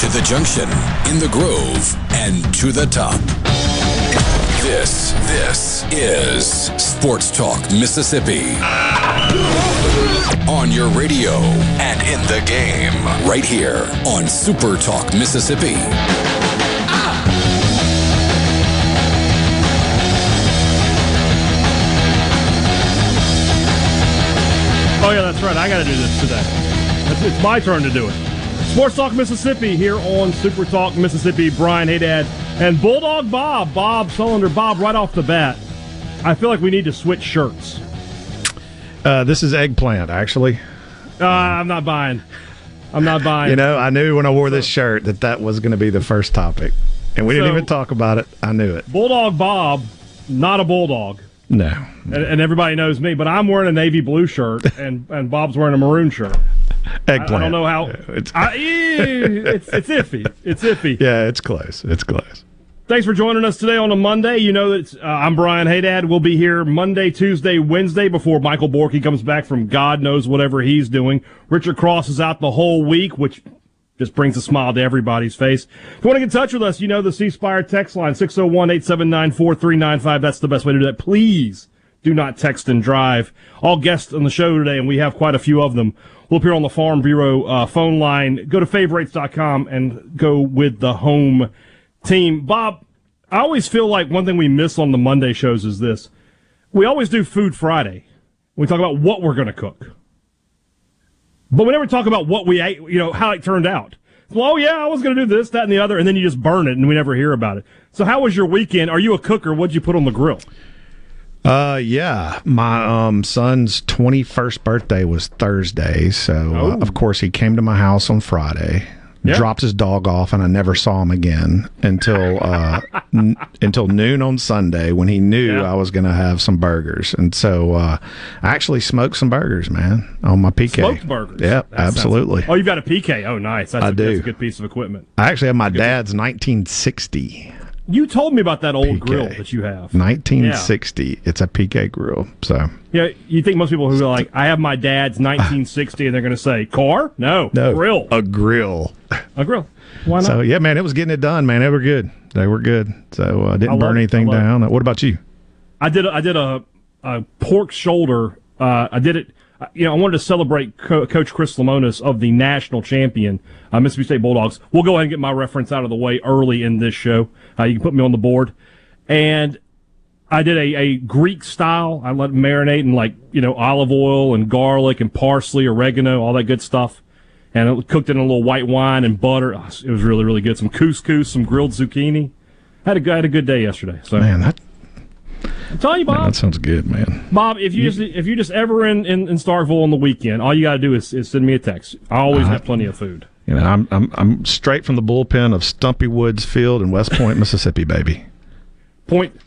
To the junction, in the grove, and to the top. This, this is Sports Talk Mississippi. On your radio and in the game, right here on Super Talk Mississippi. Oh yeah, that's right. I got to do this today. It's, my turn to do it. Sports Talk Mississippi here on Super Talk Mississippi. Brian Hadad and Bulldog Bob, Bob Sullender, Bob. Right off the bat, I feel like we need to switch shirts. Uh, this is eggplant, actually. Uh, I'm not buying. I'm not buying. You know, I knew when I wore this shirt that that was going to be the first topic, and we didn't even talk about it. I knew it. Bulldog Bob, not a bulldog, No, and, and everybody knows me. But I'm wearing a navy blue shirt, and, and Bob's wearing a maroon shirt. I, eggplant. I don't know how. It's, I, eh, it's it's iffy. It's iffy. yeah, it's close. It's close. Thanks for joining us today on a Monday. You know that uh, I'm Brian Hadad. We'll be here Monday, Tuesday, Wednesday before Michael Borky comes back from God knows whatever he's doing. Richard Cross is out the whole week, which just brings a smile to everybody's face. If you want to get in touch with us, you know the C Spire text line 601 879 4395. That's the best way to do that. Please do not text and drive. All guests on the show today, and we have quite a few of them, will appear on the Farm Bureau uh, phone line. Go to favorites.com and go with the home team. Bob, I always feel like one thing we miss on the Monday shows is this. We always do Food Friday. We talk about what we're going to cook. But we never talk about what we ate, you know, how it turned out. Well, oh, yeah, I was going to do this, that, and the other, and then you just burn it and we never hear about it. So, how was your weekend? Are you a cooker? What'd you put on the grill? Uh, yeah, my um son's twenty first birthday was Thursday, so uh, of course he came to my house on Friday. Yeah. Dropped his dog off, and I never saw him again until uh, n- until noon on Sunday when he knew Yeah. I was going to have some burgers, and so uh, I actually smoked some burgers, man, on my PK. Smoked burgers. Yep, That sounds- absolutely. Oh, you've got a PK. Oh, nice. That's, I a, do. that's a good piece of equipment. I actually have my dad's 1960. You told me about that old PK. grill that you have. 1960. It's a PK grill. So Yeah, you think most people who are like, I have my dad's 1960, and they're going to say, car? No, no grill. a grill. A grill. Why not? So yeah, man, it was getting it done, man. They were good. They were good. So uh, I didn't love burn anything I down. What about you? I did. A, I did a, a pork shoulder. Uh, I did it. Uh, You know, I wanted to celebrate Co- Coach Chris Lemonis of the national champion uh, Mississippi State Bulldogs. We'll go ahead and get my reference out of the way early in this show. Uh, you can put me on the board, and I did a, a Greek style. I let marinate in like you know olive oil and garlic and parsley, oregano, all that good stuff, and it cooked it in a little white wine and butter. Oh, it was really really good. Some couscous, some grilled zucchini. Had a, had a good day yesterday. So Man, that, I'm telling you, man, that sounds good, man. Bob, if you, just if you just ever in, in, in Starkville on the weekend, all you got to do is, is send me a text. I always have plenty of food. You know, I'm I'm I'm straight from the bullpen of Stumpy Woods Field in West Point, Mississippi, baby. Point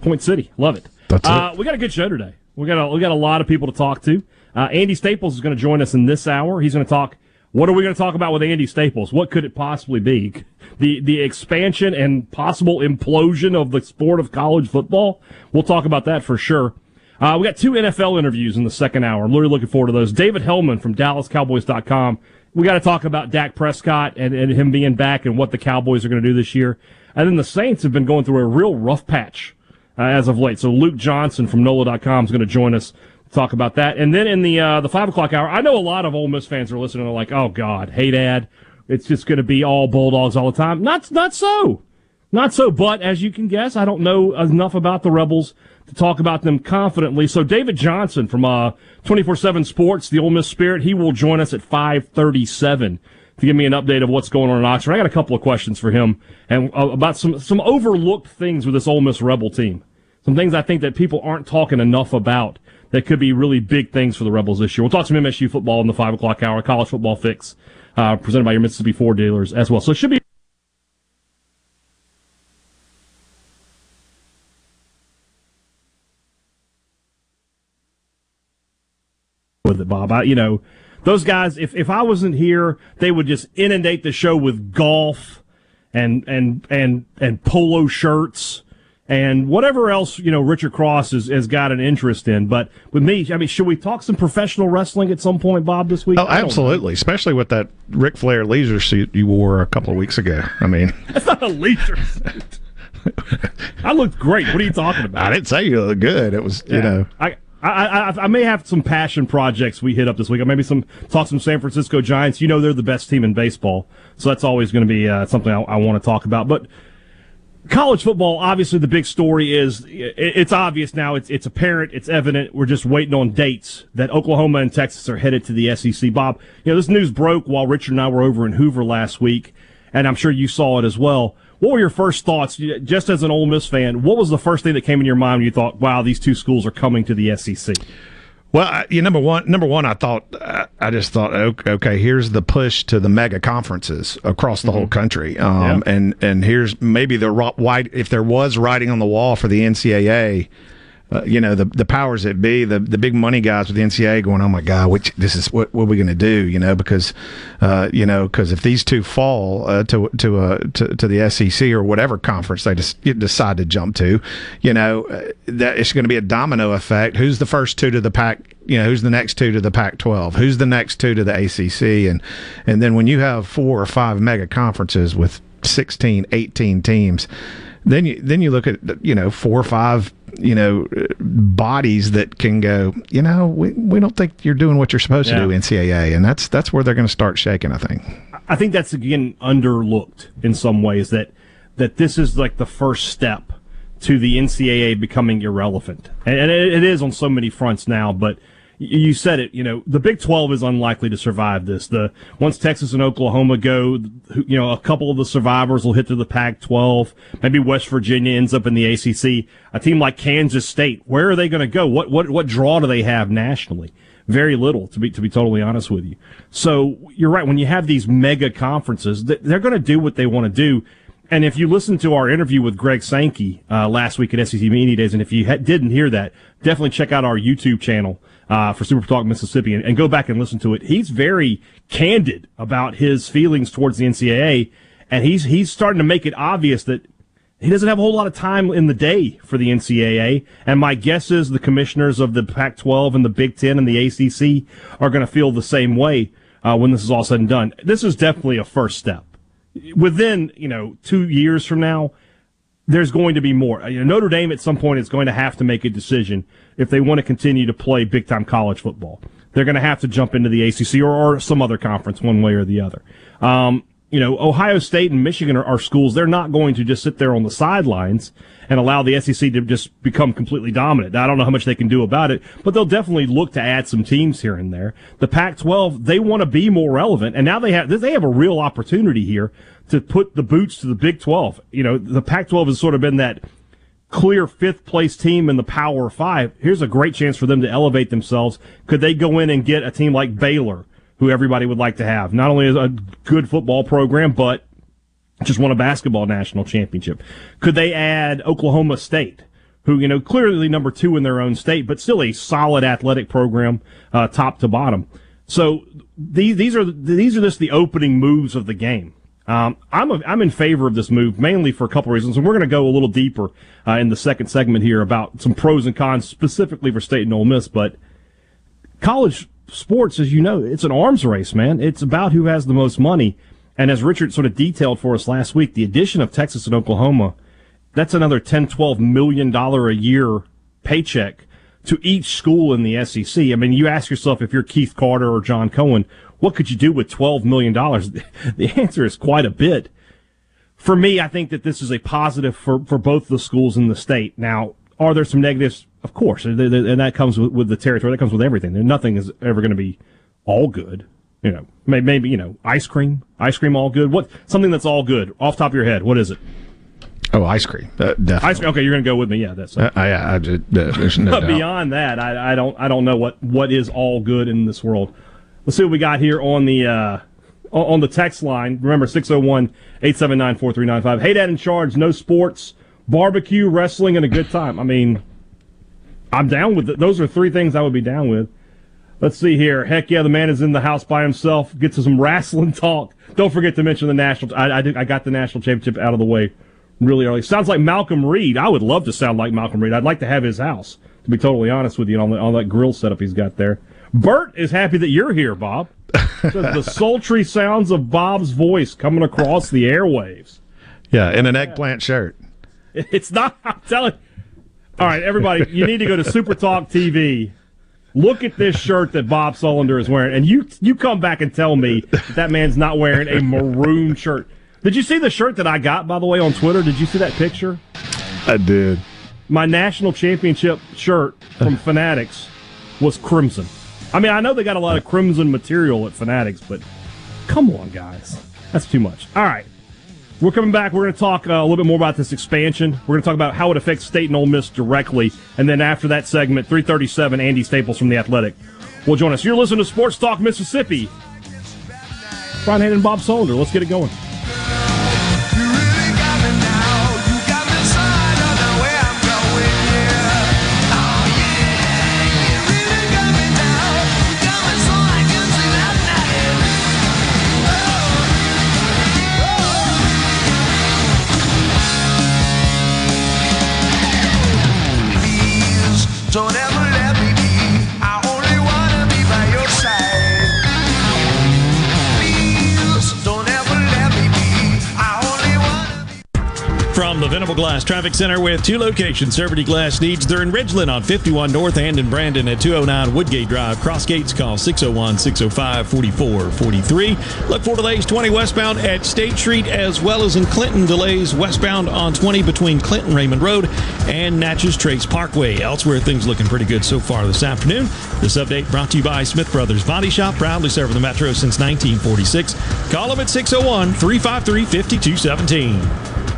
Point City, love it. That's it. uh, We got a good show today. We got a, we got a lot of people to talk to. Uh, Andy Staples is going to join us in this hour. He's going to talk. What are we going to talk about with Andy Staples? What could it possibly be? The the expansion and possible implosion of the sport of college football. We'll talk about that for sure. Uh, we got two NFL interviews in the second hour. I'm really looking forward to those. David Helman from DallasCowboys.com. We got to talk about Dak Prescott and, and him being back and what the Cowboys are going to do this year. And then the Saints have been going through a real rough patch uh, as of late. So Luke Johnson from NOLA.com is going to join us talk about that. And then in the uh, the five o'clock hour, I know a lot of Ole Miss fans are listening. are like, "Oh God, hey Dad, it's just going to be all Bulldogs all the time." Not not so. Not so, but as you can guess, I don't know enough about the Rebels to talk about them confidently. So David Johnson from uh 24/7 Sports, the Ole Miss Spirit, he will join us at 5:37 to give me an update of what's going on in Oxford. I got a couple of questions for him and uh, about some some overlooked things with this Ole Miss Rebel team. Some things I think that people aren't talking enough about that could be really big things for the Rebels this year. We'll talk some MSU football in the five o'clock hour, college football fix, uh, presented by your Mississippi Ford dealers as well. So it should be. With it, Bob. I, you know, those guys. If if I wasn't here, they would just inundate the show with golf and and and and polo shirts and whatever else you know Richard Cross has, has got an interest in. But with me, I mean, should we talk some professional wrestling at some point, Bob, this week? Oh, absolutely, especially with that Ric Flair leisure suit you wore a couple of weeks ago. I mean, that's not a leisure suit. I looked great. What are you talking about? I didn't say you looked good. It was, yeah. you know, I. I, I, I, may have some passion projects we hit up this week. Maybe some talk some San Francisco Giants. You know they're the best team in baseball, so that's always going to be uh, something I, I want to talk about. But college football, obviously, the big story is it's obvious now. It's it's apparent. It's evident. We're just waiting on dates that Oklahoma and Texas are headed to the SEC. Bob, you know this news broke while Richard and I were over in Hoover last week, and I'm sure you saw it as well. What were your first thoughts, just as an Ole Miss fan? What was the first thing that came in your mind when you thought, "Wow, these two schools are coming to the SEC"? Well, you number one, number one, I thought I just thought, okay, here's the push to the mega conferences across the mm-hmm. whole country, um, yeah. and and here's maybe the white if there was writing on the wall for the NCAA uh, you know the the powers that be, the the big money guys with the NCAA going, oh my God, which this is what what are we going to do? You know, because uh, you know because if these two fall uh, to to uh, to to the SEC or whatever conference they just decide to jump to, you know uh, that it's going to be a domino effect. Who's the first two to the pack? You know, who's the next two to the Pac-12? Who's the next two to the ACC? And and then when you have four or five mega conferences with 16, 18 teams then you then you look at you know four or five you know bodies that can go you know we, we don't think you're doing what you're supposed yeah. to do ncaa and that's that's where they're going to start shaking i think. I think that's again underlooked in some ways that that this is like the first step to the ncaa becoming irrelevant. And, and it, it is on so many fronts now but you said it. You know, the Big Twelve is unlikely to survive this. The once Texas and Oklahoma go, you know, a couple of the survivors will hit to the Pac-12. Maybe West Virginia ends up in the ACC. A team like Kansas State, where are they going to go? What what what draw do they have nationally? Very little, to be to be totally honest with you. So you're right. When you have these mega conferences, they're going to do what they want to do. And if you listen to our interview with Greg Sankey uh, last week at SEC Media Days, and if you ha- didn't hear that, definitely check out our YouTube channel uh, for Super Talk Mississippi and, and, go back and listen to it. He's very candid about his feelings towards the NCAA, and he's he's starting to make it obvious that he doesn't have a whole lot of time in the day for the NCAA. And my guess is the commissioners of the Pac-12 and the Big Ten and the ACC are going to feel the same way uh, when this is all said and done. This is definitely a first step. Within you know two years from now, there's going to be more. You know, Notre Dame at some point is going to have to make a decision if they want to continue to play big time college football. They're going to have to jump into the ACC or, or some other conference one way or the other. Um, you know, Ohio State and Michigan are, are, schools. They're not going to just sit there on the sidelines and allow the SEC to just become completely dominant. I don't know how much they can do about it, but they'll definitely look to add some teams here and there. The Pac-12, they want to be more relevant, and now they have they have a real opportunity here to put the boots to the Big 12. You know, the Pac-12 has sort of been that clear fifth place team in the Power Five. Here's a great chance for them to elevate themselves. Could they go in and get a team like Baylor, who everybody would like to have? Not only is a good football program, but just won a basketball national championship. Could they add Oklahoma State? Who, you know, clearly number two in their own state, but still a solid athletic program, uh, top to bottom. So these, these are, these are just the opening moves of the game. Um, I'm a, I'm in favor of this move mainly for a couple reasons, and we're going to go a little deeper uh, in the second segment here about some pros and cons specifically for State and Ole Miss. But college sports, as you know, it's an arms race, man. It's about who has the most money. And as Richard sort of detailed for us last week, the addition of Texas and Oklahoma, that's another 10, 12 million dollar a year paycheck to each school in the SEC. I mean, you ask yourself if you're Keith Carter or John Cohen, what could you do with $12 million? The answer is quite a bit. for me, I think that this is a positive for, for both the schools in the state. Now, are there some negatives? Of course, and that comes with, with the territory. That comes with everything. Nothing is ever going to be all good. You know, maybe, you know, ice cream, ice cream, all good. What something that's all good off top of your head? What is it? Oh, ice cream, uh, definitely. Ice cream. Okay, you're going to go with me. Yeah, that's. Uh, yeah, I just, uh, there's no but beyond that, I, I, don't, I don't know what what is all good in this world. Let's see what we got here on the uh, on the text line. Remember 601-879-4395. Hey, Dad in charge. No sports, barbecue, wrestling, and a good time. I mean, I'm down with it. Those are three things I would be down with. Let's see here. Heck yeah, the man is in the house by himself. Gets to some wrestling talk. Don't forget to mention the national. I, I, did, I got the national championship out of the way really early. Sounds like Malcolm Reed. I would love to sound like Malcolm Reed. I'd like to have his house, to be totally honest with you, on, on that grill setup he's got there. Bert is happy that you're here, Bob. the sultry sounds of Bob's voice coming across the airwaves. Yeah, in an eggplant shirt. It's not, I'm telling All right, everybody, you need to go to Super Talk TV. Look at this shirt that Bob Sullender is wearing, and you you come back and tell me that, that man's not wearing a maroon shirt. Did you see the shirt that I got, by the way, on Twitter? Did you see that picture? I did. My national championship shirt from Fanatics was crimson. I mean, I know they got a lot of crimson material at Fanatics, but come on, guys. That's too much. All right. We're coming back. We're going to talk uh, a little bit more about this expansion. We're going to talk about how it affects State and Ole Miss directly. And then after that segment, 337, Andy Staples from The Athletic will join us. You're listening to Sports Talk Mississippi. Brian Hadad and Bob Sullender. Let's get it going. The Venable Glass Traffic Center with two locations. Cervity Glass needs. They're in Ridgeland on 51 North and in Brandon at 209 Woodgate Drive. Cross gates call 601 605 4443. Look for delays 20 westbound at State Street as well as in Clinton. Delays westbound on 20 between Clinton Raymond Road and Natchez Trace Parkway. Elsewhere, things looking pretty good so far this afternoon. This update brought to you by Smith Brothers Body Shop, proudly serving the Metro since 1946. Call them at 601 353 5217.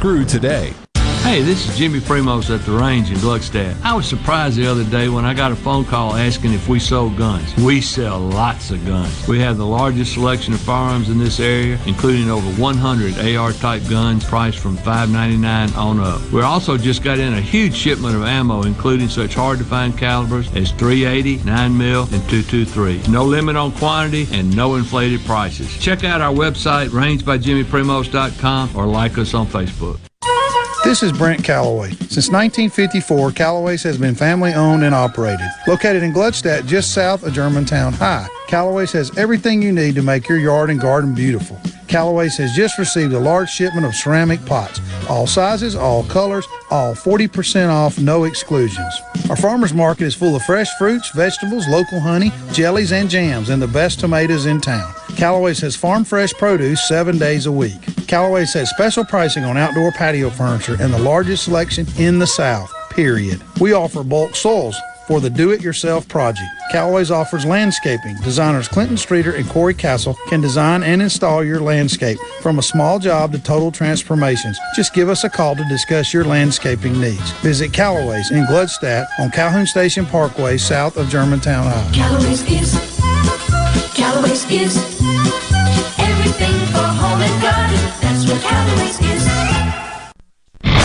Screw today. Hey, this is Jimmy Primos at the range in Gluckstadt. I was surprised the other day when I got a phone call asking if we sold guns. We sell lots of guns. We have the largest selection of firearms in this area, including over 100 AR type guns priced from $5.99 on up. We also just got in a huge shipment of ammo, including such hard to find calibers as 380, 9mm, and 223. No limit on quantity and no inflated prices. Check out our website, rangebyjimmyprimos.com, or like us on Facebook. This is Brent Calloway. Since 1954, Calloway's has been family owned and operated. Located in Gluckstadt, just south of Germantown High, Calloway's has everything you need to make your yard and garden beautiful. Calloway's has just received a large shipment of ceramic pots, all sizes, all colors, all 40% off, no exclusions. Our farmers market is full of fresh fruits, vegetables, local honey, jellies, and jams, and the best tomatoes in town. Callaway's has farm fresh produce seven days a week. Callaway's has special pricing on outdoor patio furniture and the largest selection in the South, period. We offer bulk soils for the do-it-yourself project. Callaway's offers landscaping. Designers Clinton Streeter and Corey Castle can design and install your landscape from a small job to total transformations. Just give us a call to discuss your landscaping needs. Visit Callaway's in Gluckstadt on Calhoun Station Parkway south of Germantown High. Callaway's is, Callaway's is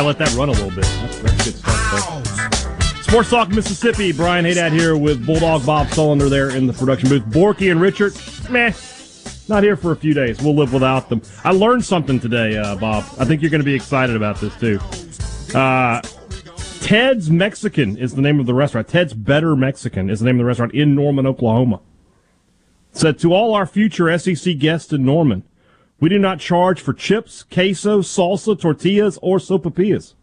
Might let that run a little bit. That's, that's good stuff. Sports Talk Mississippi. Brian Hadad here with Bulldog Bob Sullender there in the production booth. Borky and Richard, meh, not here for a few days. We'll live without them. I learned something today, uh, Bob. I think you're going to be excited about this too. Uh, Ted's Mexican is the name of the restaurant. Ted's Better Mexican is the name of the restaurant in Norman, Oklahoma. Said to all our future SEC guests in Norman, we do not charge for chips, queso, salsa, tortillas, or sopapillas.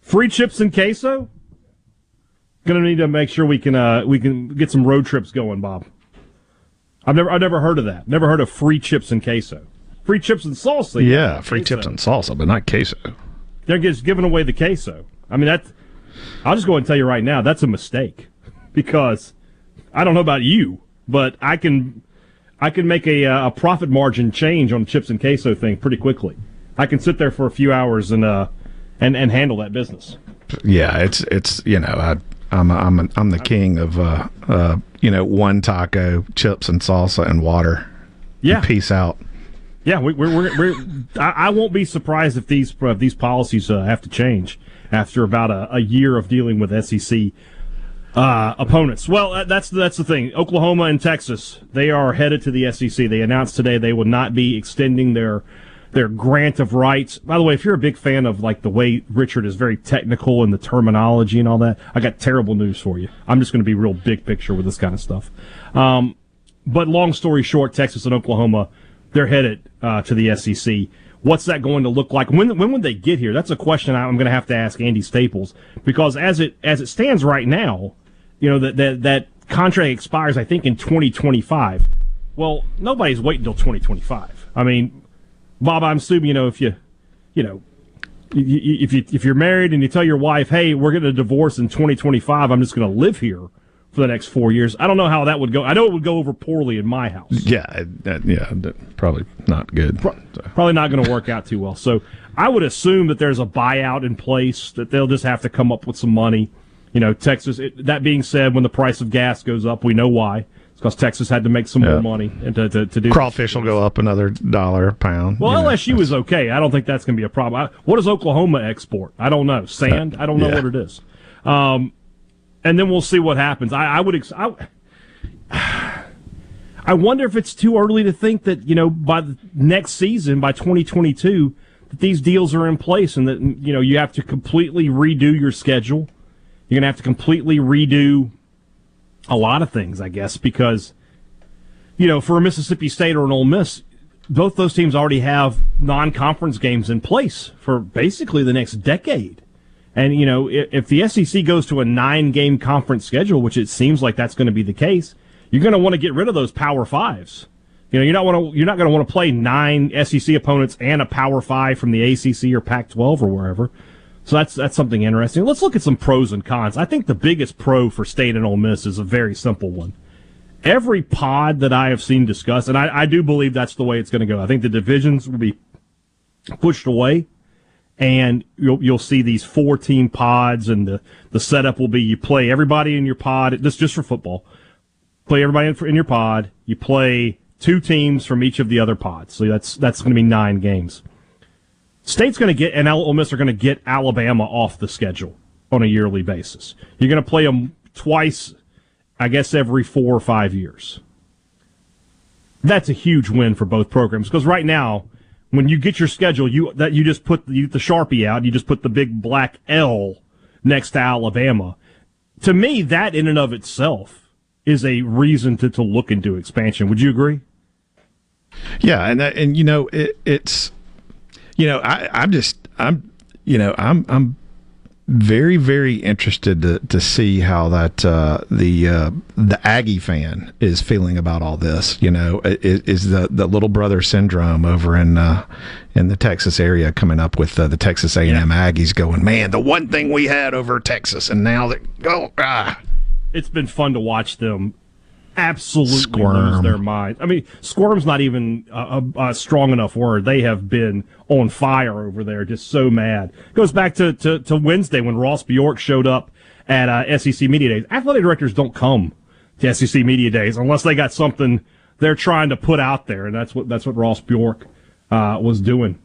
Free chips and queso? Gonna need to make sure we can uh, we can get some road trips going, Bob. I've never I've never heard of that. Never heard of free chips and queso. Free chips and salsa. Yeah, free queso. chips and salsa, but not queso. They're just giving away the queso. I mean that. I'll just go ahead and tell you right now that's a mistake because I don't know about you, but I can I can make a, uh, a profit margin change on the chips and queso thing pretty quickly. I can sit there for a few hours and uh, and and handle that business. Yeah, it's it's you know I I'm I'm a, I'm the king of uh, uh you know one taco, chips and salsa and water. Yeah, and peace out. Yeah, we, we're, we're, we're I, I, won't be surprised if these if these policies uh, have to change after about a, a year of dealing with SEC uh, opponents. Well, that's that's the thing. Oklahoma and Texas, they are headed to the SEC. They announced today they will not be extending their their grant of rights. By the way, if you're a big fan of like the way Richard is very technical and the terminology and all that, I got terrible news for you. I'm just going to be real big picture with this kind of stuff. Um, but long story short, Texas and Oklahoma, they're headed uh, to the SEC. What's that going to look like? When when would they get here? That's a question I'm going to have to ask Andy Staples because as it as it stands right now you know, that, that, that contract expires, I think, in 2025. Well, nobody's waiting until 2025. I mean, Bob, I'm assuming, you know, if you, you know, if you if you're married and you tell your wife, "Hey, we're getting a divorce in 2025. I'm just going to live here for the next four years." I don't know how that would go. I know it would go over poorly in my house. Yeah, that, yeah, probably not good. Pro- so. Probably not going to work out too well. So I would assume that there's a buyout in place that they'll just have to come up with some money you know, Texas. It, that being said, when the price of gas goes up, we know why. It's because Texas had to make some yeah. more money and to, to, to do crawfish will go up another dollar a pound. Well, LSU know, is okay. I don't think that's going to be a problem. I, what does Oklahoma export? I don't know. Sand? I don't know yeah. what it is. Um, and then we'll see what happens. I, I would. Ex- I, I wonder if it's too early to think that you know by the next season, by 2022, that these deals are in place and that you know you have to completely redo your schedule you're going to have to completely redo a lot of things, I guess, because, you know, for a Mississippi State or an Ole Miss, both those teams already have non conference games in place for basically the next decade. And, you know, if the SEC goes to a nine game conference schedule, which it seems like that's going to be the case, you're going to want to get rid of those Power Fives. You know, you're not want to you're not going to want to play nine SEC opponents and a Power Five from the ACC or Pac-12 or wherever. So that's that's something interesting. Let's look at some pros and cons. I think the biggest pro for State and Ole Miss is a very simple one. Every pod that I have seen discussed, and I, I do believe that's the way it's going to go. I think the divisions will be pushed away, and you'll you'll see these four team pods, and the the setup will be you play everybody in your pod. This just for football. Play everybody in, in your pod. You play two teams from each of the other pods. So that's that's going to be nine games. State's going to get, and Ole Miss are going to get Alabama off the schedule on a yearly basis. You're going to play them twice, I guess, every four or five years. that's a huge win for both programs because right now, when you get your schedule, you that you just put the, the sharpie out, you just put the big black L next to Alabama. To me, that in and of itself is a reason to, to look into expansion. Would you agree? Yeah, and that, and you know it, it's you know I I'm just I'm you know I'm I'm very very interested to to see how that uh, the uh, the Aggie fan is feeling about all this. You know, is, is the the little brother syndrome over in uh, in the Texas area coming up with uh, the Texas A and M Aggies going, man, the one thing we had over Texas, and now that go oh, ah. It's been fun to watch them absolutely Squirm. lose their mind. I mean, squirm's not even a, a, a strong enough word. They have been on fire over there, just so mad. Goes back to, to, to Wednesday when Ross Bjork showed up at uh, SEC Media Days. Athletic directors don't come to SEC Media Days unless they got something they're trying to put out there, and that's what that's what Ross Bjork uh, was doing.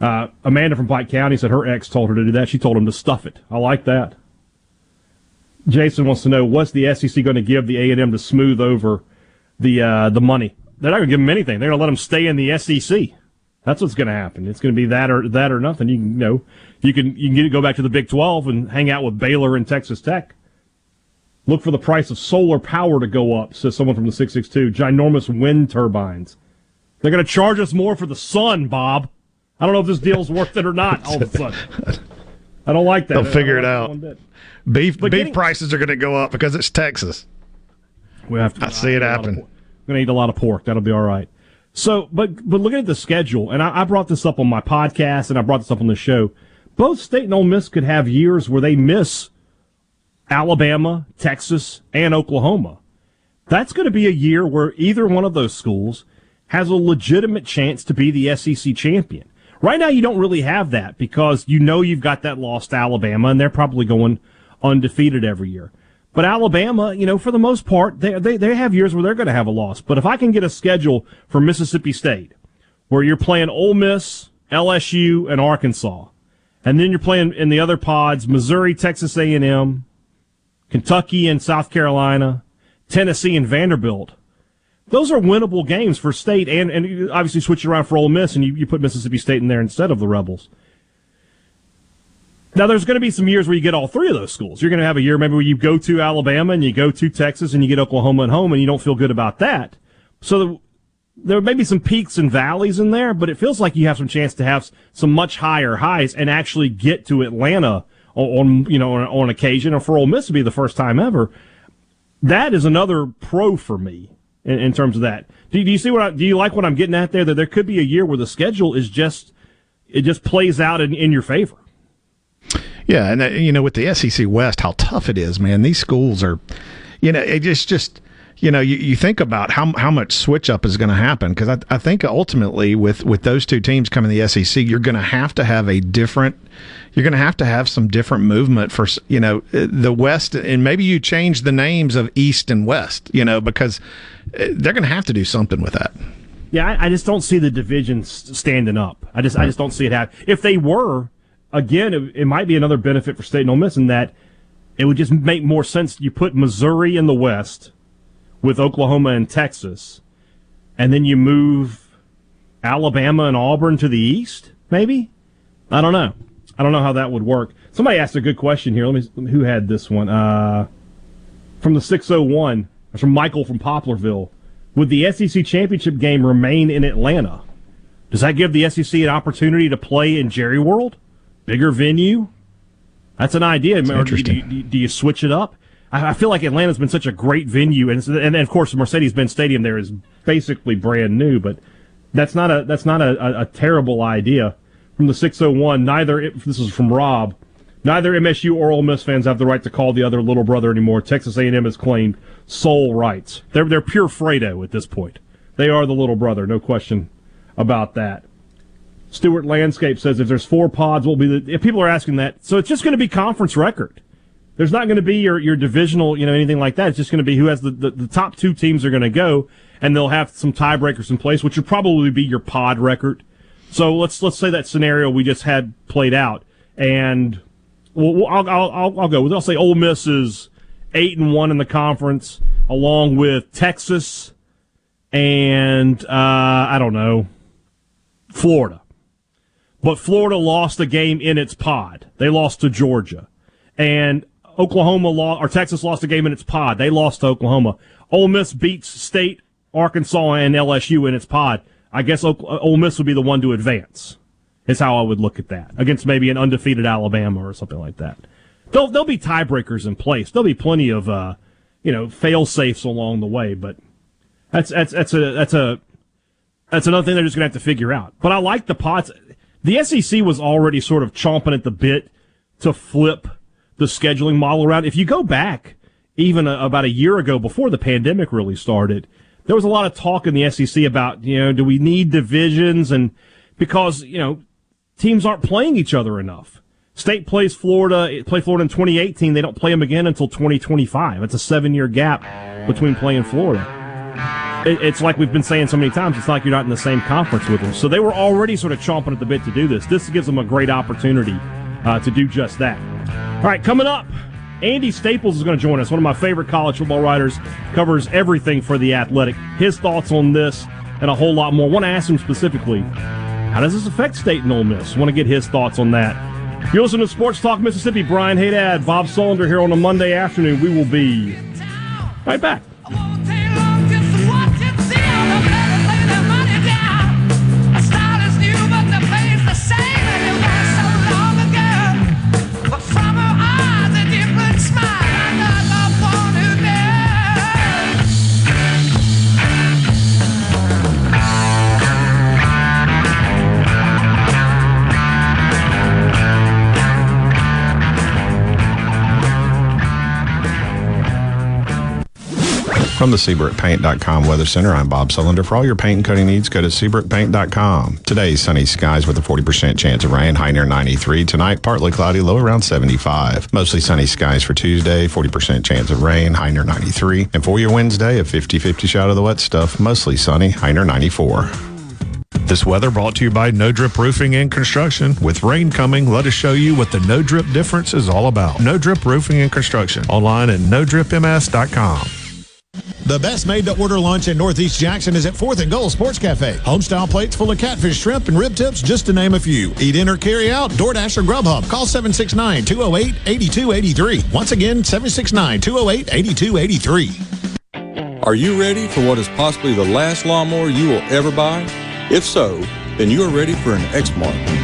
Uh, Amanda from Pike County said her ex told her to do that. She told him to stuff it. I like that. Jason wants to know what's the SEC going to give the A and M to smooth over the uh, the money. They're not going to give them anything. They're going to let them stay in the SEC. That's what's going to happen. It's going to be that or that or nothing. You can you know you can you can get, go back to the Big Twelve and hang out with Baylor and Texas Tech. Look for the price of solar power to go up, says someone from the six six two. Ginormous wind turbines. They're going to charge us more for the sun, Bob. I don't know if this deal's worth it or not. All of a sudden, I don't like that. They'll figure it like out. Beef But beef getting- prices are going to go up because it's Texas. We have to. I see it happen. I'm going to eat a lot of pork. That'll be all right. So, but but looking at the schedule, and I, I brought this up on my podcast, and I brought this up on the show. Both State and Ole Miss could have years where they miss Alabama, Texas, and Oklahoma. That's going to be a year where either one of those schools has a legitimate chance to be the SEC champion. Right now, you don't really have that because you know you've got that lost Alabama, and they're probably going undefeated every year. But Alabama, you know, for the most part, they, they, they have years where they're going to have a loss. But if I can get a schedule for Mississippi State where you're playing Ole Miss, LSU, and Arkansas, and then you're playing in the other pods, Missouri, Texas A&M, Kentucky and South Carolina, Tennessee and Vanderbilt. Those are winnable games for State, and, and obviously switch it around for Ole Miss, and you, you put Mississippi State in there instead of the Rebels. Now, there's going to be some years where you get all three of those schools. You're going to have a year maybe where you go to Alabama and you go to Texas and you get Oklahoma at home, and you don't feel good about that. So the, there may be some peaks and valleys in there, but it feels like you have some chance to have some much higher highs and actually get to Atlanta on, on you know on, on occasion, or for Ole Miss to be the first time ever. That is another pro for me in, in terms of that. Do, you- do you see what? I, do you like what I'm getting at there? That there could be a year where the schedule is just it just plays out in, in your favor. Yeah, and uh, you know, with the SEC West, how tough it is, man. These schools are, you know, it just just you know, you, you think about how how much switch up is going to happen because I, I think ultimately with with those two teams coming to the SEC, you're going to have to have a different. You're going to have to have some different movement for you know uh, the West, and maybe you change the names of East and West, you know, because uh, they're going to have to do something with that. Yeah, I, I just don't see the divisions standing up. I just I just don't see it happen. If they were, again, it, it might be another benefit for State and Ole Miss in that it would just make more sense. You put Missouri in the West with Oklahoma and Texas, and then you move Alabama and Auburn to the East. Maybe I don't know. I don't know how that would work. Somebody asked a good question here. Let me. Who had this one? Uh, from the 601. It's from Michael from Poplarville. Would the SEC championship game remain in Atlanta? Does that give the SEC an opportunity to play in Jerry World? Bigger venue? That's an idea. Or do you-. Do, you, do you switch it up? I, feel like Atlanta's been such a great venue, and it's- and of course Mercedes-Benz Stadium there is basically brand new, but that's not a that's not a, a, a terrible idea. From the 601, neither this is from Rob. Neither MSU or Ole Miss fans have the right to call the other little brother anymore. Texas A&M has claimed sole rights. They're they're pure Fredo at this point. They are the little brother, no question about that. Stewart Landscape says if there's four pods, we'll be the. If people are asking that, so it's just going to be conference record. There's not going to be your, your divisional, you know, anything like that. It's just going to be who has the, the, the top two teams are going to go, and they'll have some tiebreakers in place, which would probably be your pod record. So let's let's say that scenario we just had played out, and well, well, I'll, I'll, I'll, go with. I'll say Ole Miss is eight and one in the conference, along with Texas and uh, I don't know, Florida. But Florida lost a game in its pod. They lost to Georgia. And Oklahoma lost, or Texas lost a game in its pod. They lost to Oklahoma. Ole Miss beats State, Arkansas, and LSU in its pod. I guess Ole Miss would be the one to advance. Is how I would look at that against maybe an undefeated Alabama or something like that. There'll, there'll be tiebreakers in place. There'll be plenty of, uh, you know, fail safes along the way, but that's, that's, that's a, that's a, that's another thing they're just to have to figure out. But I like the pots. The SEC was already sort of chomping at the bit to flip the scheduling model around. If you go back even a, about a year ago before the pandemic really started, there was a lot of talk in the SEC about, you know, do we need divisions? And because, you know, teams aren't playing each other enough. State plays Florida, play Florida in 2018. They don't play them again until 2025. It's a seven year gap between playing Florida. It, it's like we've been saying so many times. It's like you're not in the same conference with them. So they were already sort of chomping at the bit to do this. This gives them a great opportunity uh, to do just that. All right, coming up, Andy Staples is going to join us. One of my favorite college football writers covers everything for the Athletic. His thoughts on this and a whole lot more. I want to ask him specifically how does this affect State and Ole Miss? I want to get his thoughts on that. You're listening to Sports Talk Mississippi. Brian Hadad, Bob Sullender here on a Monday afternoon. We will be right back. From the SeabrookPaint.com Weather Center, I'm Bob Sullender. For all your paint and coating needs, go to SeabrookPaint.com. Today, sunny skies with a 40% chance of rain, high near 93. Tonight, partly cloudy, low around 75. Mostly sunny skies for Tuesday, 40% chance of rain, high near 93. And for your Wednesday, a 50 50 shot of the wet stuff, mostly sunny, high near 94. This weather brought to you by No Drip Roofing and Construction. With rain coming, let us show you what the No Drip difference is all about. No Drip Roofing and Construction. Online at NoDripMS.com. The best made to order lunch in Northeast Jackson is at 4th and Goal Sports Cafe. Homestyle plates full of catfish, shrimp, and rib tips, just to name a few. Eat in or carry out, DoorDash or Grubhub. Call 769 208 8283. Once again, 769 208 8283. Are you ready for what is possibly the last lawnmower you will ever buy? If so, then you are ready for an Exmark.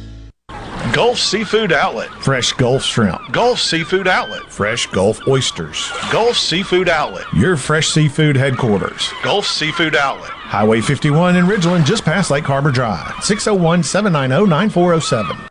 Gulf Seafood Outlet. Fresh Gulf Shrimp. Gulf Seafood Outlet. Fresh Gulf Oysters. Gulf Seafood Outlet. Your fresh seafood headquarters. Gulf Seafood Outlet. Highway 51 in Ridgeland, just past Lake Harbor Drive. 601 790 9407.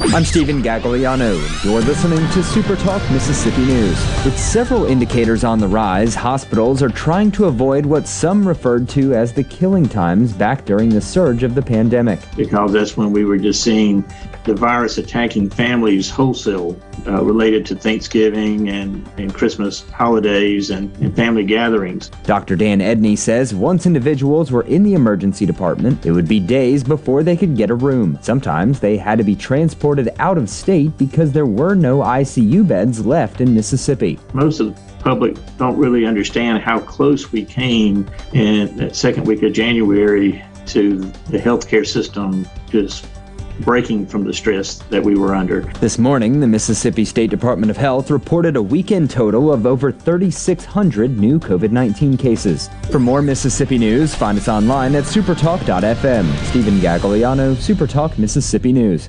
I'm Stephen Gagliano, and you're listening to Super Talk Mississippi News. With several indicators on the rise, hospitals are trying to avoid what some referred to as the killing times back during the surge of the pandemic. Because that's when we were just seeing the virus attacking families wholesale uh, related to Thanksgiving and, and Christmas holidays and, and family gatherings. Dr. Dan Edney says once individuals were in the emergency department, it would be days before they could get a room. Sometimes they had to be transported out of state because there were no ICU beds left in Mississippi. Most of the public don't really understand how close we came in that second week of January to the healthcare system just breaking from the stress that we were under. This morning, the Mississippi State Department of Health reported a weekend total of over 3,600 new COVID 19 cases. For more Mississippi news, find us online at supertalk.fm. Stephen Gagliano, Supertalk Mississippi News.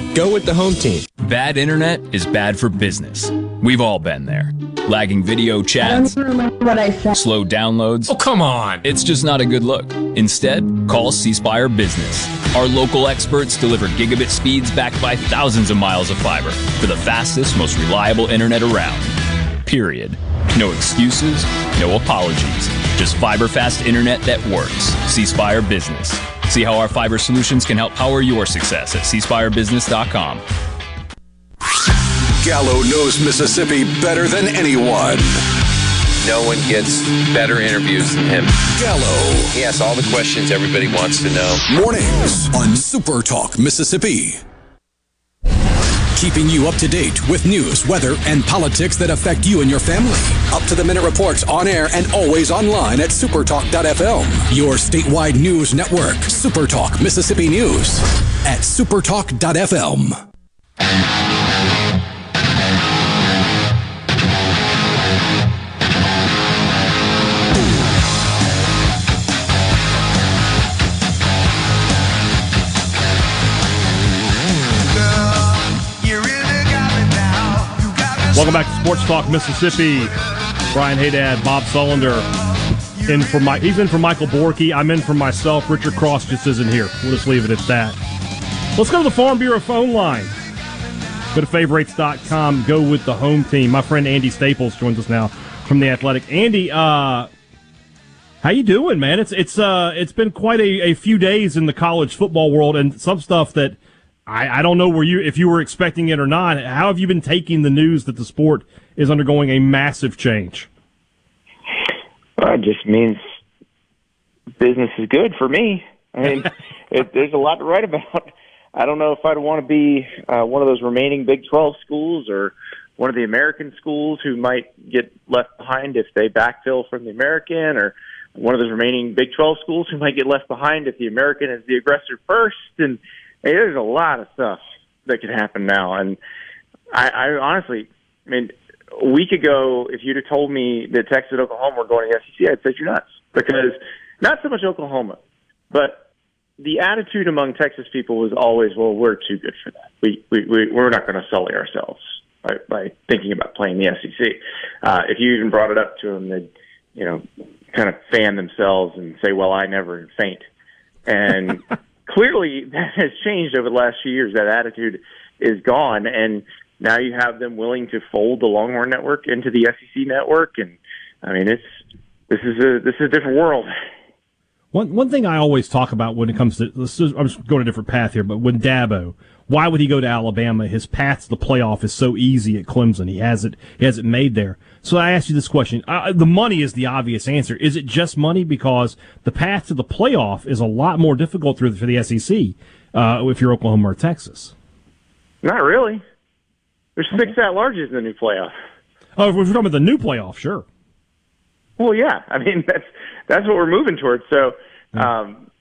Go with the home team. Bad internet is bad for business. We've all been there. Lagging video chats, slow downloads. Oh, come on. It's just not a good look. Instead, call C Spire Business. Our local experts deliver gigabit speeds backed by thousands of miles of fiber for the fastest, most reliable internet around. Period. No excuses, no apologies. Just fiber fast internet that works. C Spire Business. See how our fiber solutions can help power your success at cspirebusiness.com. Gallo knows Mississippi better than anyone. No one gets better interviews than him. Gallo. He asks all the questions everybody wants to know. Mornings on Super Talk Mississippi. Keeping you up to date with news, weather, and politics that affect you and your family. Up to the minute reports on air and always online at supertalk.fm. Your statewide news network, Supertalk Mississippi News at supertalk.fm. Welcome back to Sports Talk Mississippi. Brian Hadad, Bob Sullender, in for my. He's in for Michael Borky. I'm in for myself. Richard Cross just isn't here. We'll just leave it at that. Let's go to the Farm Bureau phone line. Go to favorites.com. Go with the home team. My friend Andy Staples joins us now from the Athletic. Andy, uh, how you doing, man? It's it's uh it's been quite a, a few days in the college football world, and some stuff that I, I don't know where you if you were expecting it or not. How have you been taking the news that the sport is undergoing a massive change? Well, it just means business is good for me. I mean, it, there's a lot to write about. I don't know if I'd want to be uh, one of those remaining Big 12 schools or one of the American schools who might get left behind if they backfill from the American or one of those remaining Big 12 schools who might get left behind if the American is the aggressor first. And hey, there's a lot of stuff that could happen now. And I, I honestly, I mean, a week ago, if you'd have told me that Texas and Oklahoma were going to the SEC, I'd say you're nuts because not so much Oklahoma, but the attitude among Texas people was always, well, we're too good for that. We, we, we we're not going to sully ourselves by, by thinking about playing the SEC. Uh, if you even brought it up to them, they'd, you know, kind of fan themselves and say, well, I never faint. And clearly that has changed over the last few years. That attitude is gone. And now you have them willing to fold the Longhorn network into the SEC network. And I mean, it's, this is a, this is a different world. One one thing I always talk about when it comes to I'm just going a different path here, but when Dabo, why would he go to Alabama? His path to the playoff is so easy at Clemson. He has it he has it made there. So I ask you this question: uh, the money is the obvious answer. Is it just money? Because the path to the playoff is a lot more difficult through for the SEC uh, if you're Oklahoma or Texas. Not really. There's six at larges in the new playoff. Oh, if we're talking about the new playoff, sure. Well, yeah. I mean, that's that's what we're moving towards. So, um,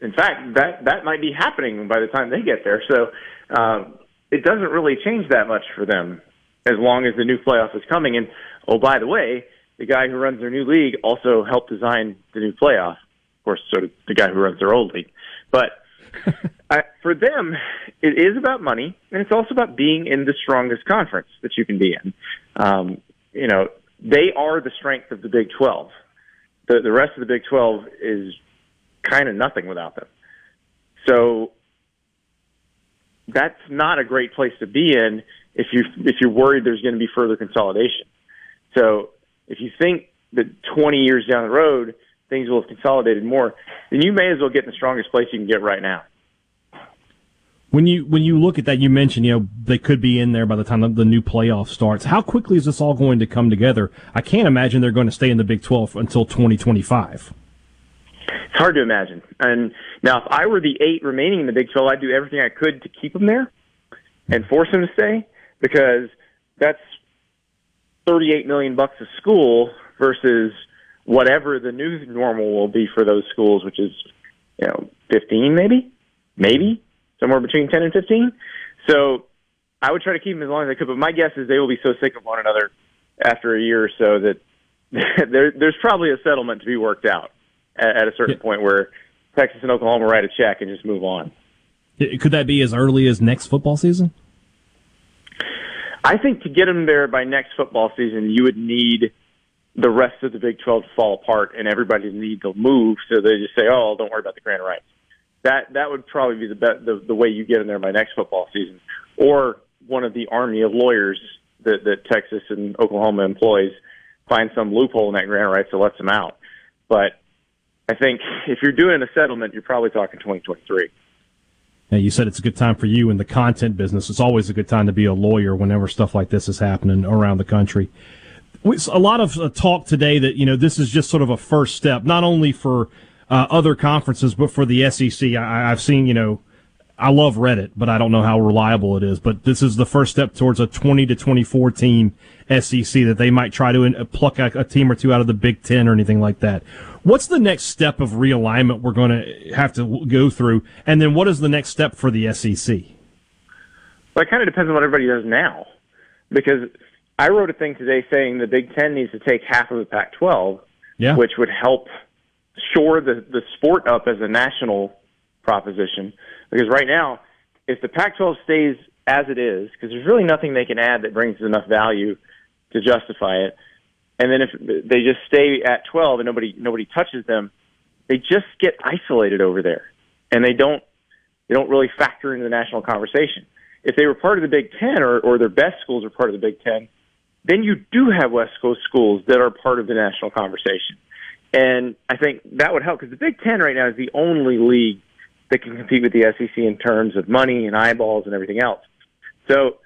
in fact, that that might be happening by the time they get there. So, um, it doesn't really change that much for them as long as the new playoff is coming. And oh, by the way, the guy who runs their new league also helped design the new playoff. Of course, so did the guy who runs their old league. But I, for them, it is about money, and it's also about being in the strongest conference that you can be in. Um, you know, they are the strength of the Big 12. The, the rest of the Big 12 is kind of nothing without them. So that's not a great place to be in if you if you're worried there's going to be further consolidation. So if you think that 20 years down the road things will have consolidated more, then you may as well get in the strongest place you can get right now. When you when you look at that, you mentioned you know they could be in there by the time the new playoff starts. How quickly is this all going to come together? I can't imagine they're going to stay in the Big 12 until 2025. It's hard to imagine. And now, if I were the eight remaining in the Big 12, I'd do everything I could to keep them there and force them to stay because that's 38 million bucks a school versus whatever the new normal will be for those schools, which is you know 15 maybe, maybe somewhere between 10 and 15. So I would try to keep them as long as I could, but my guess is they will be so sick of one another after a year or so that there, there's probably a settlement to be worked out at, at a certain yeah. point where Texas and Oklahoma write a check and just move on. Could that be as early as next football season? I think to get them there by next football season, you would need the rest of the Big 12 to fall apart and everybody need to move so they just say, "Oh, don't worry about the grant rights." That that would probably be the be- the, the way you get in there by next football season, or one of the army of lawyers that that Texas and Oklahoma employs find some loophole in that grant rights that lets them out. But I think if you're doing a settlement, you're probably talking 2023. Now, you said it's a good time for you in the content business. It's always a good time to be a lawyer whenever stuff like this is happening around the country. A lot of uh, talk today that you know this is just sort of a first step, not only for uh, other conferences but for the SEC. I, I've seen you know I love Reddit, but I don't know how reliable it is. But this is the first step towards a 20 to 24 team SEC that they might try to uh, pluck a, a, team or two out of the Big Ten or anything like that. What's the next step of realignment we're going to have to go through? And then what is the next step for the SEC? Well, it kind of depends on what everybody does now. Because I wrote a thing today saying the Big Ten needs to take half of the Pac 12, yeah. which would help shore the, the sport up as a national proposition. Because right now, if the Pac 12 stays as it is, because there's really nothing they can add that brings enough value to justify it and then if they just stay at 12 and nobody nobody touches them, they just get isolated over there, and they don't they don't really factor into the national conversation. If they were part of the Big Ten or, or their best schools are part of the Big Ten, then you do have West Coast schools that are part of the national conversation. And I think that would help because the Big Ten right now is the only league that can compete with the SEC in terms of money and eyeballs and everything else. So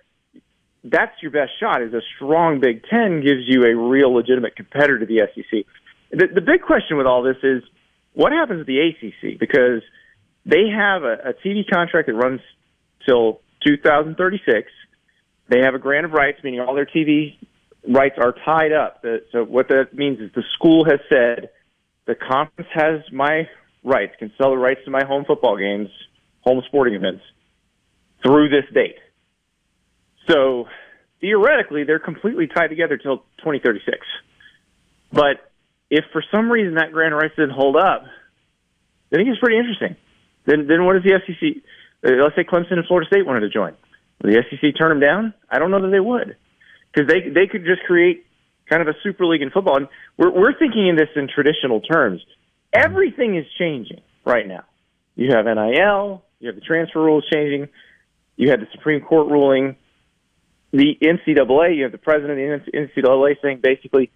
that's your best shot. Is a strong Big Ten gives you a real legitimate competitor to the SEC. The, the big question with all this is what happens with the ACC because they have a, a TV contract that runs till 2036. They have a grant of rights, meaning all their TV rights are tied up. So what that means is the school has said the conference has my rights, can sell the rights to my home football games, home sporting events through this date. So theoretically, they're completely tied together till 2036. But if for some reason that grant of rights didn't hold up, then it gets pretty interesting. Then, then what does the SEC? Uh, let's say Clemson and Florida State wanted to join. Will the SEC turn them down? I don't know that they would, because they they could just create kind of a super league in football. And we're we're thinking in this in traditional terms. Everything is changing right now. You have NIL, you have the transfer rules changing, you had the Supreme Court ruling the NCAA, you have the president of the NCAA saying basically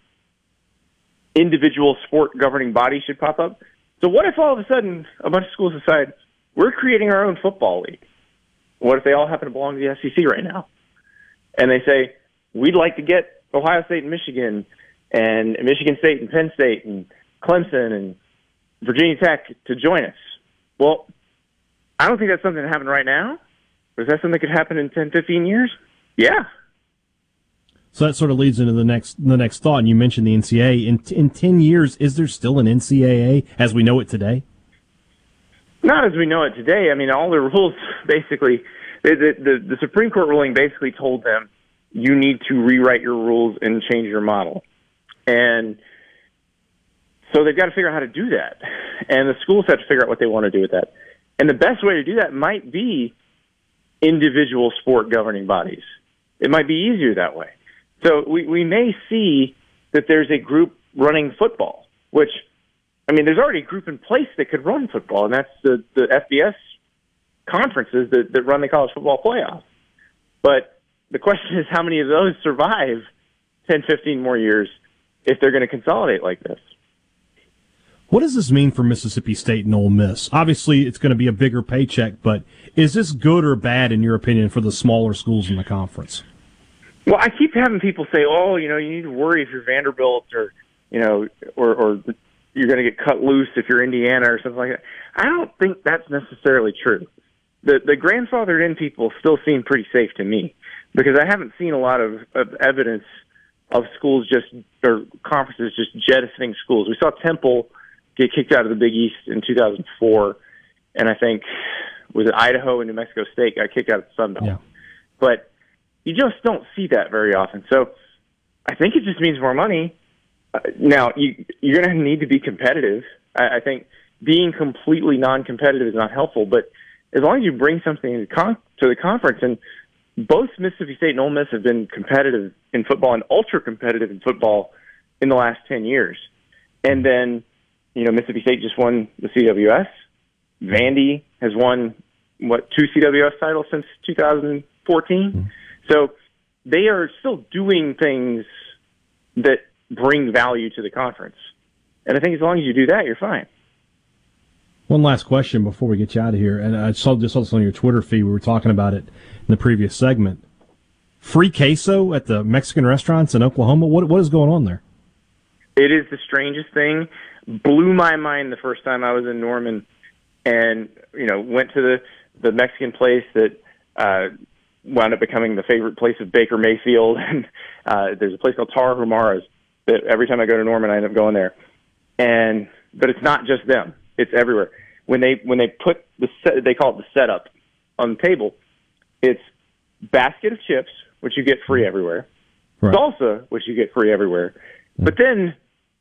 individual sport governing bodies should pop up. So what if all of a sudden a bunch of schools decide we're creating our own football league? What if they all happen to belong to the SEC right now? And they say, we'd like to get Ohio State and Michigan and Michigan State and Penn State and Clemson and Virginia Tech to join us. Well, I don't think that's something that happened right now. Is that something that could happen in 10, 15 years? Yeah. So that sort of leads into the next the next thought. And you mentioned the NCAA. In in ten years, is there still an NCAA as we know it today? Not as we know it today. I mean, all the rules basically The, the, the Supreme Court ruling basically told them you need to rewrite your rules and change your model. And so they've got to figure out how to do that. And the schools have to figure out what they want to do with that. And the best way to do that might be individual sport governing bodies. It might be easier that way. So we, we may see that there's a group running football, which, I mean, there's already a group in place that could run football, and that's the, the FBS conferences that, that run the college football playoff. But the question is how many of those survive 10, 15 more years if they're going to consolidate like this? What does this mean for Mississippi State and Ole Miss? Obviously, it's going to be a bigger paycheck, but is this good or bad, in your opinion, for the smaller schools in the conference? Well, I keep having people say, "Oh, you know, you need to worry if you're Vanderbilt or, you know, or or you're going to get cut loose if you're Indiana or something like that." I don't think that's necessarily true. The the grandfathered in people still seem pretty safe to me because I haven't seen a lot of, of evidence of schools just or conferences just jettisoning schools. We saw Temple get kicked out of the Big East in 2004, and I think was it Idaho and New Mexico State got kicked out of the Sun Belt. Yeah. But you just don't see that very often. So I think it just means more money. Uh, now you you're going to need to be competitive. I, I think being completely non-competitive is not helpful, but as long as you bring something to, con- to the conference, and both Mississippi State and Ole Miss have been competitive in football and ultra competitive in football in the last ten years, and then you know Mississippi State just won the CWS. Vandy has won what two CWS titles since 2014. Mm-hmm. So they are still doing things that bring value to the conference. And I think as long as you do that, you're fine. One last question before we get you out of here, and I saw just saw this on your Twitter feed. We were talking about it in the previous segment. Free queso at the Mexican restaurants in Oklahoma. What what is going on there? It is the strangest thing. Blew my mind the first time I was in Norman, and you know went to the the Mexican place that uh, wound up becoming the favorite place of Baker Mayfield. And uh, there's a place called Tarahumara's that every time I go to Norman, I end up going there. And but it's not just them; it's everywhere. When they when they put the set, they call it the setup on the table. It's basket of chips, which you get free everywhere. Right. Salsa, which you get free everywhere. But then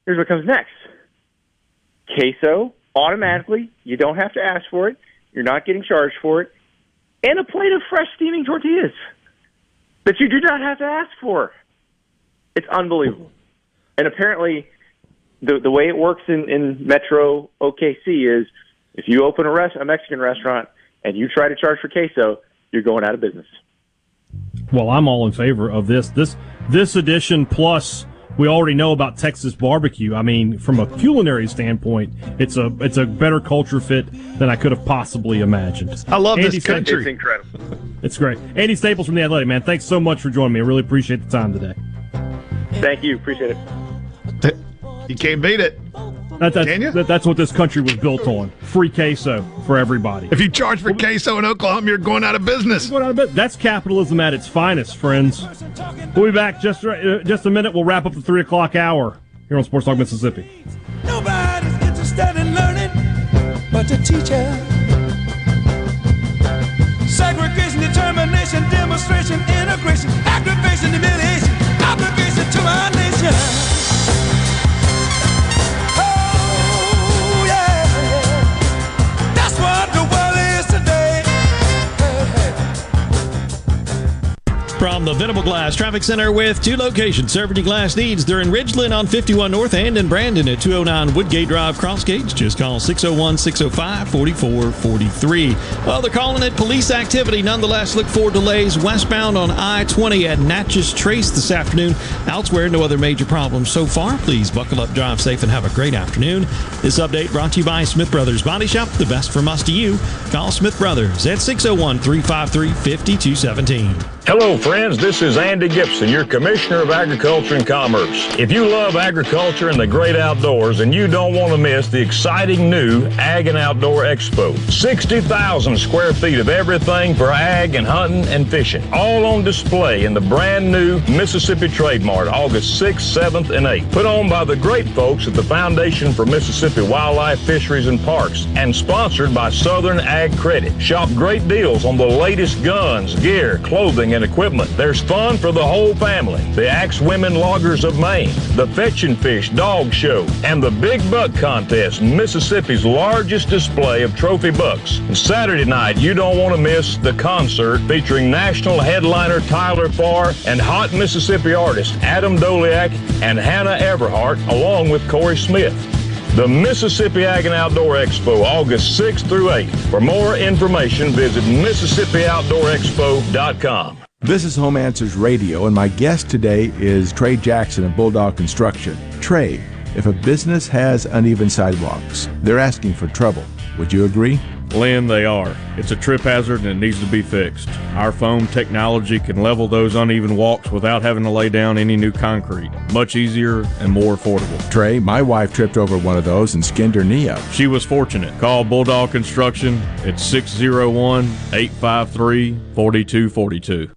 here's what comes next: queso. Automatically, you don't have to ask for it. You're not getting charged for it and a plate of fresh steaming tortillas that you do not have to ask for. It's unbelievable. And apparently, the the way it works in, in Metro OKC is if you open a, rest, a Mexican restaurant and you try to charge for queso, you're going out of business. Well, I'm all in favor of this. This this edition plus we already know about Texas barbecue. I mean, from a culinary standpoint, it's a it's a better culture fit than I could have possibly imagined. I love Andy this country. It's incredible. It's great. Andy Staples from the Athletic, man. Thanks so much for joining me. I really appreciate the time today. Thank you. Appreciate it. You can't beat it. That, that's, Can you? that- that's what this country was built on. Free queso for everybody. If you charge for queso in Oklahoma, you're going out of business. Going out of bit. That's capitalism at its finest, friends. We'll be back just uh, just a minute. We'll wrap up the three o'clock hour here on Sports Talk Mississippi. Nobody's interested in learning but the teacher. Segregation, determination, demonstration, integration, aggravation, humiliation, obligation to our nation. From the Venable Glass Traffic Center with two locations serving your glass needs. They're in Ridgeland on 51 North and in Brandon at 209 Woodgate Drive, Cross Gates. Just call 601 605 4443. Well, they're calling it police activity. Nonetheless, look for delays westbound on I 20 at Natchez Trace this afternoon. Elsewhere, no other major problems so far. Please buckle up, drive safe, and have a great afternoon. This update brought to you by Smith Brothers Body Shop. The best from us to you. Call Smith Brothers at 601 353 5217. Hello, friends. This is Andy Gibson, your Commissioner of Agriculture and Commerce. If you love agriculture and the great outdoors, and you don't want to miss the exciting new Ag and Outdoor Expo, 60,000 square feet of everything for ag and hunting and fishing, all on display in the brand new Mississippi Trade Mart, August 6th, 7th, and 8th. Put on by the great folks at the Foundation for Mississippi Wildlife, Fisheries, and Parks, and sponsored by Southern Ag Credit. Shop great deals on the latest guns, gear, clothing, and equipment. There's fun for the whole family. The Axe Women Loggers of Maine, the Fetch and Fish Dog Show, and the Big Buck Contest, Mississippi's largest display of trophy bucks. And Saturday night, you don't want to miss the concert featuring national headliner Tyler Farr and hot Mississippi artist Adam Doleac and Hannah Everhart, along with Corey Smith. The Mississippi Ag and Outdoor Expo, August 6th through 8th. For more information, visit MississippiOutdoorExpo.com. This is Home Answers Radio, and my guest today is Trey Jackson of Bulldog Construction. Trey, if a business has uneven sidewalks, they're asking for trouble. Would you agree? Lynn, they are. It's a trip hazard and it needs to be fixed. Our foam technology can level those uneven walks without having to lay down any new concrete. Much easier and more affordable. Trey, my wife tripped over one of those and skinned her knee up. She was fortunate. Call Bulldog Construction at 601 853 4242.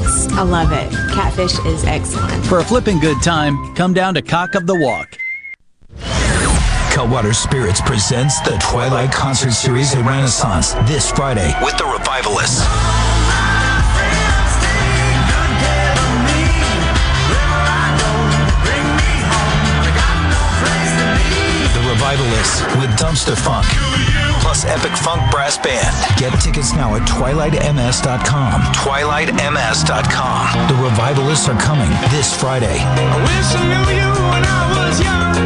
I love it. Catfish is excellent. For a flipping good time, come down to Cock of the Walk. Cutwater Spirits presents the Twilight Concert Series at Renaissance this Friday with the Revivalists. Revivalists with Dumpstaphunk, plus Epic Funk Brass Band. Get tickets now at twilightms.com. Twilightms.com. The Revivalists are coming this Friday.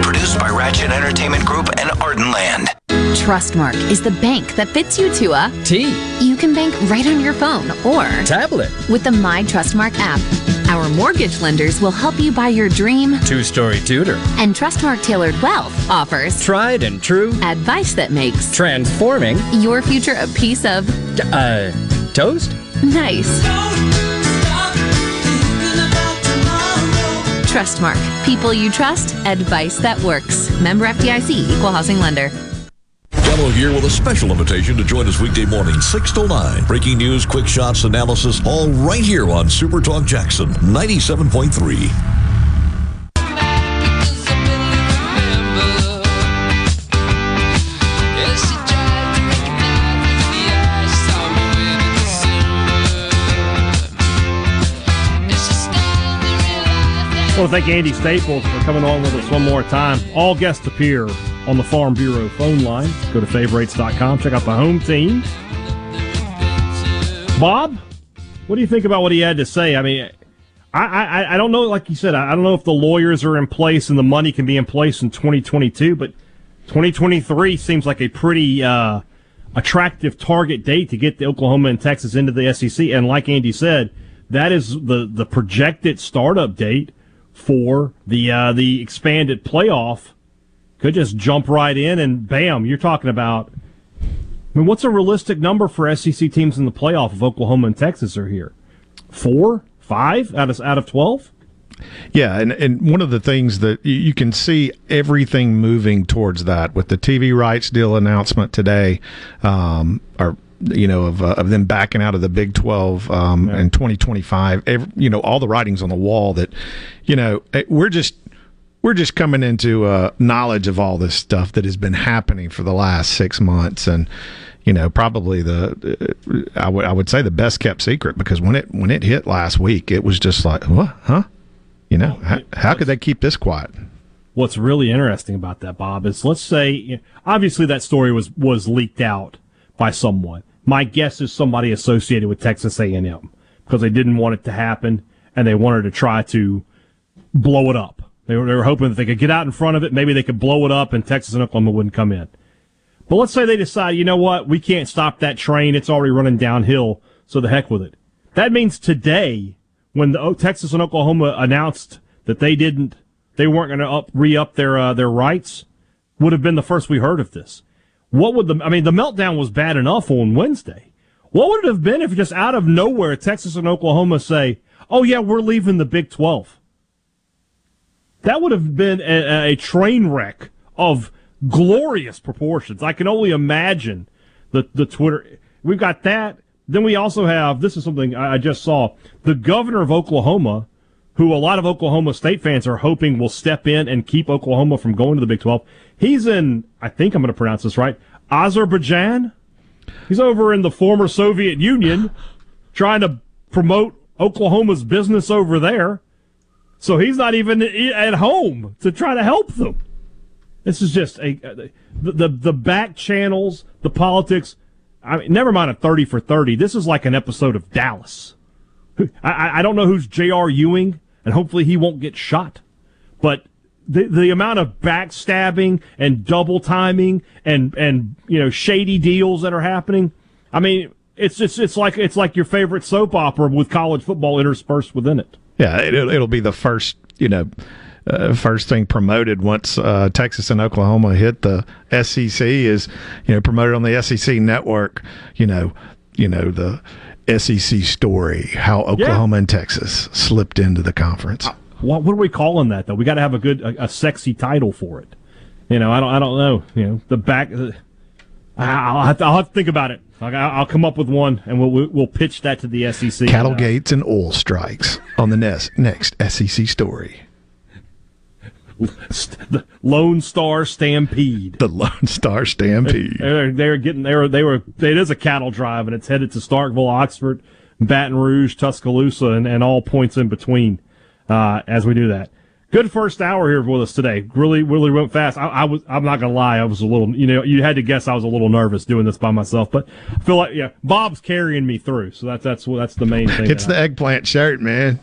Produced by Ratchet Entertainment Group and Ardenland. Trustmark is the bank that fits you to a T. You can bank right on your phone or Tablet. with the My Trustmark app. Our mortgage lenders will help you buy your dream, Two story tutor. and Trustmark Tailored Wealth offers Tried and true. advice that makes Transforming. your future a piece of Uh, toast? nice. Trustmark. People you trust, advice that works. Member FDIC, Equal Housing Lender. Gallo here with a special invitation to join us weekday morning, 6 to 9. Breaking news, quick shots, analysis, all right here on Super Talk Jackson 97.3. I want to thank Andy Staples for coming on with us one more time. All guests appear on the Farm Bureau phone line. Go to favorites.com, check out the home team. Bob, what do you think about what he had to say? I mean, I, I, I don't know, like you said, I don't know if the lawyers are in place and the money can be in place in 2022, but 2023 seems like a pretty uh, attractive target date to get the Oklahoma and Texas into the SEC. And like Andy said, that is the, the projected startup date for the uh, the expanded playoff. Could just jump right in and bam, you're talking about. I mean, what's a realistic number for SEC teams in the playoff if Oklahoma and Texas are here? Four, five out of out of twelve. Yeah, and, and one of the things that you- can see everything moving towards that with the TV rights deal announcement today, um, or you know of, uh, of them backing out of the Big Twelve um, in 2025. You know all the writings on the wall that you know eh, we're just we're just coming into uh, knowledge of all this stuff that has been happening for the last six months, and you know, probably the uh, I would I would say the best kept secret because when it when it hit last week, it was just like what, huh? You know, how, how could they keep this quiet? What's really interesting about that, Bob, is let's say obviously that story was was leaked out by someone. My guess is somebody associated with Texas A&M because they didn't want it to happen and they wanted to try to blow it up. They were, they were hoping that they could get out in front of it. Maybe they could blow it up and Texas and Oklahoma wouldn't come in. But let's say they decide, you know what? We can't stop that train. It's already running downhill. So the heck with it. That means today, when the Texas and Oklahoma announced that they didn't, they weren't going to up, re-up their, uh, their rights, would have been the first we heard of this. What would the, I mean, the meltdown was bad enough on Wednesday. What would it have been if just out of nowhere Texas and Oklahoma say, oh yeah, we're leaving the Big 12? That would have been a, a train wreck of glorious proportions. I can only imagine the, the Twitter. We've got that. Then we also have, this is something I just saw, the governor of Oklahoma, who a lot of Oklahoma State fans are hoping will step in and keep Oklahoma from going to the Big 12. He's in, I think I'm going to pronounce this right, Azerbaijan. He's over in the former Soviet Union trying to promote Oklahoma's business over there. So he's not even at home to try to help them. This is just a uh, the the, the back channels, the politics. I mean, never mind a thirty for thirty. This is like an episode of Dallas. I, I don't know who's J.R. Ewing, and hopefully he won't get shot. But the the amount of backstabbing and double timing and and you know shady deals that are happening. I mean, it's just it's like it's like your favorite soap opera with college football interspersed within it. Yeah, it, it'll be the first you know uh, first thing promoted once uh, Texas and Oklahoma hit the SEC is you know promoted on the SEC network. You know, you know the SEC story how Oklahoma yeah. and Texas slipped into the conference. Uh, what, what are we calling that though? We got to have a good a, a, sexy title for it. You know, I don't I don't know. You know, the back. Uh, I'll I'll have to think about it. I'll, come up with one, and we'll we'll pitch that to the SEC. Cattle gates and oil strikes on the next next SEC story the Lone Star Stampede. The Lone Star Stampede. They're, they're getting they were they were it is a cattle drive and it's headed to Starkville, Oxford, Baton Rouge, Tuscaloosa, and, and all points in between. Uh, as we do that. Good first hour here with us today. Really, really went fast. I, I, was, I'm not gonna lie, I was a little, you know, you had to guess I was a little nervous doing this by myself, but I feel like, yeah, Bob's carrying me through. So that's, that's, that's the main thing. It's the I, eggplant shirt, man.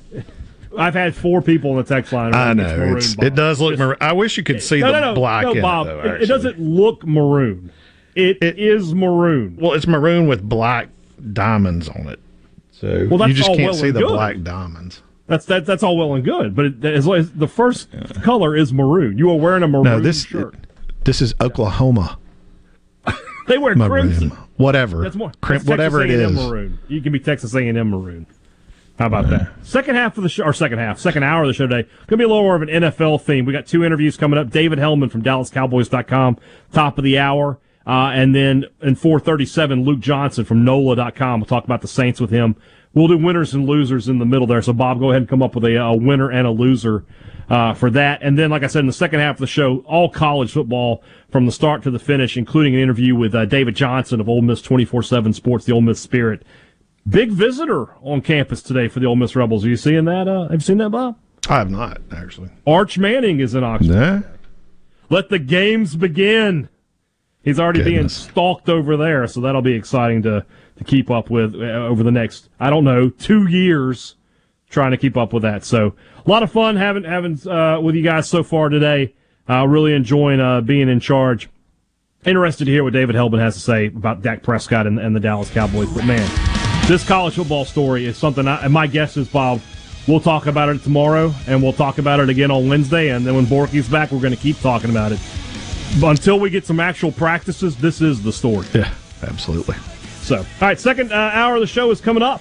I've had four people in the text line. I know it does look. maroon. I wish you could see no, the no, no, black. No, Bob, it, though, it, it, doesn't look maroon. It, it is maroon. Well, it's maroon with black diamonds on it. So well, you just can't well see the good. black diamonds. That's that, that's all well and good, but it, as, as the first yeah. color is maroon. You are wearing a maroon no, this, shirt. This is Oklahoma. they wear maroon. crimson. Whatever. That's more. Crim- that's whatever it is. Maroon. You can be Texas A&M maroon. How about that? Second half of the show, or second half, second hour of the show today, going to be a little more of an NFL theme. We got two interviews coming up. David Helman from DallasCowboys.com, top of the hour. Uh, and then in 437, Luke Johnson from NOLA.com. We'll talk about the Saints with him. We'll do winners and losers in the middle there. So, Bob, go ahead and come up with a, a winner and a loser uh, for that. And then, like I said, in the second half of the show, all college football from the start to the finish, including an interview with uh, David Johnson of Ole Miss 24 7 Sports, the Ole Miss Spirit. Big visitor on campus today for the Ole Miss Rebels. Are you seeing that? Uh, have you seen that, Bob? I have not actually. Arch Manning is in Oxford. Nah. Let the games begin. He's already Goodness. being stalked over there, so that'll be exciting to to keep up with uh, over the next I don't know two years, trying to keep up with that. So a lot of fun having having uh, with you guys so far today. Uh, really enjoying uh, being in charge. Interested to hear what David Helman has to say about Dak Prescott and, and the Dallas Cowboys. But man, this college football story is something, I, and my guess is, Bob, we'll talk about it tomorrow, and we'll talk about it again on Wednesday, and then when Borky's back, we're going to keep talking about it. But until we get some actual practices, this is the story. Yeah, absolutely. So, all right, second uh, hour of the show is coming up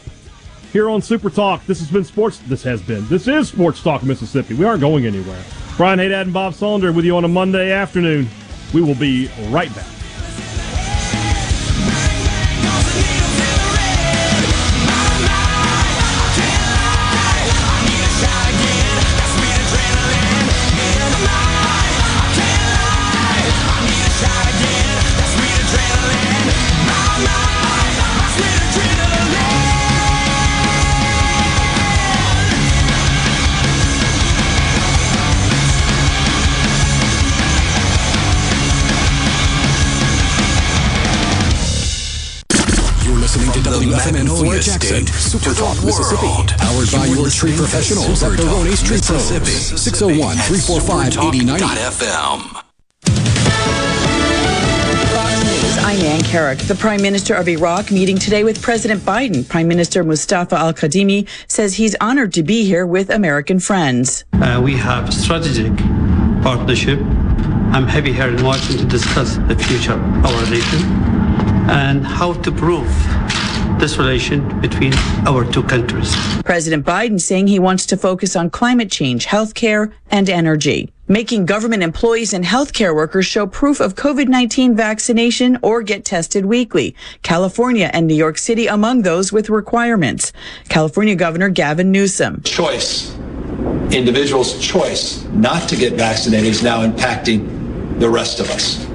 here on Super Talk. This has been sports. This has been. This is Sports Talk Mississippi. We aren't going anywhere. Brian Hadad and Bob Sullender with you on a Monday afternoon. We will be right back. Jackson, Super Talk, Mississippi. Powered by your tree professionals at Barone's Tree Pros. 601 345 8090. FM. I'm Ann Carrick. The Prime Minister of Iraq meeting today with President Biden. Prime Minister Mustafa Al Kadhimi says he's honored to be here with American friends. Uh, we have strategic partnership. I'm happy here in Washington to discuss the future of our nation and how to prove this relation between our two countries. President Biden saying he wants to focus on climate change, healthcare, and energy. Making government employees and healthcare workers show proof of COVID-19 vaccination or get tested weekly. California and New York City among those with requirements. California Governor Gavin Newsom. Choice. Individuals' choice not to get vaccinated is now impacting the rest of us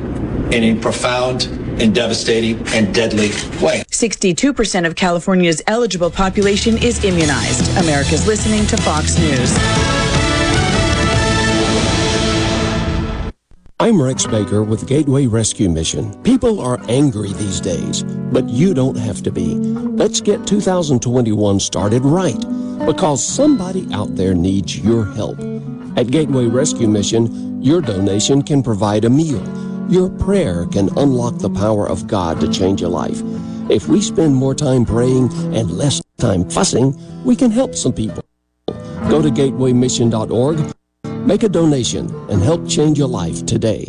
in a profound and devastating and deadly way. 62% of California's eligible population is immunized. America's listening to Fox News. I'm Rex Baker with Gateway Rescue Mission. People are angry these days, but you don't have to be. Let's get 2021 started right because somebody out there needs your help. At Gateway Rescue Mission, your donation can provide a meal. Your prayer can unlock the power of God to change your life. If we spend more time praying and less time fussing, we can help some people. Go to gatewaymission.org Make a donation and help change your life today.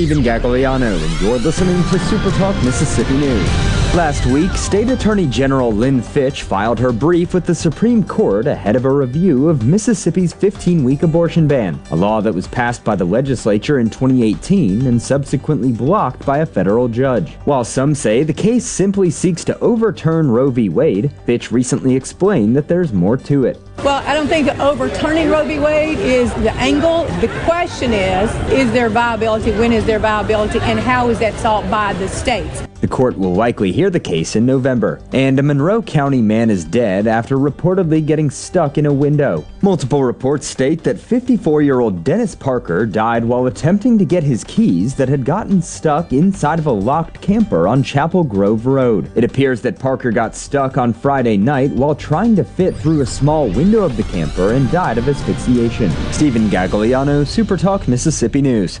Stephen Gagliano, and you're listening to Super Talk Mississippi News. Last week, State Attorney General Lynn Fitch filed her brief with the Supreme Court ahead of a review of Mississippi's 15 week abortion ban, a law that was passed by the legislature in 2018 and subsequently blocked by a federal judge. While some say the case simply seeks to overturn Roe v. Wade, Fitch recently explained that there's more to it. Well, I don't think overturning Roe v. Wade is the angle. The question is, is there viability? When is there viability? And how is that sought by the states? The court will likely hear the case in November. And a Monroe County man is dead after reportedly getting stuck in a window. Multiple reports state that 54 year old Dennis Parker died while attempting to get his keys that had gotten stuck inside of a locked camper on Chapel Grove Road. It appears that Parker got stuck on Friday night while trying to fit through a small window of the camper and died of asphyxiation. Stephen Gagliano, Supertalk, Mississippi News.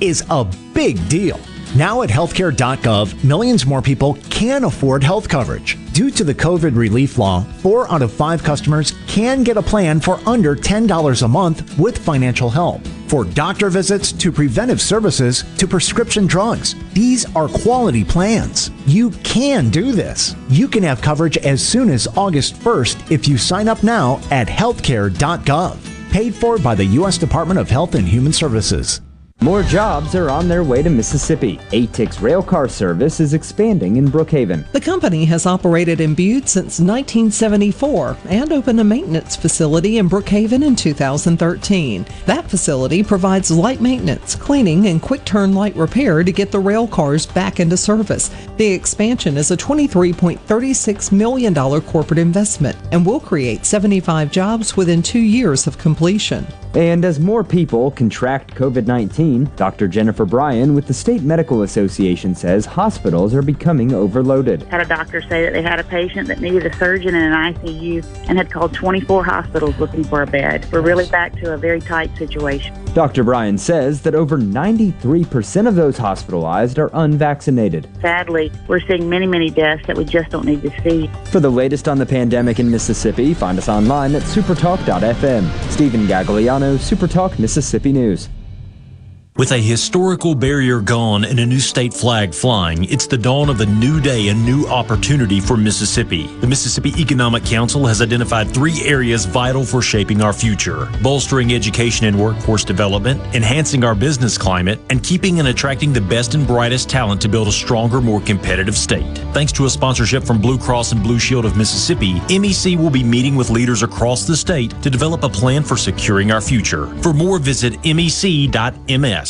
Is a big deal. Now at healthcare.gov, millions more people can afford health coverage. Due to the COVID relief law, four out of five customers can get a plan for under $10 a month with financial help. For doctor visits to preventive services to prescription drugs, these are quality plans. You can do this. You can have coverage as soon as August 1st if you sign up now at healthcare.gov. Paid for by the U.S. Department of Health and Human Services. More jobs are on their way to Mississippi. ATIC's railcar service is expanding in Brookhaven. The company has operated in Butte since 1974 and opened a maintenance facility in Brookhaven in 2013. That facility provides light maintenance, cleaning, and quick turn light repair to get the rail cars back into service. The expansion is a $23.36 million corporate investment and will create 75 jobs within two years of completion. And as more people contract COVID 19, Dr. Jennifer Bryan with the State Medical Association says hospitals are becoming overloaded. Had a doctor say that they had a patient that needed a surgeon in an ICU and had called 24 hospitals looking for a bed. We're really back to a very tight situation. Dr. Bryan says that over 93% of those hospitalized are unvaccinated. Sadly, we're seeing many, many deaths that we just don't need to see. For the latest on the pandemic in Mississippi, find us online at supertalk.fm. Stephen Gagliano, Supertalk Mississippi News. With a historical barrier gone and a new state flag flying, it's the dawn of a new day and new opportunity for Mississippi. The Mississippi Economic Council has identified three areas vital for shaping our future bolstering education and workforce development, enhancing our business climate, and keeping and attracting the best and brightest talent to build a stronger, more competitive state. Thanks to a sponsorship from Blue Cross and Blue Shield of Mississippi, MEC will be meeting with leaders across the state to develop a plan for securing our future. For more, visit mec.ms.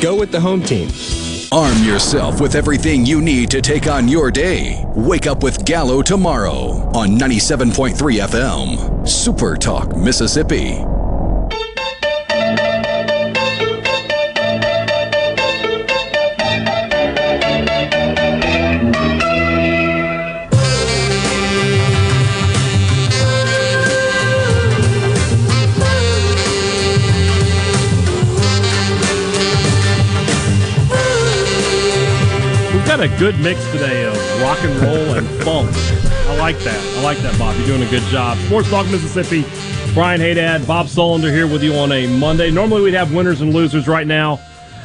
Go with the home team. Arm yourself with everything you need to take on your day. Wake up with Gallo tomorrow on 97.3 FM. Super Talk, Mississippi. Got a good mix today of rock and roll and funk. I like that. I like that, Bob. You're doing a good job. Sports Talk Mississippi. Brian Hadad, Bob Sullender here with you on a Monday. Normally we'd have winners and losers right now,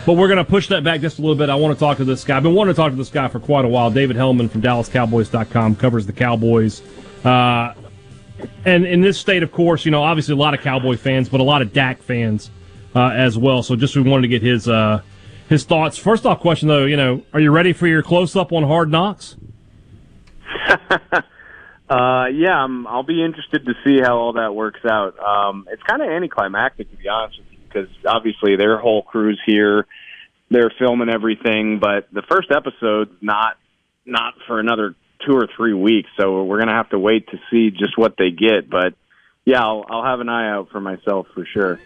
but we're going to push that back just a little bit. I want to talk to this guy. I've been wanting to talk to this guy for quite a while. David Helman from DallasCowboys.com covers the Cowboys. Uh, and in this state, of course, you know, obviously a lot of Cowboy fans, but a lot of Dak fans uh, as well. So just we wanted to get his uh, his thoughts. First off, question though, you know, are you ready for your close up on Hard Knocks? Uh, yeah, I'm, I'll be interested to see how all that works out. Um, it's kind of anticlimactic, to be honest with you, because obviously their whole crew's here, they're filming everything, but the first episode's not not for another two or three weeks, so we're gonna have to wait to see just what they get. But yeah, I'll, I'll have an eye out for myself for sure.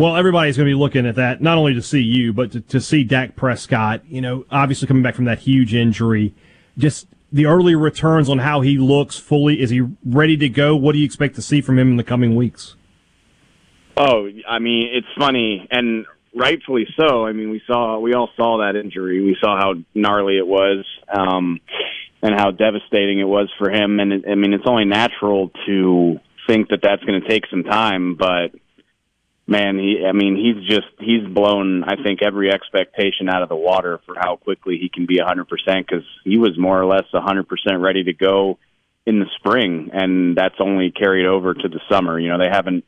Well, everybody's going to be looking at that, not only to see you, but to, to see Dak Prescott, you know, obviously coming back from that huge injury. Just the early returns on how he looks fully. Is he ready to go? What do you expect to see from him in the coming weeks? Oh, I mean, it's funny and rightfully so. I mean, we saw we all saw that injury. We saw how gnarly it was, um, and how devastating it was for him. And it, I mean, it's only natural to think that that's going to take some time, but man, he I mean, he's just he's blown I think every expectation out of the water for how quickly he can be 100% cuz he was more or less 100% ready to go in the spring and that's only carried over to the summer. You know, they haven't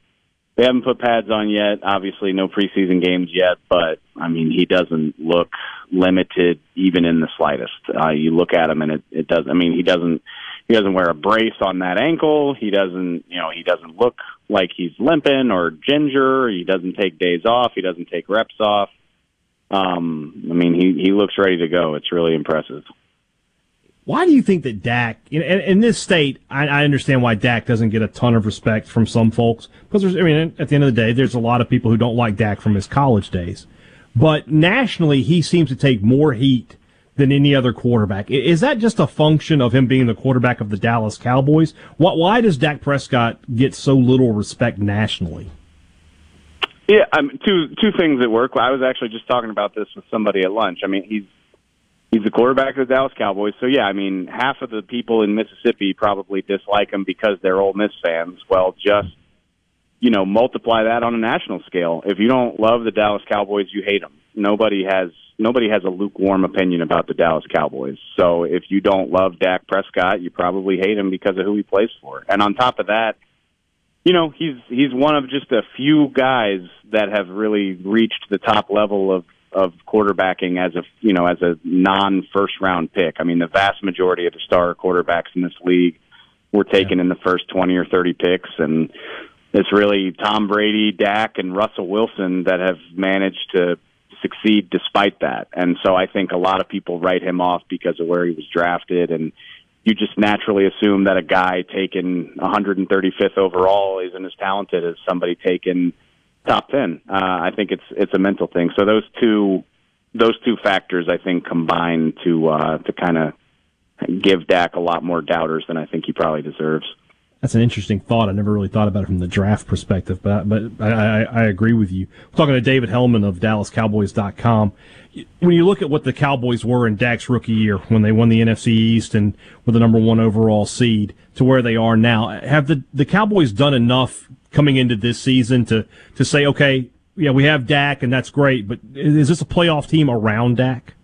they haven't put pads on yet. Obviously, no preseason games yet, but I mean, he doesn't look limited even in the slightest. Uh, you look at him, and it, it doesn't. I mean, he doesn't he doesn't wear a brace on that ankle. He doesn't, you know, he doesn't look like he's limping or ginger. He doesn't take days off. He doesn't take reps off. Um, I mean, he he looks ready to go. It's really impressive. Why do you think that Dak, in, in this state, I, I understand why Dak doesn't get a ton of respect from some folks because there's, I mean, at the end of the day, there's a lot of people who don't like Dak from his college days, but nationally, he seems to take more heat than any other quarterback. Is that just a function of him being the quarterback of the Dallas Cowboys? Why does Dak Prescott get so little respect nationally? Yeah, um, two two things at work. I was actually just talking about this with somebody at lunch. I mean, he's he's the quarterback of the Dallas Cowboys. So yeah, I mean, half of the people in Mississippi probably dislike him because they're Ole Miss fans. Well, just you know, multiply that on a national scale. If you don't love the Dallas Cowboys, you hate them. Nobody has nobody has a lukewarm opinion about the Dallas Cowboys. So if you don't love Dak Prescott, you probably hate him because of who he plays for. And on top of that, you know, he's he's one of just a few guys that have really reached the top level of of quarterbacking as a you know as a non first round pick. I mean, the vast majority of the star quarterbacks in this league were taken in the first twenty or thirty picks, and it's really Tom Brady, Dak, and Russell Wilson that have managed to succeed despite that. And so I think a lot of people write him off because of where he was drafted and you just naturally assume that a guy taken 135th overall isn't as talented as somebody taken top 10. Uh, I think it's it's a mental thing. So those two those two factors I think combine to uh, to kind of give Dak a lot more doubters than I think he probably deserves. That's an interesting thought. I never really thought about it from the draft perspective, but but I, I, I agree with you. I'm talking to David Helman of DallasCowboys.com. When you look at what the Cowboys were in Dak's rookie year, when they won the NFC East and were the number one overall seed, to where they are now, have the the Cowboys done enough coming into this season to to say, okay, yeah, we have Dak and that's great, but is this a playoff team around Dak?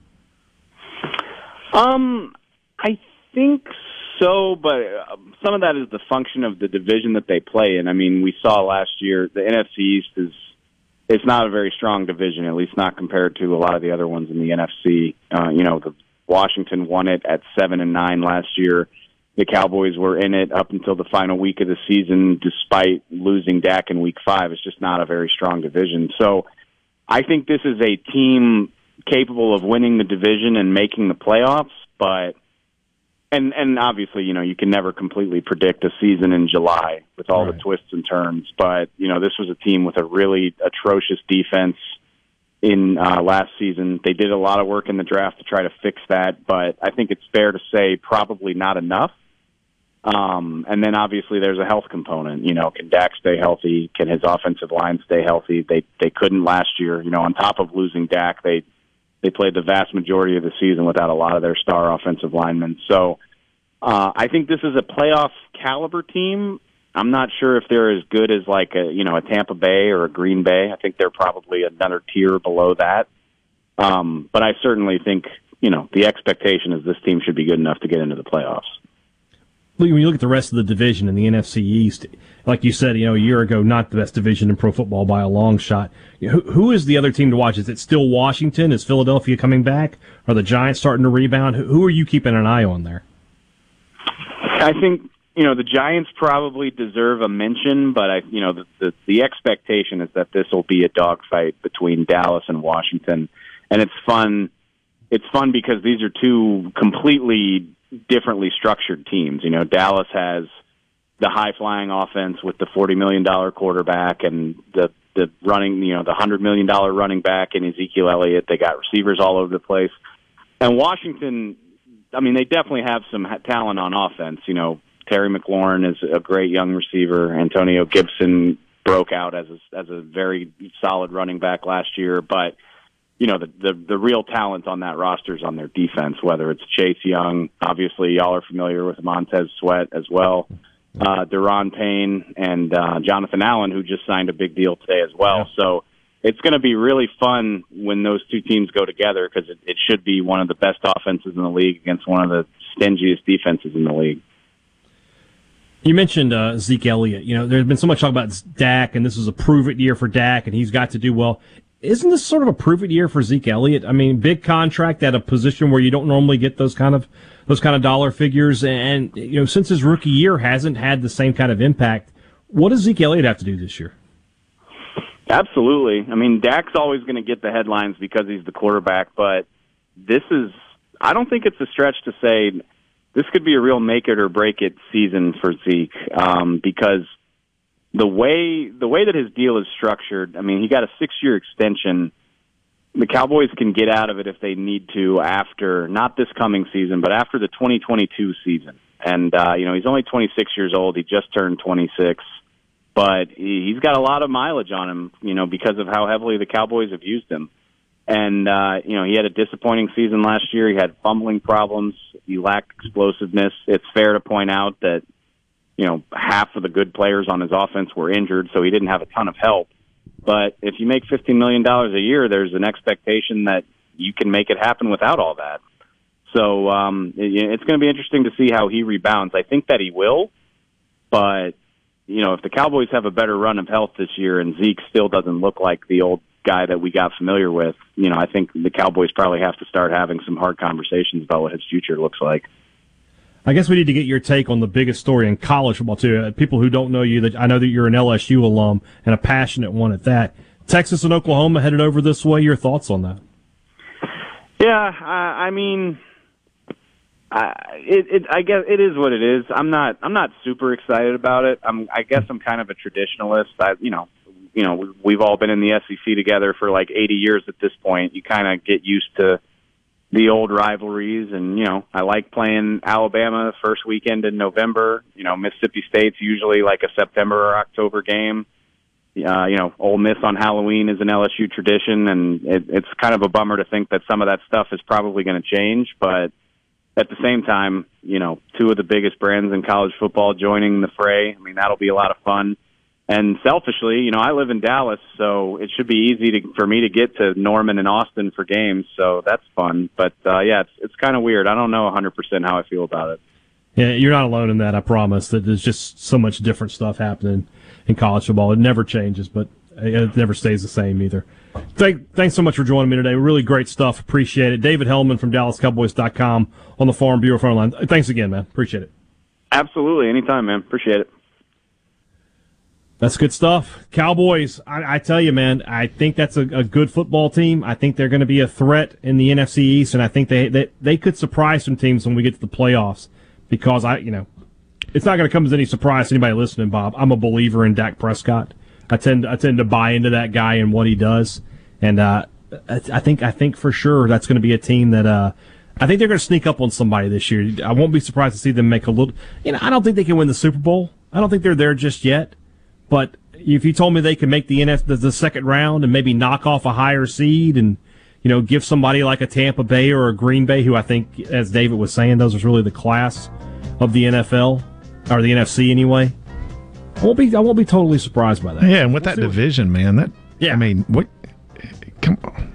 Um, I think so, but uh, some of that is the function of the division that they play in. I mean, we saw last year the NFC East is it's not a very strong division, at least not compared to a lot of the other ones in the NFC. Uh, you know, the Washington won it at seven and nine last year. The Cowboys were in it up until the final week of the season, despite losing Dak in Week Five. It's just not a very strong division. So, I think this is a team capable of winning the division and making the playoffs, but and and obviously, you know, you can never completely predict a season in July with all right. the twists and turns. But you know, this was a team with a really atrocious defense in uh, last season. They did a lot of work in the draft to try to fix that, but I think it's fair to say probably not enough. Um, and then obviously there's a health component. You know, can Dak stay healthy? Can his offensive line stay healthy? They they couldn't last year. You know, on top of losing Dak, they they played the vast majority of the season without a lot of their star offensive linemen. So uh, I think this is a playoff caliber team. I'm not sure if they're as good as like a you know a Tampa Bay or a Green Bay. I think they're probably another tier below that. Um, but I certainly think you know the expectation is this team should be good enough to get into the playoffs. When you look at the rest of the division in the NFC East, like you said, you know, a year ago, not the best division in pro football by a long shot. Who, who is the other team to watch? Is it still Washington? Is Philadelphia coming back? Are the Giants starting to rebound? Who are you keeping an eye on there? I think you know the Giants probably deserve a mention, but I you know the the, the expectation is that this will be a dogfight between Dallas and Washington, and it's fun. It's fun because these are two completely differently structured teams. You know, Dallas has the high flying offense with the forty million dollar quarterback and the the running you know the hundred million dollar running back and Ezekiel Elliott. They got receivers all over the place, and Washington. I mean, they definitely have some talent on offense. You know, Terry McLaurin is a great young receiver. Antonio Gibson broke out as a, as a very solid running back last year, but you know the, the the real talent on that roster is on their defense. Whether it's Chase Young, obviously y'all are familiar with Montez Sweat as well uh, Daron Payne and uh, Jonathan Allen, who just signed a big deal today as well. Yeah. So it's going to be really fun when those two teams go together because it, it should be one of the best offenses in the league against one of the stingiest defenses in the league. You mentioned uh, Zeke Elliott. You know, there's been so much talk about Dak, and this is a prove it year for Dak, and he's got to do well. Isn't this sort of a prove it year for Zeke Elliott? I mean, big contract at a position where you don't normally get those kind of those kind of dollar figures. And, you know, since his rookie year hasn't had the same kind of impact, what does Zeke Elliott have to do this year? Absolutely. I mean, Dak's always going to get the headlines because he's the quarterback, but this is, I don't think it's a stretch to say this could be a real make it or break it season for Zeke um, because the way the way that his deal is structured, I mean, he got a six year extension the Cowboys can get out of it if they need to after not this coming season, but after the 2022 season. And uh, you know, he's only 26 years old. He just turned 26, but he's got a lot of mileage on him. You know, because of how heavily the Cowboys have used him. And uh, you know, he had a disappointing season last year. He had fumbling problems. He lacked explosiveness. It's fair to point out that you know half of the good players on his offense were injured, so he didn't have a ton of help but if you make $15 million a year, there's an expectation that you can make it happen without all that. So um, it's going to be interesting to see how he rebounds. I think that he will, but you know, if the Cowboys have a better run of health this year and Zeke still doesn't look like the old guy that we got familiar with, you know, I think the Cowboys probably have to start having some hard conversations about what his future looks like. I guess we need to get your take on the biggest story in college football too. Uh, people who don't know you, that I know that you're an LSU alum and a passionate one at that. Texas and Oklahoma headed over this way. Your thoughts on that? Yeah, I, I mean, I, it, it, I guess it is what it is. I'm not, I'm not super excited about it. I'm, I guess I'm kind of a traditionalist. I, you know, you know, we've all been in the SEC together for like 80 years at this point. You kind of get used to the old rivalries, and you know, I like playing Alabama first weekend in November. You know, Mississippi State's usually like a September or October game. Uh, you know, Ole Miss on Halloween is an LSU tradition, and it, it's kind of a bummer to think that some of that stuff is probably going to change, but at the same time, you know, two of the biggest brands in college football joining the fray. I mean, that'll be a lot of fun. And selfishly, you know, I live in Dallas, so it should be easy to, for me to get to Norman and Austin for games. So that's fun. But uh, yeah, it's it's kind of weird. I don't know 100% how I feel about it. Yeah, you're not alone in that. I promise. That there's just so much different stuff happening in college football. It never changes, but it never stays the same either. Thank, thanks so much for joining me today. Really great stuff. Appreciate it. David Helman from DallasCowboys.com on the Farm Bureau phone line. Thanks again, man. Appreciate it. Absolutely. Anytime, man. Appreciate it. That's good stuff. Cowboys, I, I tell you, man, I think that's a, a, good football team. I think they're going to be a threat in the NFC East, and I think they, they, they could surprise some teams when we get to the playoffs because I, you know, it's not going to come as any surprise to anybody listening, Bob. I'm a believer in Dak Prescott. I tend I tend to buy into that guy and what he does, and uh, I think I think for sure that's going to be a team that uh, I think they're going to sneak up on somebody this year. I won't be surprised to see them make a little. You know, I don't think they can win the Super Bowl. I don't think they're there just yet. But if you told me they could make the NF the, the second round and maybe knock off a higher seed and you know give somebody like a Tampa Bay or a Green Bay, who I think, as David was saying, those are really the class of the NFL or the NFC anyway. I won't be I won't be totally surprised by that. Yeah, and with we'll that division, what, man, that yeah, I mean, what? Come on,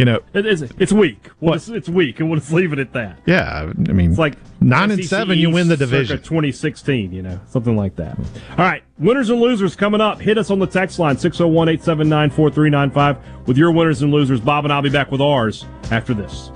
you know, it is. It's weak. Well, it's, it's, weak, and we'll just leave it at that. Yeah, I mean, it's like nine and seven, you win the division. 2016, you know, something like that. All right, winners and losers coming up. Hit us on the text line 601-879-4395 with your winners and losers. Bob and I'll be back with ours after this.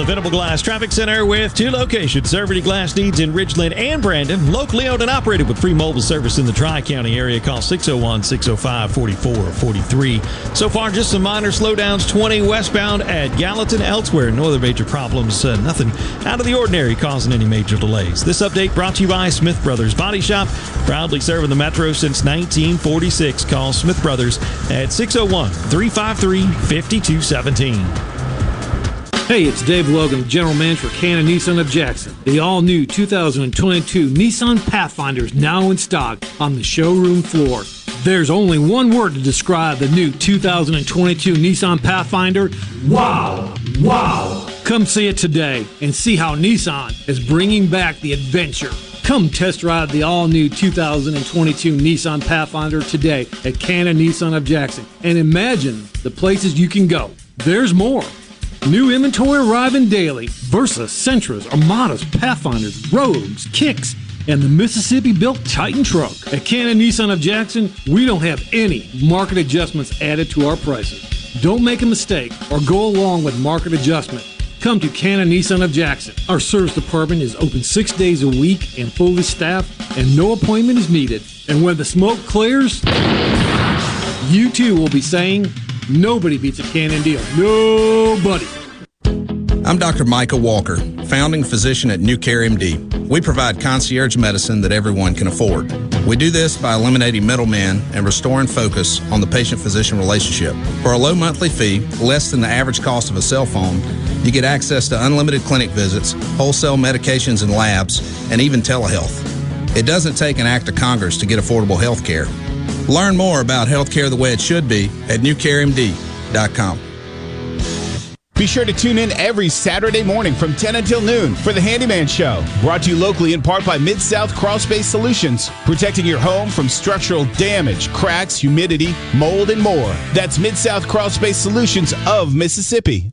The Venable Glass Traffic Center with two locations serving your glass needs in Ridgeland and Brandon. Locally owned and operated with free mobile service in the Tri County area. Call 601 605 4443. So far, just some minor slowdowns 20 westbound at Gallatin. Elsewhere, no other major problems. Uh, nothing out of the ordinary causing any major delays. This update brought to you by Smith Brothers Body Shop, proudly serving the Metro since 1946. Call Smith Brothers at 601 353 5217. Hey, it's Dave Logan, General Manager for Cannon Nissan of Jackson. The all-new 2022 Nissan Pathfinder is now in stock on the showroom floor. There's only one word to describe the new 2022 Nissan Pathfinder. Wow! Wow! Come see it today and see how Nissan is bringing back the adventure. Come test drive the all-new 2022 Nissan Pathfinder today at Cannon Nissan of Jackson and imagine the places you can go. There's more. New inventory arriving daily. Versa, Sentras, Armadas, Pathfinders, Rogues, Kicks, and the Mississippi built Titan truck. At Cannon Nissan of Jackson, we don't have any market adjustments added to our prices. Don't make a mistake or go along with market adjustment. Come to Cannon Nissan of Jackson. Our service department is open six days a week and fully staffed, and no appointment is needed. And when the smoke clears, you too will be saying, Nobody beats a Cannon deal. Nobody. I'm Dr. Micah Walker, founding physician at New Care MD. We provide concierge medicine that everyone can afford. We do this by eliminating middlemen and restoring focus on the patient physician relationship. For a low monthly fee, less than the average cost of a cell phone, you get access to unlimited clinic visits, wholesale medications and labs, and even telehealth. It doesn't take an act of Congress to get affordable health care. Learn more about healthcare the way it should be at newcaremd.com. Be sure to tune in every Saturday morning from 10 until noon for the Handyman Show. Brought to you locally in part by Mid South Crawl Space Solutions, protecting your home from structural damage, cracks, humidity, mold, and more. That's Mid South Crawl Space Solutions of Mississippi.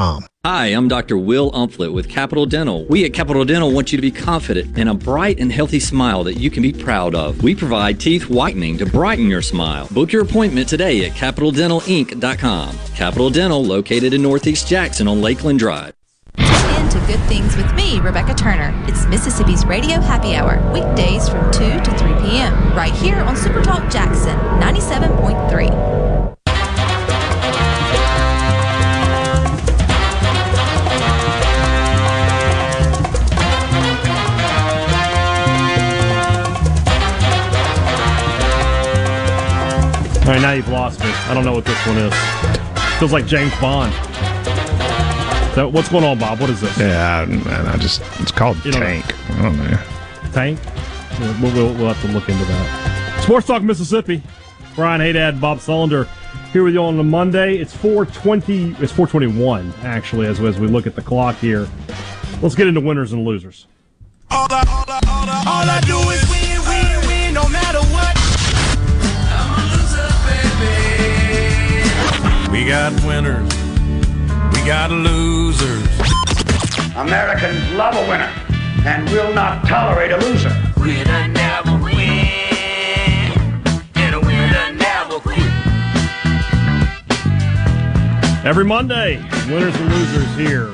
Hi, I'm Dr. Will Umflett with Capital Dental. We at Capital Dental want you to be confident in a bright and healthy smile that you can be proud of. We provide teeth whitening to brighten your smile. Book your appointment today at CapitalDentalInc.com. Capital Dental, located in Northeast Jackson on Lakeland Drive. Tune in to Good Things with me, Rebecca Turner. It's Mississippi's Radio Happy Hour, weekdays from 2 to 3 p.m., right here on Supertalk Jackson 97.3. All right, now you've lost me. I don't know what this one is. Feels like James Bond. So what's going on, Bob? What is this? Yeah, man, I just it's called You don't know. Tank. I don't know. Tank? We'll, we'll, we'll have to look into that. Sports Talk Mississippi. Brian Hadad, Bob Sullender here with you on a Monday. It's 420. It's 421 actually, as as we look at the clock here. Let's get into winners and losers. All I, all I, all I, all I do is win, win, win, no matter We got winners. We got losers. Americans love a winner and will not tolerate a loser. Winner never win, and a winner never quit. Every Monday, winners and losers here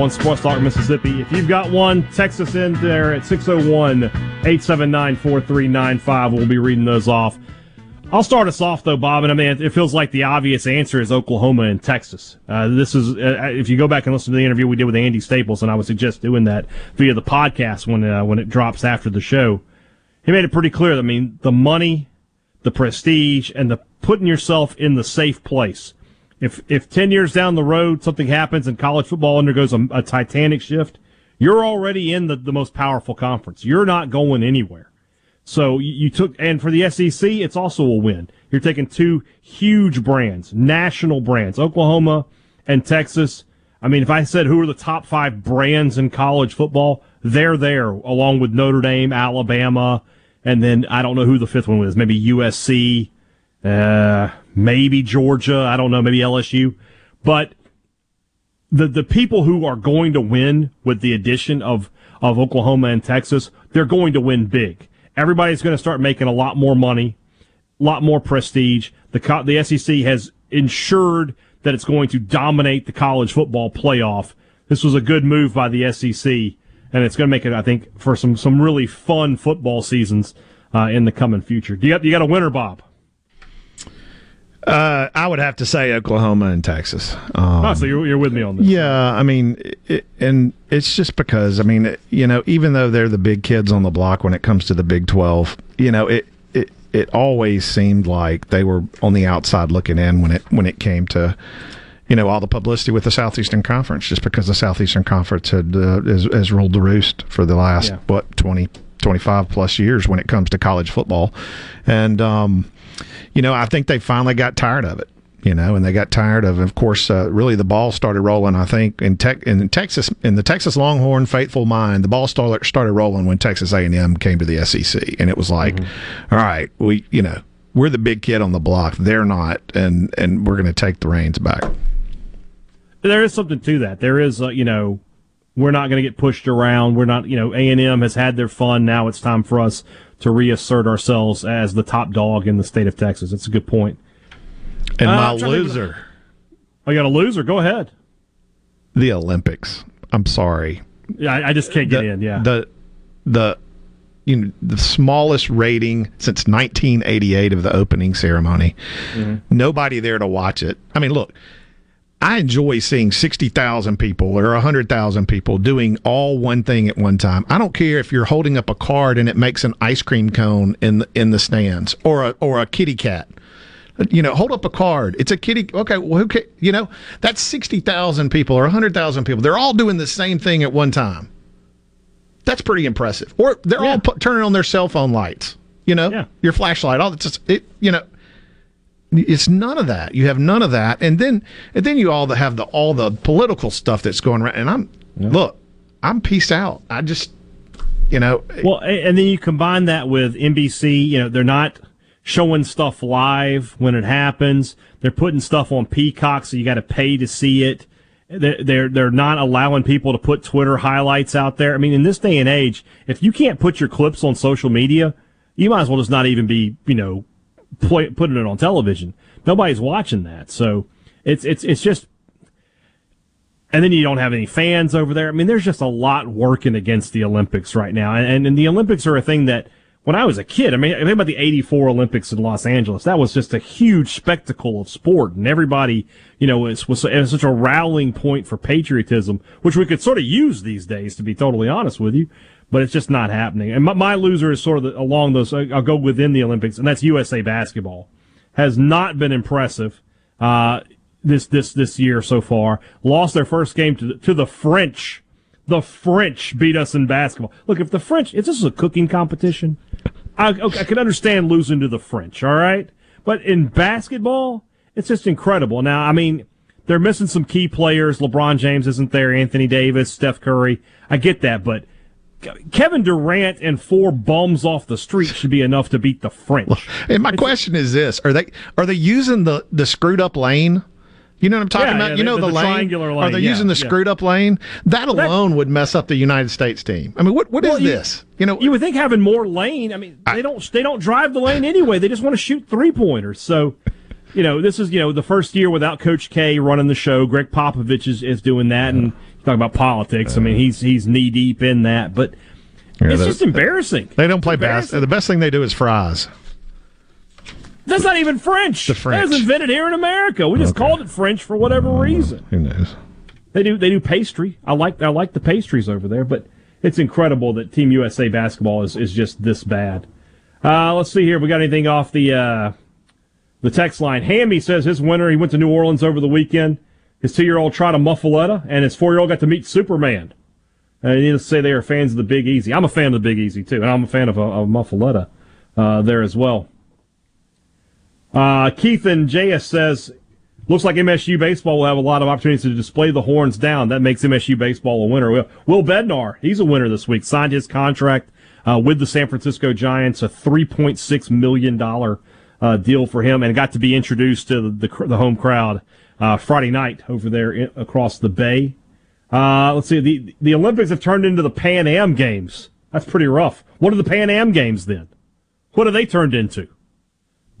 on Sports Talk Mississippi. If you've got one, text us in there at 601 879 4395. We'll be reading those off. I'll start us off though, Bob, and I mean it feels like the obvious answer is Oklahoma and Texas. Uh, this is uh, if you go back and listen to the interview we did with Andy Staples, and I would suggest doing that via the podcast when uh, when it drops after the show. He made it pretty clear. I mean, the money, the prestige, and the putting yourself in the safe place. If if ten years down the road something happens and college football undergoes a, a titanic shift, you're already in the, the most powerful conference. You're not going anywhere. So you, took, and for the SEC, it's also a win. You're taking two huge brands, national brands, Oklahoma and Texas. I mean, if I said who are the top five brands in college football, they're there along with Notre Dame, Alabama, and then I don't know who the fifth one was. Maybe USC, uh, maybe Georgia. I don't know. Maybe LSU. But the the people who are going to win with the addition of of Oklahoma and Texas, they're going to win big. Everybody's going to start making a lot more money, a lot more prestige. The co- the SEC has ensured that it's going to dominate the college football playoff. This was a good move by the SEC, and it's going to make it, I think, for some some really fun football seasons uh, in the coming future. Do you got you got a winner, Bob? Uh, I would have to say Oklahoma and Texas. Um, oh, so you're, you're with me on this? Yeah, I mean, it, and it's just because I mean, you know, even though they're the big kids on the block when it comes to the Big Twelve, you know, it it it always seemed like they were on the outside looking in when it when it came to. You know all the publicity with the Southeastern Conference, just because the Southeastern Conference had uh, has, has ruled the roost for the last Yeah. what 20, 25 plus years when it comes to college football, and um, you know I think they finally got tired of it you know, and they got tired of, of course, uh, really the ball started rolling. I think in tech in Texas, in the Texas Longhorn faithful mind, the ball started started rolling when Texas A and M came to the SEC, and it was like, all right, we, you know, we're the big kid on the block, they're not, and and we're going to take the reins back. there is something to that. There is, uh, you know, we're not going to get pushed around. We're not, you know, A and M has had their fun. Now it's time for us to reassert ourselves as the top dog in the state of Texas. That's a good point. And Uh, my I'm to think loser, Oh, you got a loser? Go ahead. the Olympics. I'm sorry. Yeah, I, I just can't get the, in. Yeah, The the you know the smallest rating since 1988 of the opening ceremony. Mm-hmm. Nobody there to watch it. I mean, look, I enjoy seeing 60,000 people or 100,000 people doing all one thing at one time. I don't care if you're holding up a card and it makes an ice cream cone in the, in the stands or a, or a kitty cat. You know, hold up a card. It's a kitty. Okay, well, who ca- You know, that's 60,000 people or 100,000 people. They're all doing the same thing at one time. That's pretty impressive. Or they're all pu- turning on their cell phone lights. You know, your flashlight. All that's just it. You know, it's none of that. You have none of that, and then and then you all have the all the political stuff that's going around. And I'm look, I'm peace out. I just, you know, Well, and then you combine that with NBC. You know, they're not showing stuff live when it happens. They're putting stuff on Peacock, so you got to pay to see it. They're, they're they're not allowing people to put Twitter highlights out there. I mean, in this day and age, if you can't put your clips on social media, you might as well just not even be you know play, putting it on television. Nobody's watching that, so it's it's it's just and then you don't have any fans over there. I mean, there's just a lot working against the Olympics right now, and, and the Olympics are a thing that when I was a kid, I mean, think about the '84 Olympics in Los Angeles. That was just a huge spectacle of sport, and everybody, you know, was was, it was such a rallying point for patriotism, which we could sort of use these days, to be totally honest with you. But it's just not happening. And my, my loser is sort of the, along those. I'll go within the Olympics, and that's USA basketball. Has not been impressive. Uh, this this this year so far. Lost their first game to the, to the French. The French beat us in basketball. Look, if the French, if this is a cooking competition, I, okay, I understand losing to the French. All right, but in basketball, it's just incredible. Now, I mean, they're missing some key players. LeBron James isn't there. Anthony Davis, Steph Curry. I get that, but Kevin Durant and four bums off the street should be enough to beat the French. And my question is this: Are they are they using the the screwed up lane? You know what I'm talking Yeah, about? yeah, you know the- the, the lane. triangular Are they yeah, using the screwed up lane? That alone would mess up the United States team. I mean, what what is Well, you- this? You know, you would think having more lane. I mean, they don't they don't drive the lane anyway. They just want to shoot three pointers. So, you know, this is you know the first year without Coach K running the show. Gregg Popovich is, is doing that, and talking about politics. I mean, he's he's knee deep in that, but Yeah, it's just embarrassing. they don't play basketball. The best thing they do is fries. That's not even French. The French. That was invented here in America. We just called it French for whatever reason. Who knows? They do they do pastry. I like I like the pastries over there, but it's incredible that Team USA basketball is, is just this bad. Uh, let's see here. We got anything off the uh, the text line? Hammy says his winner. He went to New Orleans over the weekend. His two year old tried a muffaletta, and his four year old got to meet Superman. And needless to say, they are fans of the Big Easy. I'm a fan of the Big Easy too, and I'm a fan of a, of muffaletta uh, there as well. Uh, Keith and JS says, looks like MSU baseball will have a lot of opportunities to display the horns down. That makes MSU baseball a winner. Will, Will Bednar, he's a winner this week. Signed his contract uh, with the San Francisco Giants, a $3.6 million uh, deal for him, and got to be introduced to the, the, the home crowd uh, Friday night over there in, across the bay. Uh, let's see, the, the Olympics have turned into the Pan Am Games. That's pretty rough. What are the Pan Am Games then? What have they turned into?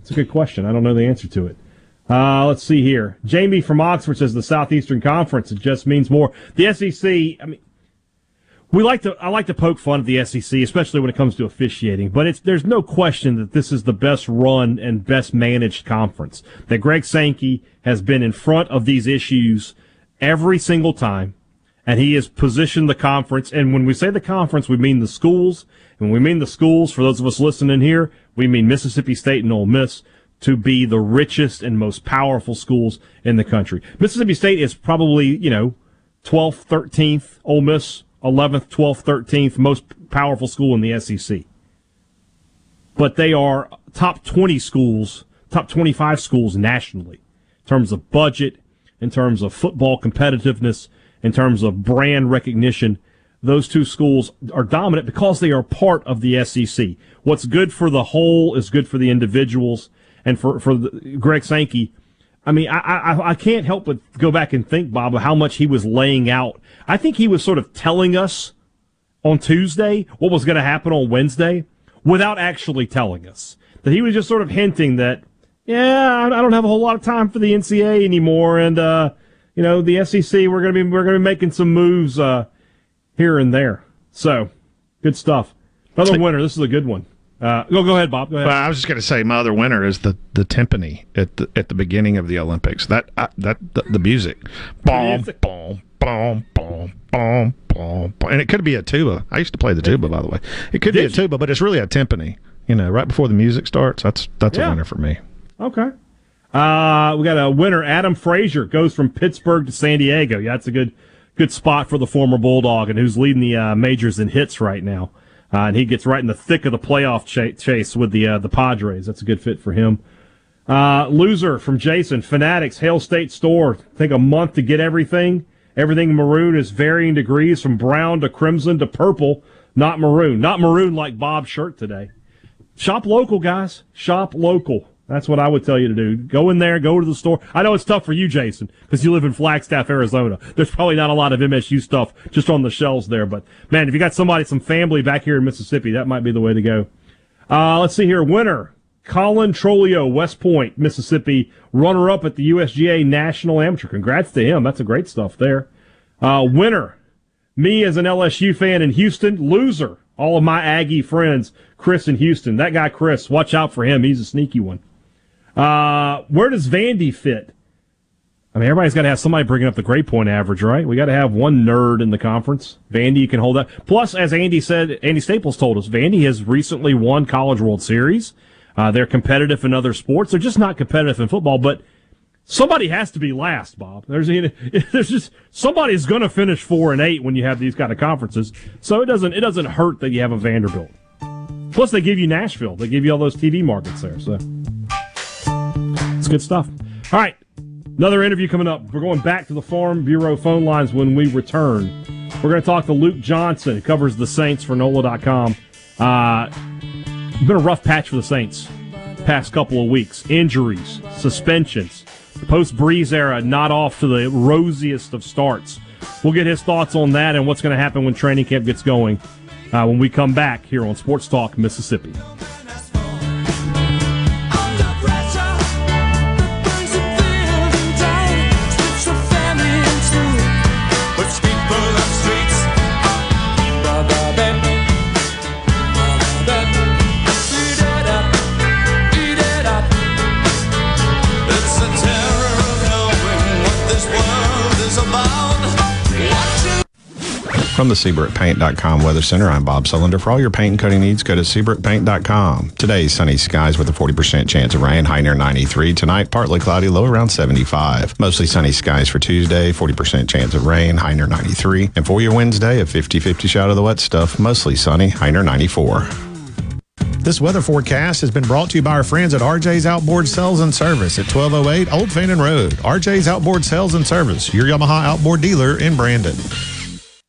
It's a good question. I don't know the answer to it. Uh, let's see here. Jamie from Oxford says the Southeastern Conference. It just means more. The SEC. I mean, we like to. I like to poke fun at the SEC, especially when it comes to officiating. But it's there's no question that this is the best run and best managed conference. That Greg Sankey has been in front of these issues every single time, and he has positioned the conference. And when we say the conference, we mean the schools. And when we mean the schools, for those of us listening here, we mean Mississippi State and Ole Miss to be the richest and most powerful schools in the country. Mississippi State is probably, you know, 12th, 13th, Ole Miss 11th, 12th, 13th most powerful school in the SEC. But they are top 20 schools, top 25 schools nationally in terms of budget, in terms of football competitiveness, in terms of brand recognition. Those two schools are dominant because they are part of the SEC. What's good for the whole is good for the individuals. And for, for the, Greg Sankey, I mean, I, I, I can't help but go back and think, Bob, of how much he was laying out. I think he was sort of telling us on Tuesday what was going to happen on Wednesday without actually telling us. That he was just sort of hinting that, yeah, I don't have a whole lot of time for the NCAA anymore, and uh, you know, the SEC we're going to be we're going to be making some moves uh, here and there. So, good stuff. Another winner. This is a good one. Uh, go go ahead, Bob. Go ahead. Well, I was just going to say my other winner is the the timpani at the at the beginning of the Olympics. That uh, that the, the music, boom, boom, boom, boom, boom, boom, and it could be a tuba. I used to play the tuba, by the way. It could be a tuba, but it's really a timpani. You know, right before the music starts. That's that's Yeah. a winner for me. Okay. Uh, we got a winner. Adam Frazier goes from Pittsburgh to San Diego. Yeah, that's a good good spot for the former Bulldog and who's leading the uh, majors in hits right now. Uh, and he gets right in the thick of the playoff cha- chase with the uh, the Padres. That's a good fit for him. Uh, loser from Jason Fanatics Hail State Store. Take a month to get everything. Everything maroon is varying degrees from brown to crimson to purple. Not maroon. Not maroon like Bob's shirt today. Shop local, guys. Shop local. That's what I would tell you to do. Go in there, go to the store. I know it's tough for you, Jason, because you live in Flagstaff, Arizona. There's probably not a lot of MSU stuff just on the shelves there. But man, if you got somebody, some family back here in Mississippi, that might be the way to go. Uh, let's see here. Winner, Cohen Trolio, West Point, Mississippi, runner up at the USGA National Amateur. Congrats to him. That's a great stuff there. Uh, winner, me as an LSU fan in Houston, loser. All of my Aggie friends, Chris in Houston. That guy, Chris, watch out for him. He's a sneaky one. Uh, where does Vandy fit? I mean, everybody's got to have somebody bringing up the grade point average, right? We got to have one nerd in the conference. Vandy can hold that. Plus, as Andy said, Andy Staples told us, Vandy has recently won College World Series. Uh, they're competitive in other sports. They're just not competitive in football, but somebody has to be last, Bob. There's, there's just, somebody's going to finish four and eight when you have these kind of conferences. So it doesn't, it doesn't hurt that you have a Vanderbilt. Plus, they give you Nashville. They give you all those TV markets there. So it's good stuff. All right. Another interview coming up. We're going back to the Farm Bureau phone lines when we return. We're going to talk to Luke Johnson, who covers the Saints for NOLA.com. Uh, been a rough patch for the Saints past couple of weeks. Injuries, suspensions, post Brees era not off to the rosiest of starts. We'll get his thoughts on that and what's going to happen when training camp gets going uh, when we come back here on Sports Talk Mississippi. From the SeabrookPaint.com Weather Center, I'm Bob Sullender. For all your paint and coating needs, go to SeabrookPaint.com. Today, sunny skies with a 40% chance of rain, high near 93. Tonight, partly cloudy, low around 75. Mostly sunny skies for Tuesday, 40% chance of rain, high near 93. And for your Wednesday, a 50-50 shot of the wet stuff, mostly sunny, high near 94. This weather forecast has been brought to you by our friends at RJ's Outboard Sales and Service at 1208 Old Fannin Road. RJ's Outboard Sales and Service, your Yamaha outboard dealer in Brandon.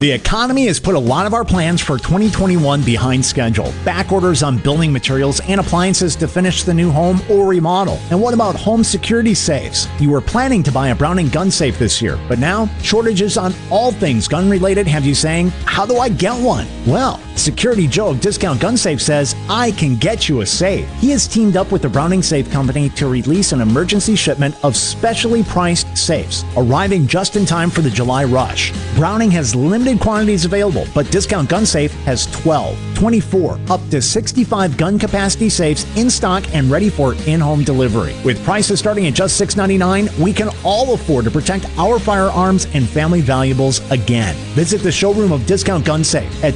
The economy has put a lot of our plans for 2021 behind schedule. Back orders on building materials and appliances to finish the new home or remodel. And what about home security safes? You were planning to buy a Browning gun safe this year, but now shortages on all things gun related have you saying, How do I get one? Well, Security Joe of Discount Gun Safe says, I can get you a safe. He has teamed up with the Browning Safe Company to release an emergency shipment of specially priced safes, arriving just in time for the July rush. Browning has limited quantities available, but Discount Gun Safe has 12, 24, up to 65 gun capacity safes in stock and ready for in-home delivery. With prices starting at just $6.99, we can all afford to protect our firearms and family valuables again. Visit the showroom of Discount Gun Safe at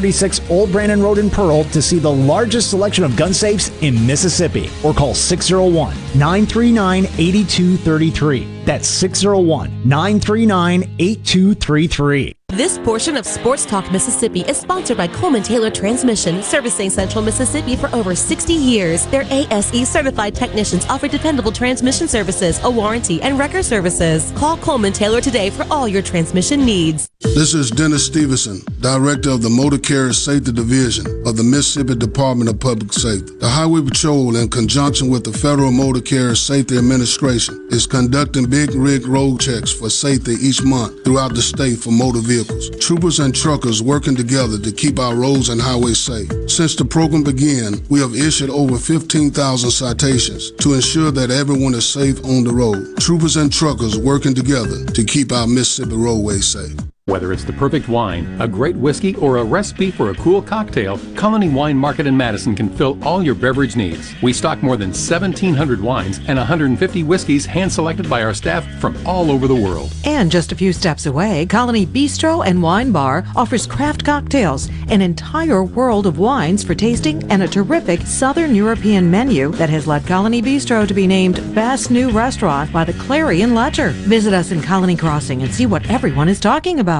2636 Old Brandon Road in Pearl to see the largest selection of gun safes in Mississippi or call 601 939 8233. That's 601 939 8233. This portion of Sports Talk Mississippi is sponsored by Coleman Taylor Transmission, servicing Central Mississippi for over 60 years. Their ASE certified technicians offer dependable transmission services, a warranty, and record services. Call Coleman Taylor today for all your transmission needs. This is Dennis Stevenson, Director of the Motor Carrier Safety Division of the Mississippi Department of Public Safety. The Highway Patrol, in conjunction with the Federal Motor Carrier Safety Administration, is conducting big rig road checks for safety each month throughout the state for motor vehicles. Troopers and truckers working together to keep our roads and highways safe. Since the program began, we have issued over 15,000 citations to ensure that everyone is safe on the road. Troopers and truckers working together to keep our Mississippi roadways safe. Whether it's the perfect wine, a great whiskey, or a recipe for a cool cocktail, Colony Wine Market in Madison can fill all your beverage needs. We stock more than 1,700 wines and 150 whiskeys hand selected by our staff from all over the world. And just a few steps away, Colony Bistro and Wine Bar offers craft cocktails, an entire world of wines for tasting, and a terrific Southern European menu that has led Colony Bistro to be named Best New Restaurant by the Clarion Ledger. Visit us in Colony Crossing and see what everyone is talking about.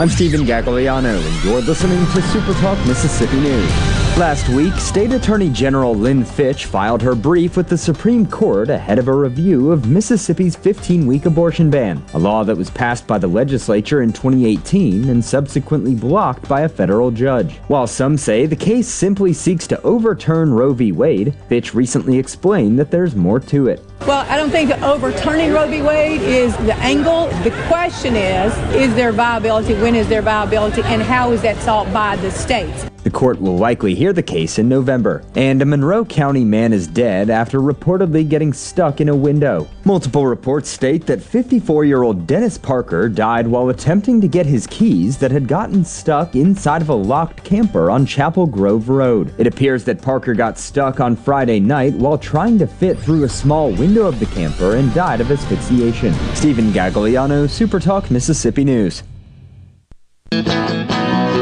I'm Stephen Gagliano, and you're listening to Super Talk Mississippi News. Last week, State Attorney General Lynn Fitch filed her brief with the Supreme Court ahead of a review of Mississippi's 15 week abortion ban, a law that was passed by the legislature in 2018 and subsequently blocked by a federal judge. While some say the case simply seeks to overturn Roe v. Wade, Fitch recently explained that there's more to it. Well, I don't think that overturning Roe v. Wade is the angle. The question is, is there viability? When is there viability? And how is that sought by the states? The court will likely hear the case in November. And a Monroe County man is dead after reportedly getting stuck in a window. Multiple reports state that 54 year old Dennis Parker died while attempting to get his keys that had gotten stuck inside of a locked camper on Chapel Grove Road. It appears that Parker got stuck on Friday night while trying to fit through a small window of the camper and died of asphyxiation. Stephen Gagliano, Supertalk, Mississippi News.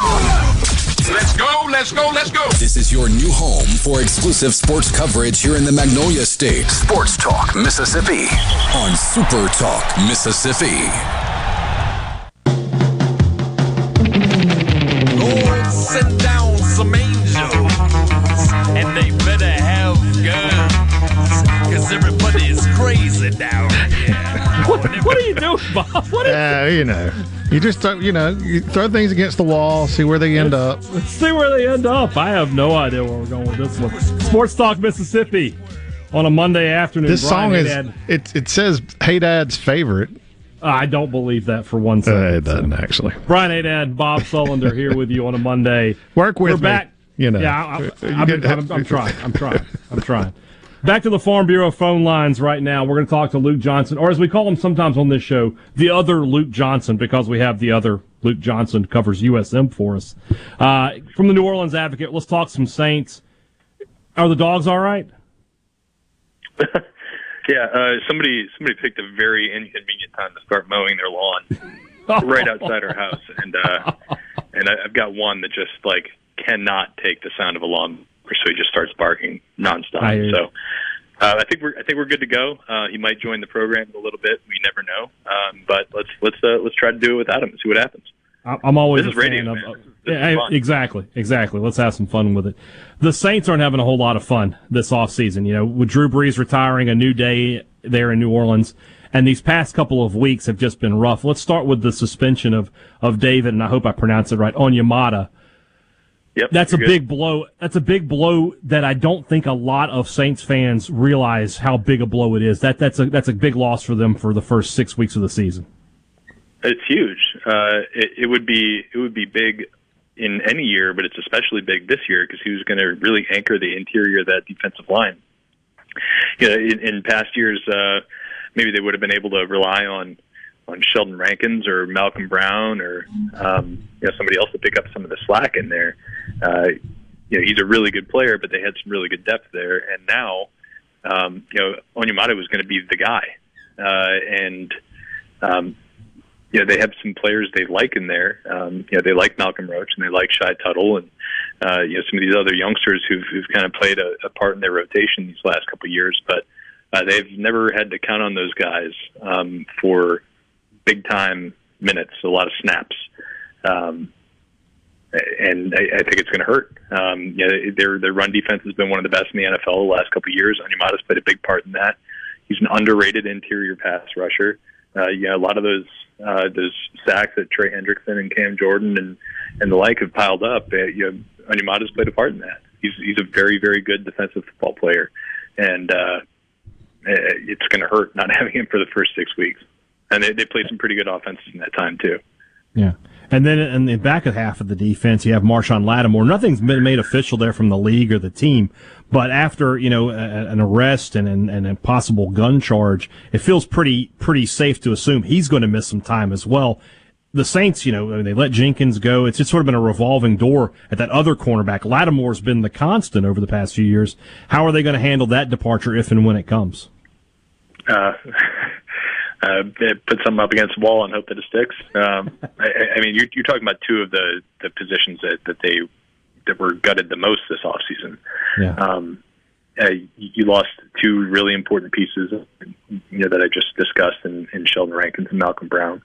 Let's go, let's go, let's go. This is your new home for exclusive sports coverage here in the Magnolia State. Sports Talk Mississippi on Super Talk Mississippi. Lord, send down some angels, and they better have guns, cause everybody is crazy down here. What, what are you doing, Bob? What is Uh, you know, you just throw, you know you throw things against the wall, see where they end up. Let's see where they end up. I have no idea where we're going with this one. Sports Talk Mississippi on a Monday afternoon. This Brian song is it. It says "Hadad's favorite." I don't believe that for one second. Uh, it doesn't actually. Brian Hadad, Bob Sullender here with you on a Monday. Work with We're me, back. you know. Yeah, I, I, I'm, I'm, I'm trying. I'm trying. I'm trying. Back to the Farm Bureau phone lines right now. We're going to talk to Luke Johnson, or as we call him sometimes on this show, the other Luke Johnson, because we have the other Luke Johnson covers USM for us. Uh, from the New Orleans Advocate, let's talk some Saints. Are the dogs all right? Yeah, uh, somebody somebody picked a very inconvenient time to start mowing their lawn right outside our house, and uh, and I, I've got one that just like cannot take the sound of a lawn, so he just starts barking nonstop. I so uh, I think we're I think we're good to go. Uh, he might join the program in a little bit. We never know, um, but let's let's uh, let's try to do it without him and see what happens. I'm always This is radio, of. man. This yeah, fun. exactly, exactly. Let's have some fun with it. The Saints aren't having a whole lot of fun this offseason. You know, with Drew Brees retiring, a new day there in New Orleans, and these past couple of weeks have just been rough. Let's start with the suspension of of David, and I hope I pronounce it right, On Onyemata. Yep, That's a good. big blow. That's a big blow that I don't think a lot of Saints fans realize how big a blow it is. That that's a that's a big loss for them for the first six weeks of the season. It's huge. Uh, it, it would be it would be big in any year, but it's especially big this year because he was going to really anchor the interior of that defensive line. You know, in, in past years, uh, maybe they would have been able to rely on on Sheldon Rankins or Malcolm Brown or um, you know somebody else to pick up some of the slack in there. Uh, you know, he's a really good player, but they had some really good depth there, and now um, you know Onyemata was going to be the guy, uh, and um, you know, they have some players they like in there. Um, you know, they like Malcolm Roach and they like Shy Tuttle and, uh, you know, some of these other youngsters who've, who've kind of played a, a part in their rotation these last couple of years. But uh, they've never had to count on those guys um, for big time minutes, a lot of snaps. Um, and I, I think it's going to hurt. Um, you their their run defense has been one of the best in the NFL the last couple of years. Onyemata's played a big part in that. He's an underrated interior pass rusher. Uh, you a lot of those uh, those sacks that Trey Hendrickson and Cam Jordan and and the like have piled up. Uh, you know, Onyemata's played a part in that. He's he's a very very good defensive football player, and uh, it's going to hurt not having him for the first six weeks. And they, they played some pretty good offenses in that time too. Yeah. And then in the back of half of the defense, you have Marshon Lattimore. Nothing's been made official there from the league or the team, but after you know a, an arrest and, and, and a possible gun charge, it feels pretty pretty safe to assume he's going to miss some time as well. The Saints, you know, they let Jenkins go. It's just sort of been a revolving door at that other cornerback. Lattimore's been the constant over the past few years. How are they going to handle that departure if and when it comes? Uh, uh, put something up against the wall and hope that it sticks. Um, I, I mean, you're, you're talking about two of the, the positions that, that they that were gutted the most this offseason. Yeah. Um, uh, you lost two really important pieces, you know, that I just discussed in, in Sheldon Rankins and Malcolm Brown,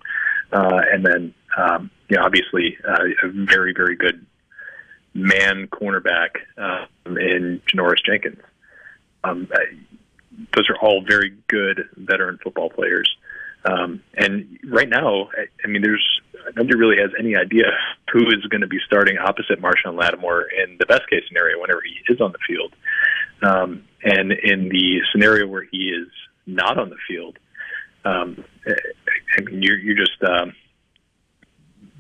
uh, and then um, you know, obviously uh, a very very good man cornerback uh, in Janoris Jenkins. Um, I, those are all very good veteran football players. Um, and right now, I, I mean, there's nobody really has any idea who is going to be starting opposite Marshon Lattimore in the best case scenario whenever he is on the field. Um, and in the scenario where he is not on the field, um, I mean, you're, you're just um,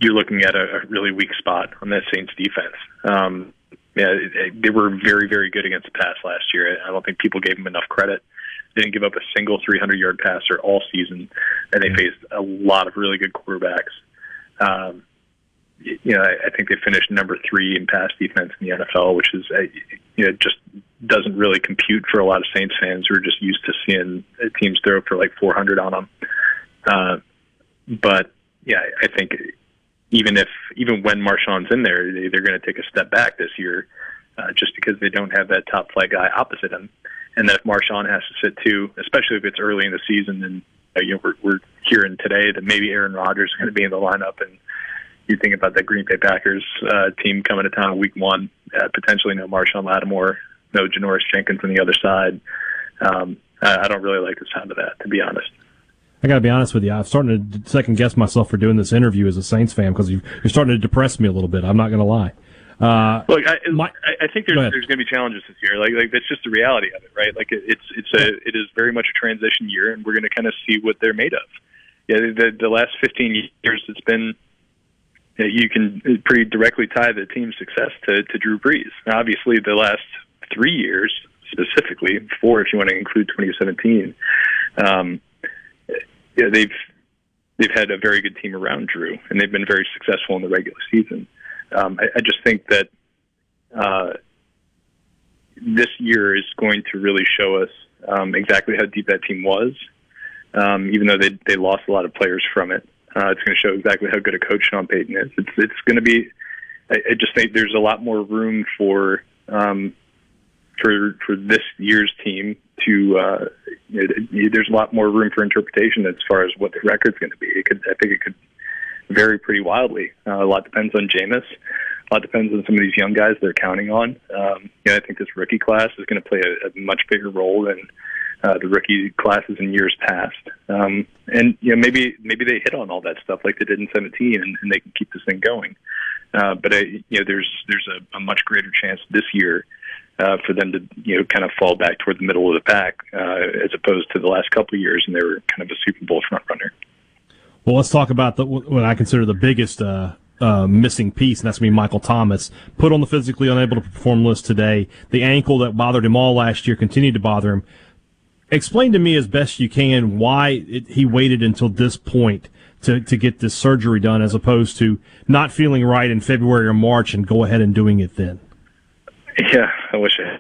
you're looking at a, a really weak spot on that Saints defense. Um, yeah, they were very, very good against the pass last year. I don't think people gave them enough credit. They didn't give up a single 300 yard passer all season, and they faced a lot of really good quarterbacks. Um, you know, I, I think they finished number three in pass defense in the NFL, which is, uh, you know, just doesn't really compute for a lot of Saints fans who are just used to seeing teams throw for like 400 on them. Uh, but yeah, I think even if even when Marshon's in there, they, they're going to take a step back this year, uh, just because they don't have that top flight guy opposite him, and that if Marshon has to sit too, especially if it's early in the season, and uh, you know we're, we're hearing today that maybe Aaron Rodgers is going to be in the lineup, and you think about the Green Bay Packers uh, team coming to town week one, uh, potentially no Marshon Lattimore, no Janoris Jenkins on the other side. Um, I, I don't really like the sound of that, to be honest. I got to be honest with you. I'm starting to second guess myself for doing this interview as a Saints fan because you're starting to depress me a little bit. I'm not going to lie. Uh, Look, I, I, I think there's there's going to be challenges this year. Like like that's just the reality of it, right? Like it, it's it's a it is very much a transition year, and we're going to kind of see what they're made of. Yeah, the the last 15 years, it's been you can pretty directly tie the team's success to to Drew Brees. Now, obviously, the last three years, specifically four, if you want to include 2017. Um, yeah, they've they've had a very good team around Drew, and they've been very successful in the regular season. Um, I, I just think that uh, this year is going to really show us um, exactly how deep that team was. Um, even though they they lost a lot of players from it, uh, it's going to show exactly how good a coach Sean Payton is. It's it's going to be. I, I just think there's a lot more room for um, for for this year's team to uh, you know, there's a lot more room for interpretation as far as what the record's going to be. It could I think it could vary pretty wildly. Uh, a lot depends on Jameis. A lot depends on some of these young guys they're counting on. Um, you know, I think this rookie class is going to play a, a much bigger role than uh, the rookie classes in years past. Um, and you know, maybe maybe they hit on all that stuff like they did in 17, and, and they can keep this thing going. Uh, but I, you know, there's there's a, a much greater chance this year uh, for them to you know kind of fall back toward the middle of the pack uh, as opposed to the last couple of years, and they were kind of a Super Bowl front runner. Well, let's talk about the, what I consider the biggest uh, uh, missing piece, and that's to be Michael Thomas. Put on the physically unable to perform list today. The ankle that bothered him all last year continued to bother him. Explain to me as best you can why it, he waited until this point to, to get this surgery done as opposed to not feeling right in February or March and go ahead and doing it then. Yeah, I wish I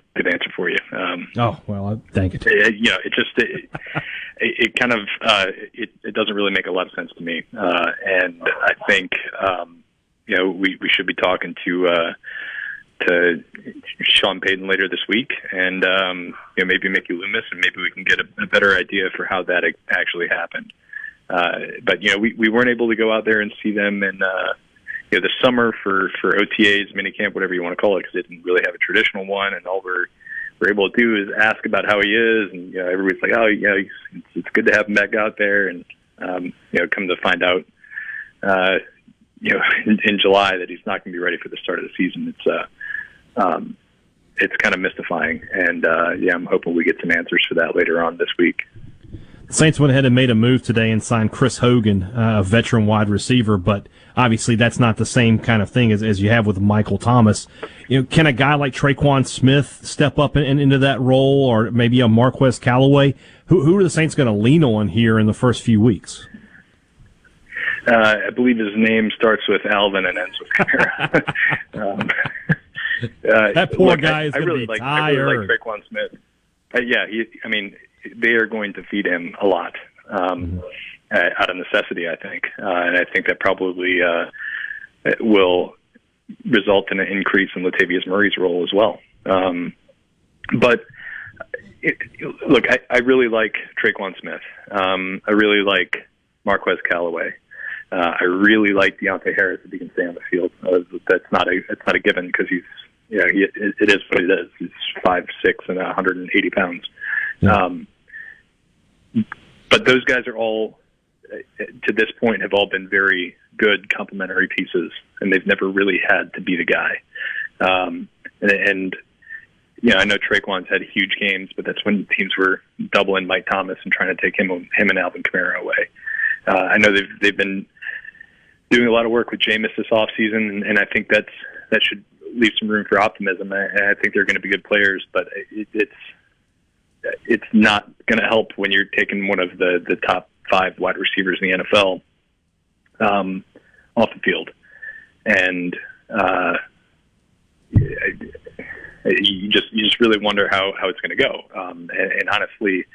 for you. Um, oh well, I, thank it. it. You know, it just it, it, it kind of uh, it, it doesn't really make a lot of sense to me, uh, and I think um, you know we we should be talking to uh, to Sean Payton later this week, and um, you know maybe Mickey Loomis, and maybe we can get a, a better idea for how that actually happened. Uh, but you know we we weren't able to go out there and see them in Uh, you know, the summer for for OTAs, minicamp, whatever you want to call it, because they didn't really have a traditional one, and all we're we're able to do is ask about how he is, and you know, everybody's like, oh, know, it's, it's good to have him back out there, and um, you know, come to find out, uh, you know, in, in July that he's not going to be ready for the start of the season. It's uh, um, it's kind of mystifying, and uh, yeah, I'm hoping we get some answers for that later on this week. Saints went ahead and made a move today and signed Chris Hogan, uh, a veteran wide receiver, but obviously that's not the same kind of thing as, as you have with Michael Thomas. You know, can a guy like Tre'Quan Smith step up in, in, into that role, or maybe a Marquez Callaway? Who, who are the Saints going to lean on here in the first few weeks? Uh, I believe his name starts with Alvin and ends with Kamara. um, uh, that poor look, guy I, is I going to really be like, tired. I really like Tre'Quan Smith. Uh, yeah, he, I mean, they are going to feed him a lot um, uh, out of necessity, I think, uh, and I think that probably uh, will result in an increase in Latavius Murray's role as well. Um, but it, look, I, I really like Tre'Quan Smith. Um, I really like Marquez Callaway. Uh, I really like Deonte Harris if he can stay on the field. Uh, that's not a it's not a given because he's yeah he, it, it is what it is. He's five six and 180 pounds. Um, but those guys are all, uh, to this point, have all been very good complementary pieces, and they've never really had to be the guy. Um, and, and you know, I know Tre'Quan's had huge games, but that's when teams were doubling Mike Thomas and trying to take him him and Alvin Kamara away. Uh, I know they've they've been doing a lot of work with Jameis this offseason, and, and I think that's that should leave some room for optimism. And I think they're going to be good players, but it, it's it's not going to help when you're taking one of the the top five wide receivers in the NFL um, off the field, and uh, you just you just really wonder how how it's going to go. Um, and, and honestly,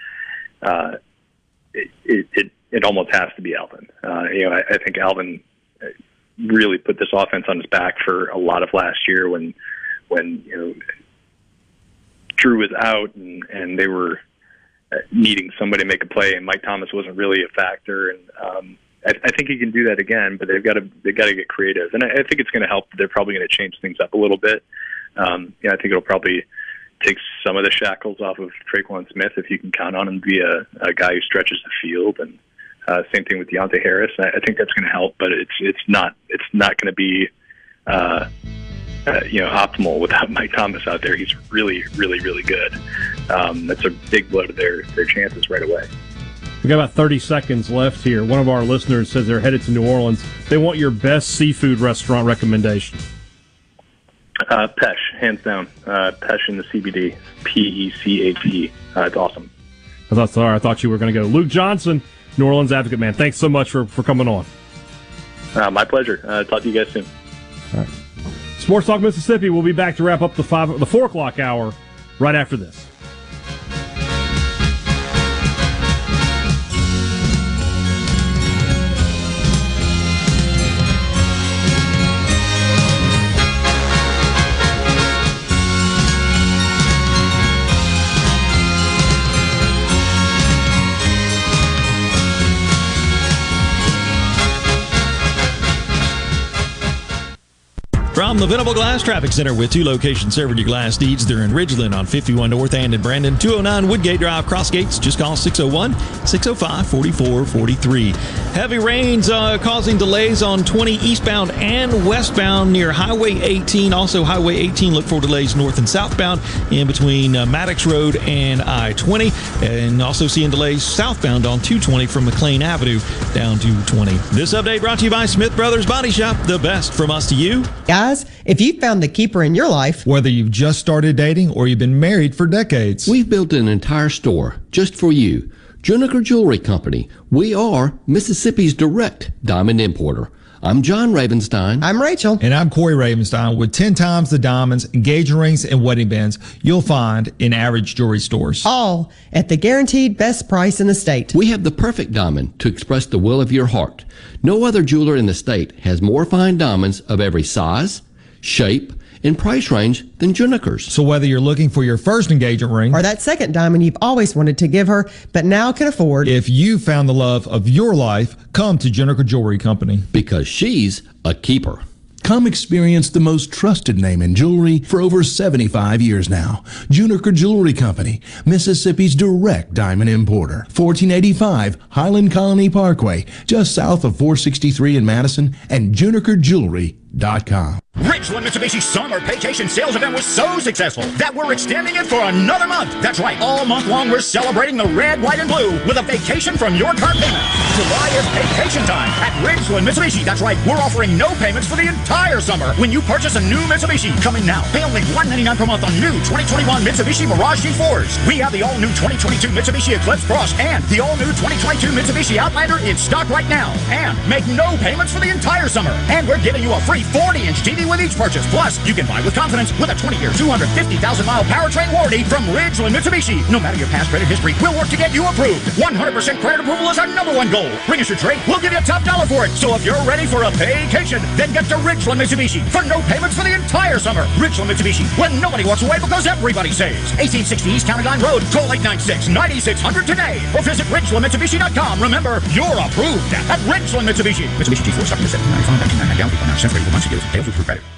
uh, it, it it almost has to be Alvin. Uh, you know, I, I think Alvin really put this offense on his back for a lot of last year when when you know Drew was out and and they were uh, needing somebody to make a play, and Mike Thomas wasn't really a factor. And um, I, I think he can do that again, but they've got to they've got to get creative, and I, I think it's going to help. They're probably going to change things up a little bit. Um, yeah, I think it'll probably take some of the shackles off of Tre'Quan Smith if you can count on him to be a, a guy who stretches the field, and uh, same thing with Deonte Harris. I, I think that's going to help, but it's it's not it's not going to be. Uh, uh, you know, optimal without Mike Thomas out there. He's really, really, really good. Um, that's a big blow to their their chances right away. We got about 30 seconds left here. One of our listeners says they're headed to New Orleans. They want your best seafood restaurant recommendation. Uh, Peche, hands down. Uh, Peche in the CBD. P E C H E. Uh, it's awesome. I thought sorry, I thought you were going to go. Luke Johnson, New Orleans Advocate, man. Thanks so much for, for coming on. Uh, my pleasure. Uh, talk to you guys soon. All right. Sports Talk Mississippi. We'll be back to wrap up the five, the four o'clock hour, right after this. From the Venable Glass Traffic Center with two locations serving your glass needs. They're in Ridgeland on 51 North and in Brandon, 209 Woodgate Drive, Cross Gates. Just call 601 605 4443. Heavy rains uh, causing delays on 20 eastbound and westbound near Highway 18. Also, Highway 18, look for delays north and southbound in between uh, Maddox Road and I 20. And also seeing delays southbound on 220 from McLean Avenue down to 20. This update brought to you by Smith Brothers Body Shop. The best from us to you. Guys, if you found the keeper in your life, whether you've just started dating or you've been married for decades, we've built an entire store just for you. Juniker Jewelry Company. We are Mississippi's direct diamond importer. I'm John Ravenstein. I'm Rachel. And I'm Corey Ravenstein with 10 times the diamonds, engagement rings, and wedding bands you'll find in average jewelry stores. All at the guaranteed best price in the state. We have the perfect diamond to express the will of your heart. No other jeweler in the state has more fine diamonds of every size, shape, and price range than Juniker's. So whether you're looking for your first engagement ring or that second diamond you've always wanted to give her but now can afford, if you found the love of your life, come to Juniker Jewelry Company because she's a keeper. Come experience the most trusted name in jewelry for over 75 years now. Juniker Jewelry Company, Mississippi's direct diamond importer. 1485 Highland Colony Parkway, just south of 463 in Madison, and junikerjewelry.com. Ridgeland Mitsubishi Summer Vacation Sales Event was so successful that we're extending it for another month. That's right, all month long we're celebrating the red, white, and blue with a vacation from your car payment. July is vacation time at Ridgeland Mitsubishi. That's right, we're offering no payments for the entire summer when you purchase a new Mitsubishi. Coming now, pay only 199 per month on new 2021 Mitsubishi Mirage G4s. We have the all-new 2022 Mitsubishi Eclipse Cross and the all-new 2022 Mitsubishi Outlander in stock right now. And make no payments for the entire summer. And we're giving you a free 40-inch TV with each purchase. Plus, you can buy with confidence with a 20-year, 250,000-mile powertrain warranty from Ridgeland Mitsubishi. No matter your past credit history, we'll work to get you approved. 100% credit approval is our number one goal. Bring us your trade, we'll give you a top dollar for it. So if you're ready for a vacation, then get to Ridgeland Mitsubishi for no payments for the entire summer. Ridgeland Mitsubishi, when nobody walks away because everybody saves. 1860 East County Line Road. Call 896-9600 today or visit RidgelandMitsubishi.com. Remember, you're approved at Ridgeland Mitsubishi. Mitsubishi G4 stock is 795 down 59 cents for 81 months to get with credit.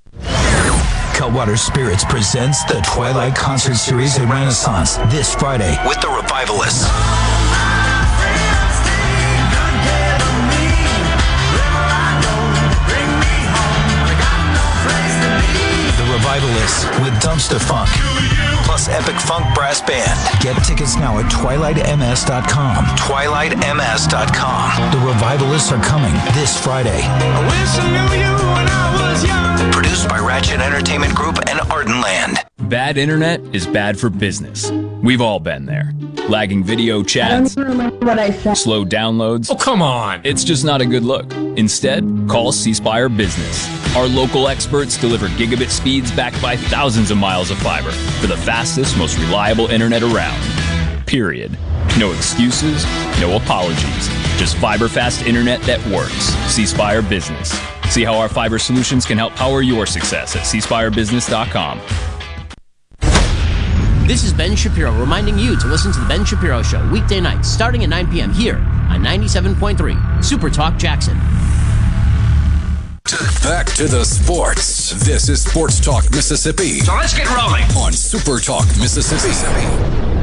Cutwater Spirits presents the Twilight Concert Series at Renaissance this Friday with the Revivalists. The Revivalists with Dumpstaphunk, plus Epic Funk Brass Band. Get tickets now at twilightms.com. Twilightms.com. The Revivalists are coming this Friday. Produced by Ratchet Entertainment Group and Ardenland. Bad internet is bad for business. We've all been there. Lagging video chats, slow downloads. Oh, come on. It's just not a good look. Instead, call C Spire Business. Our local experts deliver gigabit speeds backed by thousands of miles of fiber for the fastest, most reliable internet around. Period. No excuses, no apologies. Just fiber fast internet that works. C Spire Business. See how our fiber solutions can help power your success at cspirebusiness.com. This is Ben Shapiro reminding you to listen to The Ben Shapiro Show weekday nights starting at 9 p.m. here on 97.3 Super Talk Jackson. Back to the sports. This is Sports Talk Mississippi. So let's get rolling. On Super Talk Mississippi. Say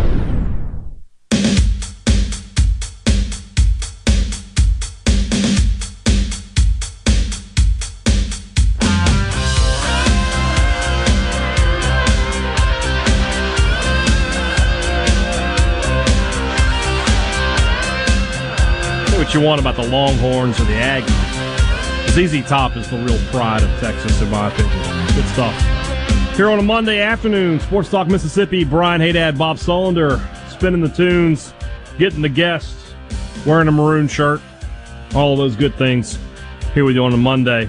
what you want about the Longhorns or the Aggies. ZZ Top is the real pride of Texas, in my opinion. Good stuff. Here on a Monday afternoon, Sports Talk Mississippi, Brian Hadad, Bob Sullender, spinning the tunes, getting the guests, wearing a maroon shirt, all those good things. Here with you on a Monday.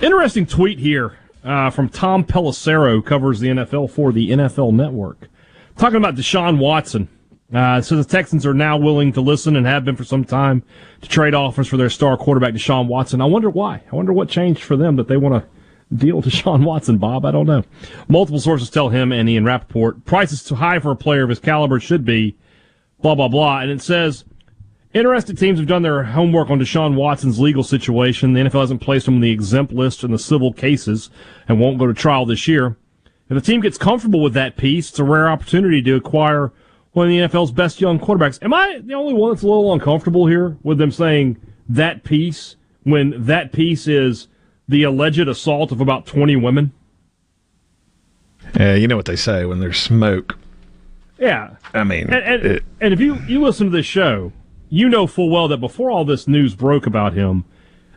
Interesting tweet here uh, from Tom Pelissero, covers the NFL for the NFL Network, talking about Deshaun Watson. Uh, so the Texans are now willing to listen and have been for some time to trade offers for their star quarterback Deshaun Watson. I wonder why. I wonder what changed for them that they want to deal Deshaun Watson, Bob. I don't know. Multiple sources tell him and Ian Rapoport price is too high for a player of his caliber should be blah blah blah. And it says interested teams have done their homework on Deshaun Watson's legal situation. The NFL hasn't placed him on the exempt list in the civil cases and won't go to trial this year. If the team gets comfortable with that piece, it's a rare opportunity to acquire one of the NFL's best young quarterbacks. Am I the only one that's a little uncomfortable here with them saying that piece when that piece is the alleged assault of about 20 women? Yeah, you know what they say when there's smoke. Yeah. I mean, And, and, it- and if you, you listen to this show, you know full well that before all this news broke about him,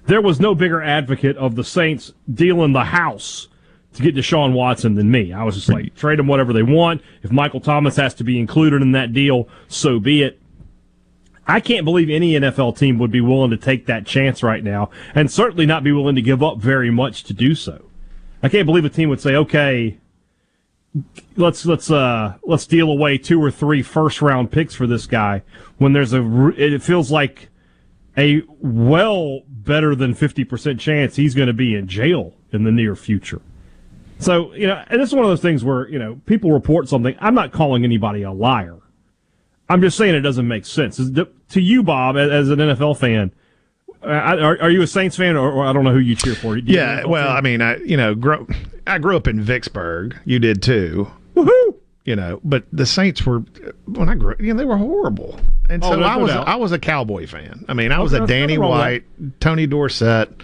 there was no bigger advocate of the Saints dealing the house to get Deshaun Watson than me. I was just like, trade them whatever they want. If Michael Thomas has to be included in that deal, so be it. I can't believe any NFL team would be willing to take that chance right now, and certainly not be willing to give up very much to do so. I can't believe a team would say, okay, let's let's uh let's deal away two or three first round picks for this guy when there's a it feels like a well better than 50% chance he's going to be in jail in the near future. So, you know, and this is one of those things where, you know, people report something. I'm not calling anybody a liar. I'm just saying it doesn't make sense. To you, Bob, as- an NFL fan, uh, are, are you a Saints fan or, or I don't know who you cheer for? You yeah. Well, fan? I mean, I you know, grow, I grew up in Vicksburg. You did too. Woohoo! You know, but the Saints were when I grew, you know, they were horrible, and Oh, so there's I was. I was a Cowboy fan. I mean, I was Okay, a Danny nothing wrong with White, Tony Dorsett,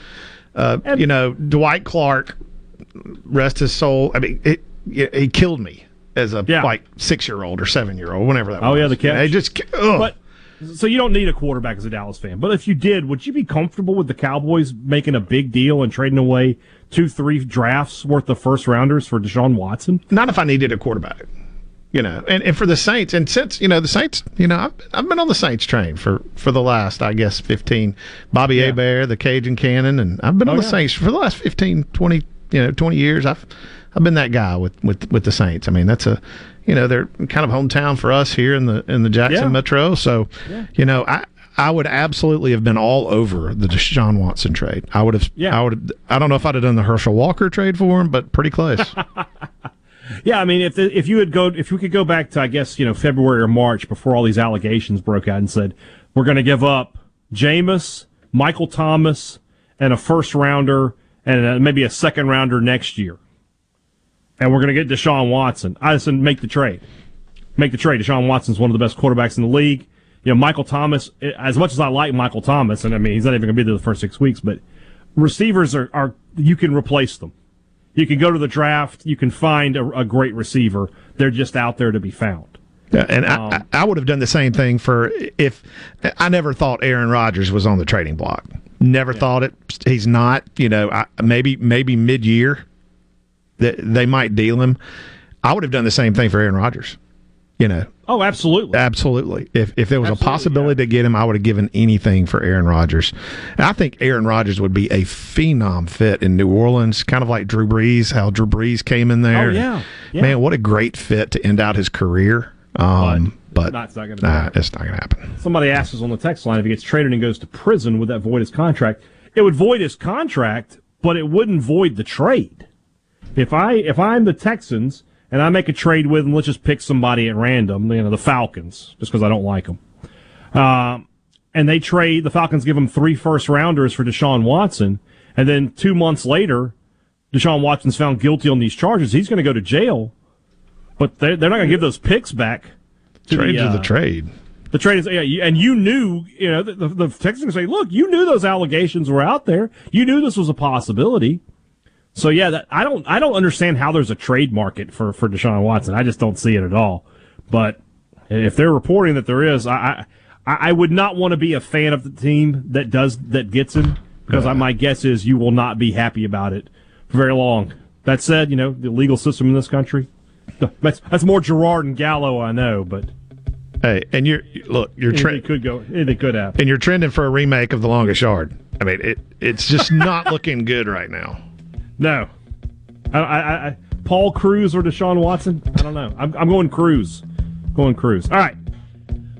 uh, you know, Dwight Clark, rest his soul. I mean, it, it he killed me as a like six year old or seven year old, whenever that Oh was. Oh yeah, the catch. It just ugh. But so you don't need a quarterback as a Dallas fan. But if you did, would you be comfortable with the Cowboys making a big deal and trading away two, three drafts worth of first rounders for Deshaun Watson? Not if I needed a quarterback. You know, and, and for the Saints, and since you know the Saints, you know, I've, I've been on the Saints train for for the last, I guess, fifteen. Bobby Yeah. Hebert, the Cajun Cannon, and I've been Oh, on the yeah. Saints for the last 15, 20, you know, twenty years. I've I've been that guy with with with the Saints. I mean, that's a, you know, they're kind of hometown for us here in the in the Jackson Yeah. Metro. So, Yeah. you know, I. I would absolutely have been all over the Deshaun Watson trade. I would have. Yeah. I would. Have, I don't know if I'd have done the Herschel Walker trade for him, but pretty close. Yeah, I mean, if the, if you would go, if we could go back to, I guess you know February or March before all these allegations broke out and said we're going to give up Jameis, Michael Thomas, and a first rounder and uh maybe a second rounder next year, and we're going to get Deshaun Watson. I just make the trade, make the trade. Deshaun Watson's one of the best quarterbacks in the league. You know, Michael Thomas. eh, As much as I like Michael Thomas, and I mean he's not even going to be there the first six weeks, but receivers are, are you can replace them. You can go to the draft. You can find a, a great receiver. They're just out there to be found. Yeah, and Um, I I would have done the same thing for if I never thought Aaron Rodgers was on the trading block. Never thought it. He's not. You know, I, maybe maybe mid year that they might deal him. I would have done the same thing for Aaron Rodgers. You know, Oh, absolutely. absolutely. If if there was Absolutely, a possibility to get him, I would have given anything for Aaron Rodgers. And I think Aaron Rodgers would be a phenom fit in New Orleans, kind of like Drew Brees. How Drew Brees came in there. Oh, yeah. Yeah. man, what a great fit to end out his career. Um, but, Not- it's not gonna nah, happen. it's not going to happen. Somebody asked us on the text line if he gets traded and goes to prison, would that void his contract? It would void his contract, but it wouldn't void the trade. If I if I'm the Texans and I make a trade with them, let's just pick somebody at random, you know, the Falcons, just because I don't like them. Um, and they trade the Falcons give them three first rounders for Deshaun Watson, and then two months later, Deshaun Watson's found guilty on these charges. He's going to go to jail, but they're, they're not going to give those picks back. To Trades the, the trade. the trade is, yeah, you- and you knew, you know, the, the, the Texans say, look, you knew those allegations were out there. You knew this was a possibility. So yeah, that, I don't, I don't understand how there's a trade market for for Deshaun Watson. I just don't see it at all. But if they're reporting that there is, I, I, I would not want to be a fan of the team that does that gets him because I my guess is you will not be happy about it for very long. That said, you know, the legal system in this country, that's that's more Gerard and Gallo, I know, but. Hey, and you're look, you're trending, could go. Anything could happen. and you're trending for a remake of The Longest Yard. I mean, it it's just not looking good right now. No. I, I, I, Paul Cruz or Deshaun Watson? I don't know. I'm, I'm going Cruz. Going Cruz. All right.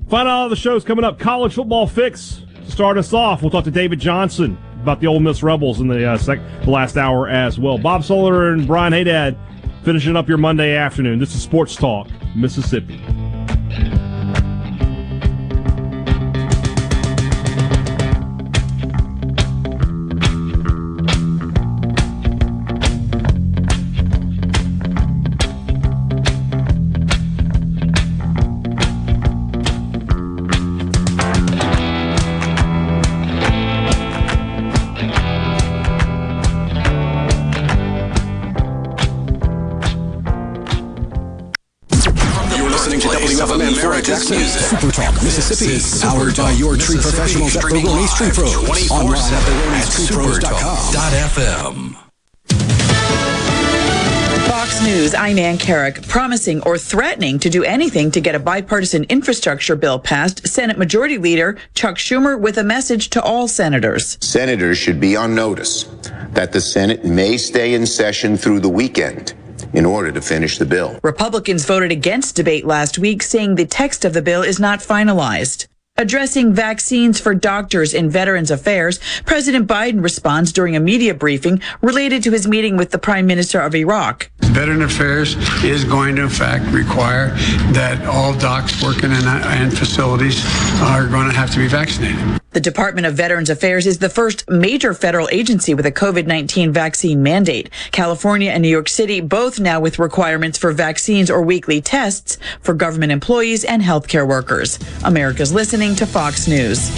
Final all the shows coming up. College football fix. To start us off, we'll talk to David Johnson about the Ole Miss Rebels in the, uh, sec- the last hour as well. Bob Soler and Brian Hadad finishing up your Monday afternoon. This is Sports Talk, Mississippi. Mississippi. Powered by your tree professionals at Beroni's Tree Pros. Online at Beroni'sTreePros.com. Fox News, I'm Ann Carrick. Promising or threatening to do anything to get a bipartisan infrastructure bill passed, Senate Majority Leader Chuck Schumer with a message to all senators. Senators should be on notice that the Senate may stay in session through the weekend in order to finish the bill. Republicans voted against debate last week, saying the text of the bill is not finalized. Addressing vaccines for doctors in Veterans Affairs, President Biden responds during a media briefing related to his meeting with the Prime Minister of Iraq. Veteran Affairs is going to, in fact, require that all docs working in, facilities are going to have to be vaccinated. The Department of Veterans Affairs is the first major federal agency with a COVID 19 vaccine mandate. California and New York City both now with requirements for vaccines or weekly tests for government employees and healthcare workers. America's listening to Fox News.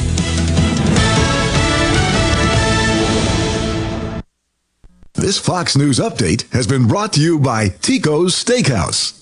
This Fox News update has been brought to you by Tico's Steakhouse.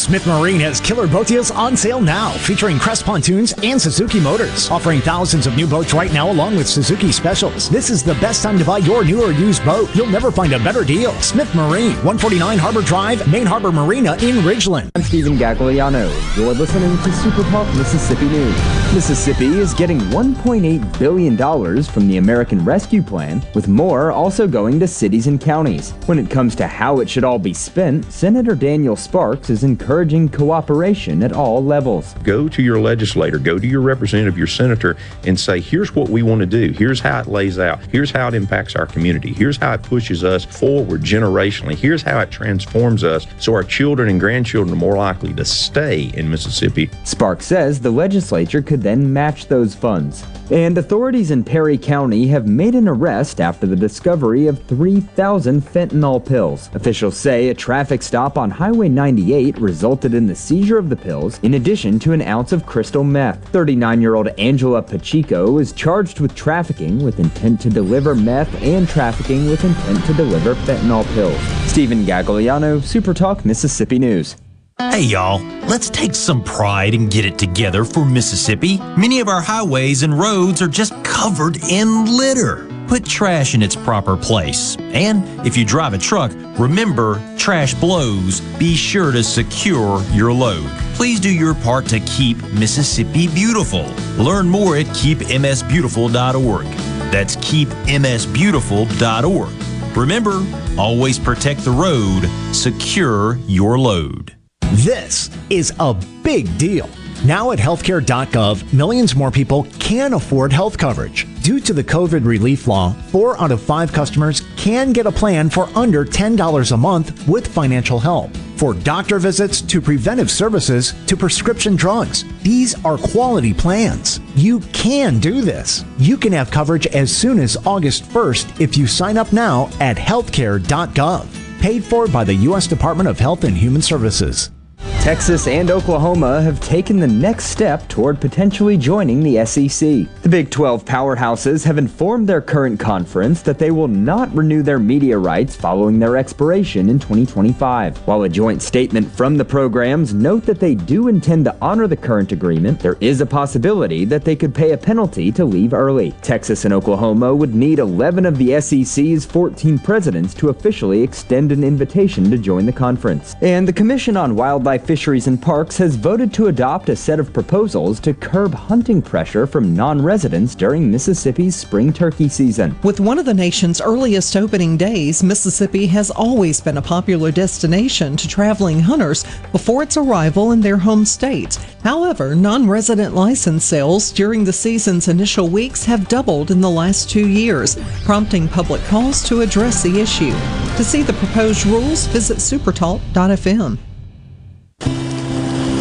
Smith Marine has killer boat deals on sale now, featuring Crest Pontoons and Suzuki Motors, offering thousands of new boats right now along with Suzuki specials. This is the best time to buy your new or used boat. You'll never find a better deal. Smith Marine, 149 Harbor Drive, Main Harbor Marina in Ridgeland. I'm Stephen Gagliano. You're listening to Super Talk Mississippi News. Mississippi is getting $1.8 billion from the American Rescue Plan, with more also going to cities and counties. When it comes to how it should all be spent, Senator Daniel Sparks is encouraging cooperation at all levels. Go to your legislator, go to your representative, your senator, and say, here's what we want to do. Here's how it lays out. Here's how it impacts our community. Here's how it pushes us forward generationally. Here's how it transforms us so our children and grandchildren are more likely to stay in Mississippi. Sparks says the legislature could then match those funds. And authorities in Perry County have made an arrest after the discovery of 3,000 fentanyl pills. Officials say a traffic stop on Highway 98 resulted in the seizure of the pills, in addition to an ounce of crystal meth. 39 year old Angela Pacheco is charged with trafficking with intent to deliver meth and trafficking with intent to deliver fentanyl pills. Stephen Gagliano, Super Talk, Mississippi News. Hey y'all, let's take some pride and get it together for Mississippi. Many of our highways and roads are just covered in litter. Put trash in its proper place. And if you drive a truck, remember trash blows. Be sure to secure your load. Please do your part to keep Mississippi beautiful. Learn more at keepmsbeautiful.org. That's keepmsbeautiful.org. Remember, always protect the road, secure your load. This is a big deal. Now at healthcare.gov, millions more people can afford health coverage. Due to the COVID relief law, four out of five customers can get a plan for under $10 a month with financial help. For doctor visits to preventive services to prescription drugs, these are quality plans. You can do this. You can have coverage as soon as August 1st if you sign up now at healthcare.gov. Paid for by the U.S. Department of Health and Human Services. Texas and Oklahoma have taken the next step toward potentially joining the SEC. The Big 12 powerhouses have informed their current conference that they will not renew their media rights following their expiration in 2025. While a joint statement from the programs note that they do intend to honor the current agreement, there is a possibility that they could pay a penalty to leave early. Texas and Oklahoma would need 11 of the SEC's 14 presidents to officially extend an invitation to join the conference. And the Commission on Wildlife Fisheries and Parks has voted to adopt a set of proposals to curb hunting pressure from non residents during Mississippi's spring turkey season. With one of the nation's earliest opening days, Mississippi has always been a popular destination to traveling hunters before its arrival in their home states. However, non resident license sales during the season's initial weeks have doubled in the last two years, prompting public calls to address the issue. To see the proposed rules, visit supertalk.fm.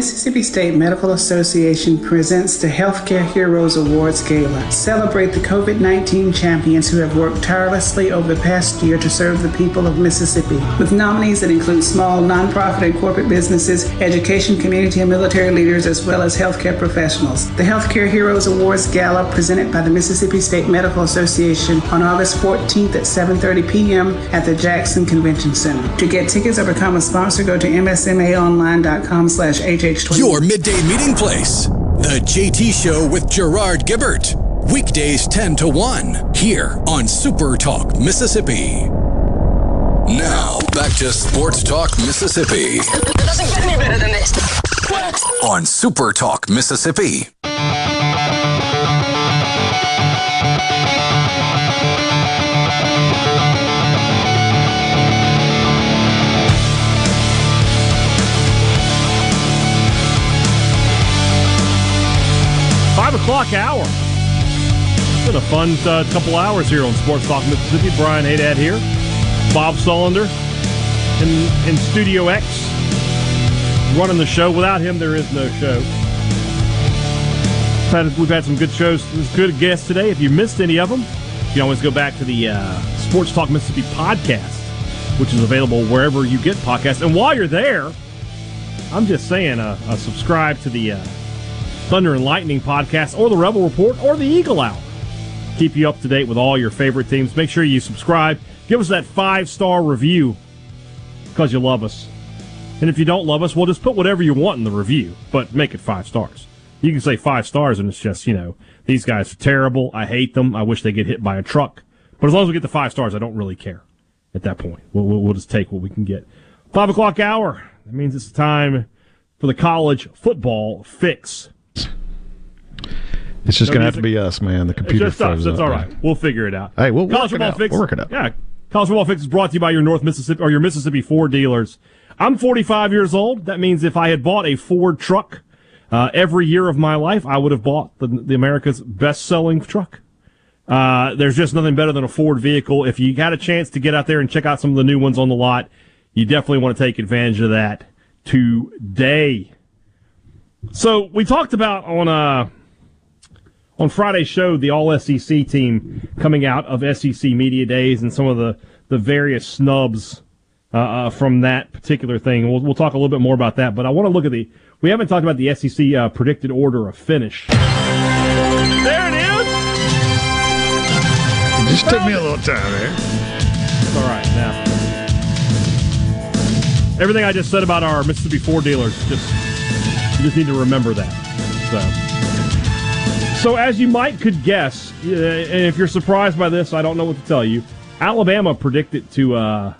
Mississippi State Medical Association presents the Healthcare Heroes Awards Gala. Celebrate the COVID 19 champions who have worked tirelessly over the past year to serve the people of Mississippi. With nominees that include small, nonprofit, and corporate businesses, education, community, and military leaders, as well as healthcare professionals. The Healthcare Heroes Awards Gala, presented by the Mississippi State Medical Association on August 14th at 7.30 p.m. at the Jackson Convention Center. To get tickets or become a sponsor, go to msmaonline.com slash HH20. Your midday meeting place. The JT Show with Gerard Gibert. Weekdays 10 to 1 here on Super Talk Mississippi. Now, back to Sports Talk Mississippi It doesn't get any better than this. on Super Talk Mississippi. Five o'clock hour. It's been a fun uh, couple hours here on Sports Talk Mississippi. Brian Hadad here. Bob Sullender in, in Studio X running the show. Without him, there is no show. We've had, we've had some good shows, good guests today. If you missed any of them, you can always go back to the uh, Sports Talk Mississippi podcast, which is available wherever you get podcasts. And while you're there, I'm just saying, uh, uh, subscribe to the uh, Thunder and Lightning podcast or the Rebel Report or the Eagle Hour. Keep you up to date with all your favorite teams. Make sure you subscribe. Give us that five star review because you love us. And if you don't love us, we'll just put whatever you want in the review, but make it five stars. You can say five stars and it's just, you know, these guys are terrible. I hate them. I wish they get hit by a truck. But as long as we get the five stars, I don't really care at that point. We'll, we'll, just take what we can get. Five o'clock hour. That means it's time for the college football fix. It's just No going to have to be us, man. The It's computer just us. That's up, all man. We'll figure it out. Hey, we'll College work it out. fix. We'll work it out. Yeah, college football fix is brought to you by your North Mississippi or your Mississippi Ford dealers. I'm 45 years old. That means if I had bought a Ford truck uh, every year of my life, I would have bought the, the America's best-selling truck. Uh, there's just nothing better than a Ford vehicle. If you got a chance to get out there and check out some of the new ones on the lot, you definitely want to take advantage of that today. So we talked about on uh on Friday's show the All SEC team coming out of SEC media days and some of the the various snubs uh, uh, from that particular thing. We'll we'll talk a little bit more about that, but I want to look at the we haven't talked about the SEC uh, predicted order of finish. There it is. It just took me a little time there. It's all right now. Everything I just said about our Mississippi Ford dealers, just you just need to remember that. So, so as you might could guess, uh, and if you're surprised by this, I don't know what to tell you. Alabama predicted to uh,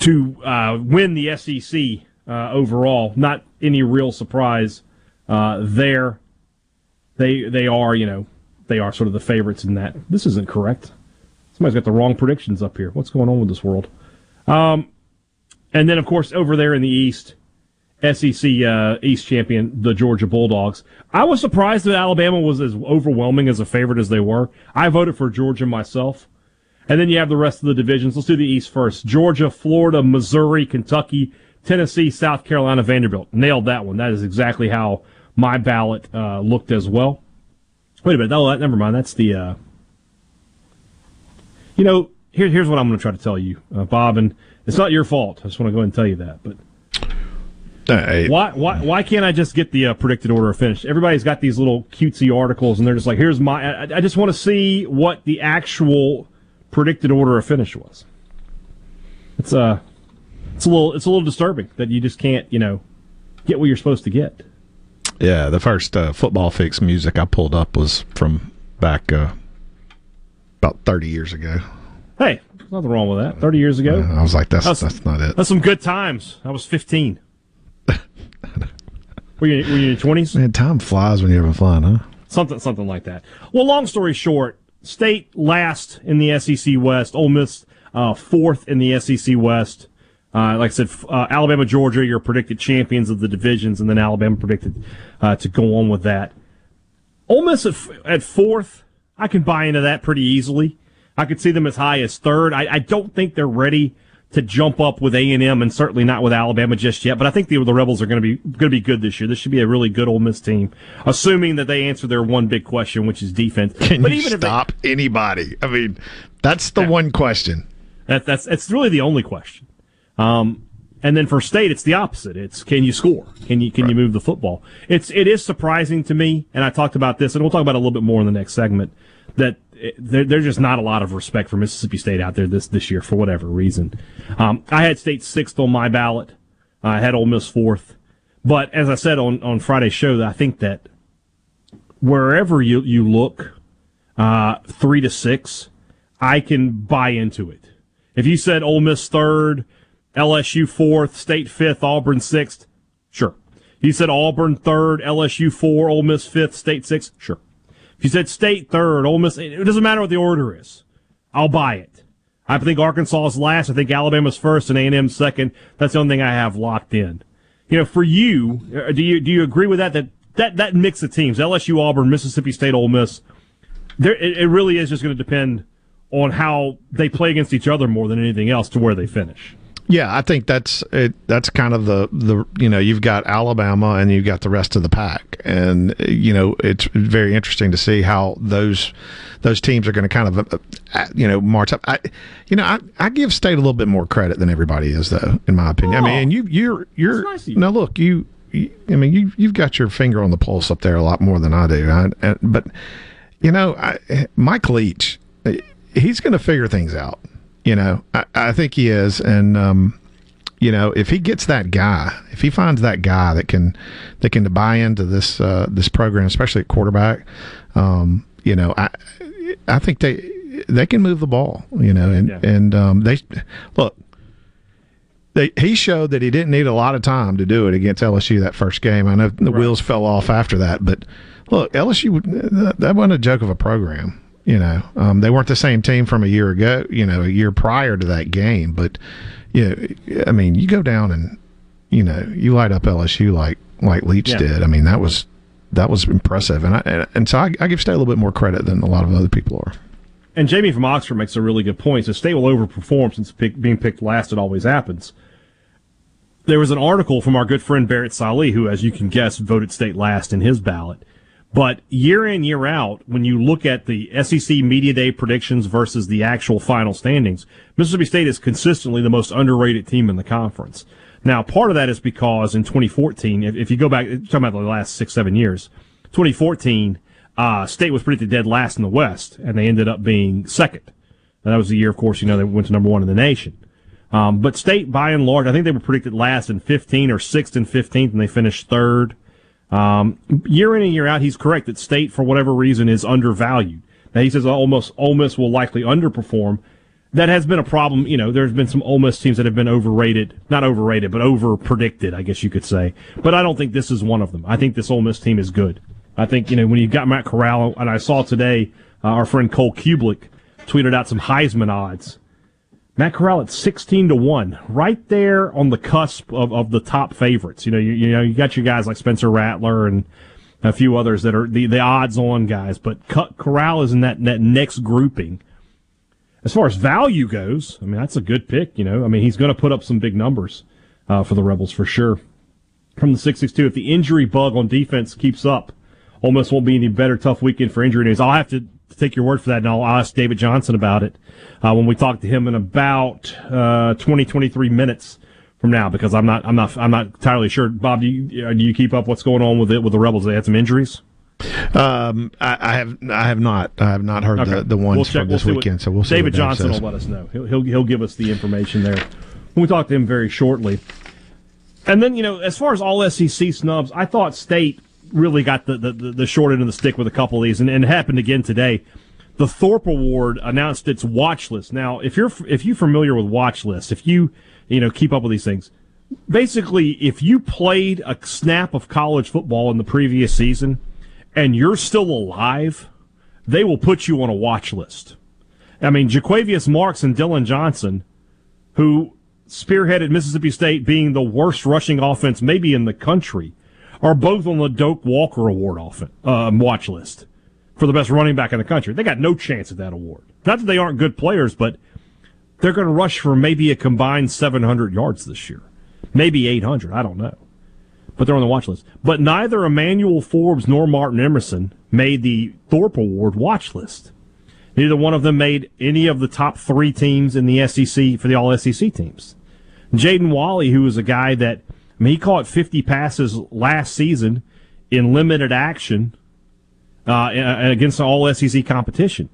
to uh, win the SEC uh, overall. Not any real surprise uh, there. They they are you know they are sort of the favorites in that. This isn't correct. Somebody's got the wrong predictions up here. What's going on with this world? Um, and then, of course, over there in the East, SEC uh, East champion, the Georgia Bulldogs. I was surprised that Alabama was as overwhelming as a favorite as they were. I voted for Georgia myself. And then you have the rest of the divisions. Let's do the East first. Georgia, Florida, Missouri, Kentucky, Tennessee, South Carolina, Vanderbilt. Nailed that one. That is exactly how my ballot uh, looked as well. Wait a minute. Oh, never mind. That's the. Uh... You know, here, here's what I'm going to try to tell you, uh, Bob, and it's not your fault. I just want to go ahead and tell you that. But why, why, why can't I just get the uh, predicted order of finish? Everybody's got these little cutesy articles, and they're just like, "Here's my." I, I just want to see what the actual predicted order of finish was. It's uh it's a little it's a little disturbing that you just can't you know get what you're supposed to get. Yeah, the first uh, football fix music I pulled up was from back uh, about 30 years ago. Hey, nothing wrong with that. 30 years ago, I was like, that's That's- that's not it. that's some good times. I was 15. Were you were you in your 20s? Man, time flies when you're having fun, huh? something something like that. Well, long story short, State last in the SEC West, Ole Miss uh, fourth in the SEC West. Uh, like I said, uh, Alabama, Georgia, your predicted champions of the divisions, and then Alabama predicted uh, to go on with that. Ole Miss at, f- at fourth, I can buy into that pretty easily. I could see them as high as third. I, I don't think they're ready to jump up with A and M, and certainly not with Alabama just yet. But I think the, the Rebels are going to be going to be good this year. This should be a really good Ole Miss team, assuming that they answer their one big question, which is defense. Can but you even if they- stop anybody? I mean, that's the one question. That, that's it's really the only question. Um, and then for state, it's the opposite. It's can you score? Can you can you move the football? It's it is surprising to me, and I talked about this, and we'll talk about it a little bit more in the next segment. That there, there's just not a lot of respect for Mississippi State out there this this year for whatever reason. Um, I had State sixth on my ballot. I had Ole Miss fourth, but as I said on on Friday's show, I think that wherever you you look, uh, three to six, I can buy into it. If you said Ole Miss third, LSU fourth, State fifth, Auburn sixth, sure. You said Auburn third, LSU four, Ole Miss fifth, State sixth, sure. If you said State third, Ole Miss, it doesn't matter what the order is. I'll buy it. I think Arkansas is last. I think Alabama's first and A&M second. That's the only thing I have locked in. You know, for you, uh, do you do you agree with that? That that that mix of teams, LSU, Auburn, Mississippi State, Ole Miss, there it, it really is just going to depend on how they play against each other more than anything else to where they finish. Yeah, I think that's it. That's kind of the the you know you've got Alabama and you've got the rest of the pack, and you know it's very interesting to see how those those teams are going to kind of uh, you know march up. I you know I, I give State a little bit more credit than everybody is though, in my opinion. I mean, you you're you're now look you, you. I mean, you you've got your finger on the pulse up there a lot more than I do. I, and, but you know, I, Mike Leach, he's going to figure things out. You know, I, I think he is, and um, you know, if he gets that guy, if he finds that guy that can that can buy into this uh, this program, especially at quarterback, um, you know, I I think they they can move the ball. You know, and Yeah. and um, they look. They, he showed that he didn't need a lot of time to do it against LSU that first game. I know the wheels fell off after that, but look, LSU that, that wasn't a joke of a program. You know, um, they weren't the same team from a year ago. You know, a year prior to that game, but you know, I mean, you go down and you know you light up LSU like like Leach Yeah. did. I mean, that was that was impressive, and I, and, so I, I give State a little bit more credit than a lot of other people are. And Jamie from Oxford makes a really good point. So State will overperform since pick, being picked last. It always happens. There was an article from our good friend Barrett Sallee, who, as you can guess, voted State last in his ballot. But year in, year out, when you look at the SEC Media Day predictions versus the actual final standings, Mississippi State is consistently the most underrated team in the conference. Now, part of that is because in 2014, if, if you go back, talking about the last six, seven years, 2014, uh, State was predicted dead last in the West, and they ended up being second. And that was the year, of course, you know, they went to number one in the nation. Um, but State, by and large, I think they were predicted last in 15 or sixth and 15th, and they finished third. Um, year in and year out, he's correct that State, for whatever reason, is undervalued. Now, he says almost Ole Miss will likely underperform. That has been a problem. You know, there's been some Ole Miss teams that have been overrated, not overrated, but over predicted, I guess you could say. But I don't think this is one of them. I think this Ole Miss team is good. I think, you know, when you've got Matt Corral, and I saw today, uh, our friend Cole Cubelic tweeted out some Heisman odds. Matt Corral at 16 to 1, right there on the cusp of, of the top favorites. You know, you, you know, you got your guys like Spencer Rattler and a few others that are the, the odds on guys, but Corral is in that, that next grouping. As far as value goes, I mean, that's a good pick, you know. I mean, he's going to put up some big numbers uh, for the Rebels for sure. From the 662, if the injury bug on defense keeps up, almost won't be any better tough weekend for injury news. I'll have to take your word for that, and I'll ask David Johnson about it uh, when we talk to him in about uh, 20, 23 minutes from now, because I'm not, I'm not, I'm not entirely sure. Bob, do you, uh, do you keep up what's going on with it with the Rebels? They had some injuries. Um, I, I, have I have not I have not heard okay. the, the ones we'll check, from this we'll weekend. What, so we'll see. David Johnson will let us know. He'll, he'll he'll give us the information there when we talk to him very shortly. And then you know, as far as all SEC snubs, I thought State really got the, the, the short end of the stick with a couple of these, and, and it happened again today. The Thorpe Award announced its watch list. Now, if you're if you're familiar with watch lists, if you you know keep up with these things, basically, if you played a snap of college football in the previous season and you're still alive, they will put you on a watch list. I mean, Jo'quavious Marks and Dillon Johnson, who spearheaded Mississippi State being the worst rushing offense maybe in the country, are both on the Doak Walker Award um, watch list for the best running back in the country. They got no chance at that award. Not that they aren't good players, but they're going to rush for maybe a combined 700 yards this year, maybe 800. I don't know, but they're on the watch list. But neither Emmanuel Forbes nor Martin Emerson made the Thorpe Award watch list. Neither one of them made any of the top three teams in the SEC for the All SEC teams. Jaden Walley, who was a guy that I mean, he caught 50 passes last season in limited action uh, against all SEC competition.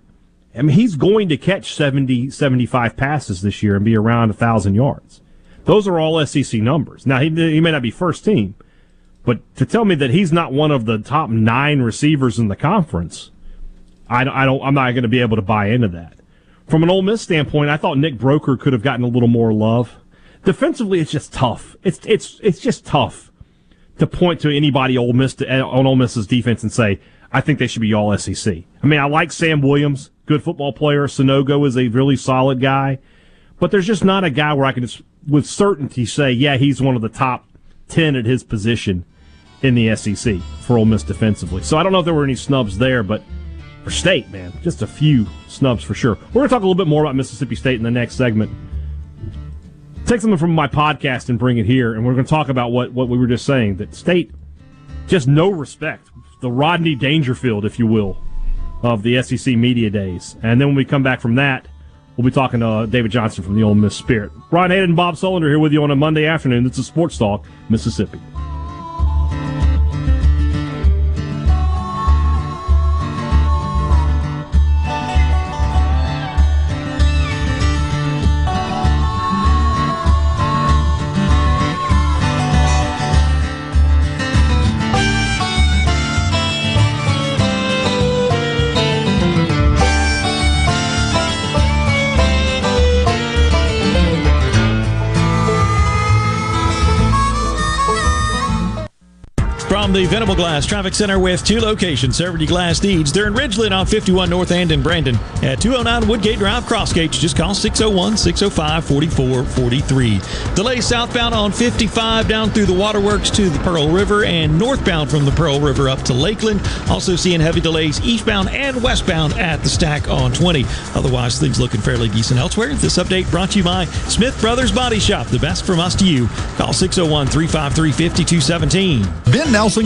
I mean, he's going to catch 70, 75 passes this year and be around 1,000 yards. Those are all SEC numbers. Now, he, he may not be first team, but to tell me that he's not one of the top nine receivers in the conference, I, I don't, I'm not going to be able to buy into that. From an Ole Miss standpoint, I thought Nick Broeker could have gotten a little more love defensively, it's just tough. It's it's it's just tough to point to anybody Ole Miss to, on Ole Miss's defense and say, I think they should be all SEC. I mean, I like Sam Williams, good football player. Sanogo is a really solid guy, but there's just not a guy where I can just with certainty say, yeah, he's one of the top ten at his position in the SEC for Ole Miss defensively. So I don't know if there were any snubs there, but for State, man, just a few snubs for sure. We're going to talk a little bit more about Mississippi State in the next segment take something from my podcast and bring it here, and we're going to talk about what, what we were just saying that state just no respect, the Rodney Dangerfield, if you will, of the SEC media days. And then when we come back from that, we'll be talking to uh, David Johnson from the Ole Miss Spirit. Brian Hadad and Bob Sullender here with you on a Monday afternoon. It's a Sports Talk, Mississippi. The Venable Glass Traffic Center with two locations serving you glass needs. They're in Ridgeland on 51 North and in Brandon at 209 Woodgate Drive, Crossgate. Just call 601 605 4443. Delay southbound on 55 down through the waterworks to the Pearl River and northbound from the Pearl River up to Lakeland. Also seeing heavy delays eastbound and westbound at the stack on 20. Otherwise, things looking fairly decent elsewhere. This update brought to you by Smith Brothers Body Shop. The best from us to you. Call 601 353 5217. Ben Nelson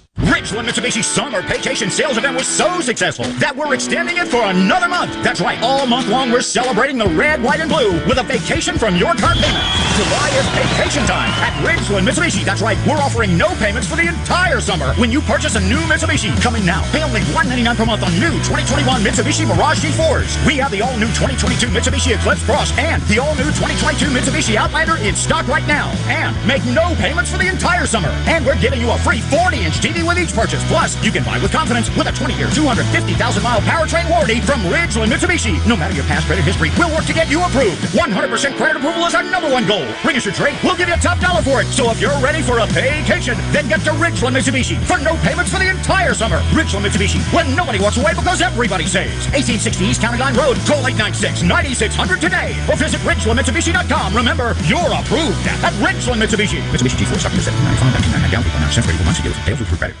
Ridgeland Mitsubishi summer vacation sales event was so successful that we're extending it for another month. That's right, all month long we're celebrating the red, white, and blue with a vacation from your car payment. July is vacation time at Ridgeland Mitsubishi. That's right, we're offering no payments for the entire summer when you purchase a new Mitsubishi. Coming now, pay only 199 per month on new 2021 Mitsubishi Mirage G4s. We have the all-new 2022 Mitsubishi Eclipse Cross and the all-new 2022 Mitsubishi Outlander in stock right now. And make no payments for the entire summer. And we're giving you a free 40-inch TV with each purchase. Plus, you can buy with confidence with a 20-year, 250,000-mile powertrain warranty from Ridgeland Mitsubishi. No matter your past credit history, we'll work to get you approved. 100% credit approval is our number one goal. Bring us your trade, we'll give you a top dollar for it. So if you're ready for a vacation, then get to Ridgeland Mitsubishi for no payments for the entire summer. Ridgeland Mitsubishi, when nobody walks away because everybody saves. 1860 East County Line Road. Call 896-9600 today or visit RidgelandMitsubishi.com. Remember, you're approved at Ridgeland Mitsubishi. Mitsubishi G4 stock is at 95 down people now. Cents for 84 months to deal with. Pay with credit.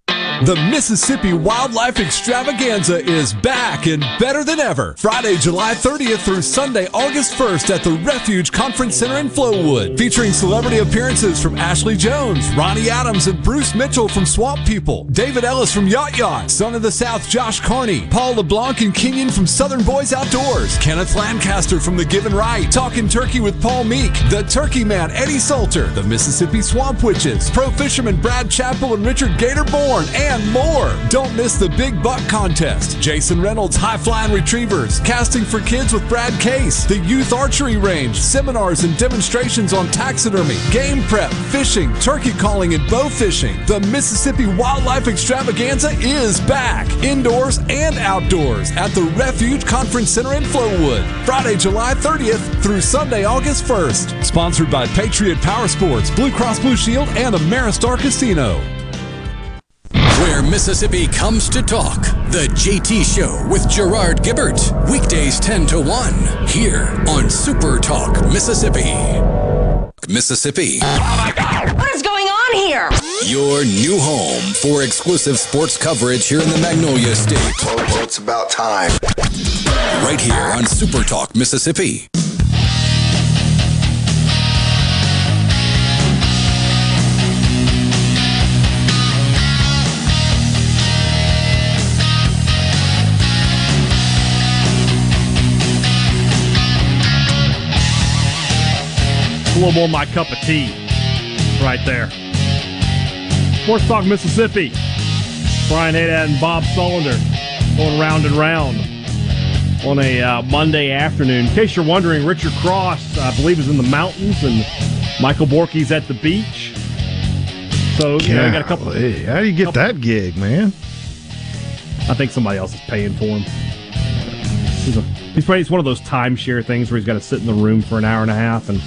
The Mississippi Wildlife Extravaganza is back and better than ever. Friday, July 30th through Sunday, August 1st at the Refuge Conference Center in Flowood. Featuring celebrity appearances from Ashley Jones, Ronnie Adams, and Bruce Mitchell from Swamp People, David Ellis from Yacht Yacht, Son of the South Josh Carney, Paul LeBlanc and Kenyon from Southern Boys Outdoors, Kenneth Lancaster from The Given Right, Talking Turkey with Paul Meek, The Turkey Man Eddie Salter, The Mississippi Swamp Witches, Pro Fisherman Brad Chappell and Richard Gator Bourne, and more. Don't miss the Big Buck Contest, Jason Reynolds High Flying Retrievers, Casting for Kids with Brad Case, the Youth Archery Range, seminars and demonstrations on taxidermy, game prep, fishing, turkey calling, and bow fishing. The Mississippi Wildlife Extravaganza is back, indoors and outdoors, at the Refuge Conference Center in Flowood. Friday, July 30th through Sunday, August 1st. Sponsored by Patriot Power Sports, Blue Cross Blue Shield, and Ameristar Casino. Where Mississippi comes to talk. The JT Show with Gerard Gibert. Weekdays 10 to 1. Here on Super Talk Mississippi. Mississippi. What is going on here? Your new home for exclusive sports coverage here in the Magnolia State. Well, it's about time. Right here on Super Talk Mississippi. It's a little more my cup of tea right there. Sports Talk Mississippi. Brian Hadad and Bob Sullender going round and round on a uh, Monday afternoon. In case you're wondering, Richard Cross, I believe, is in the mountains, and Michael Borky's at the beach. So you know, you got a couple. Golly, How do you get that gig, man? I think somebody else is paying for him. He's, a, he's probably it's one of those timeshare things where he's got to sit in the room for an hour and a half and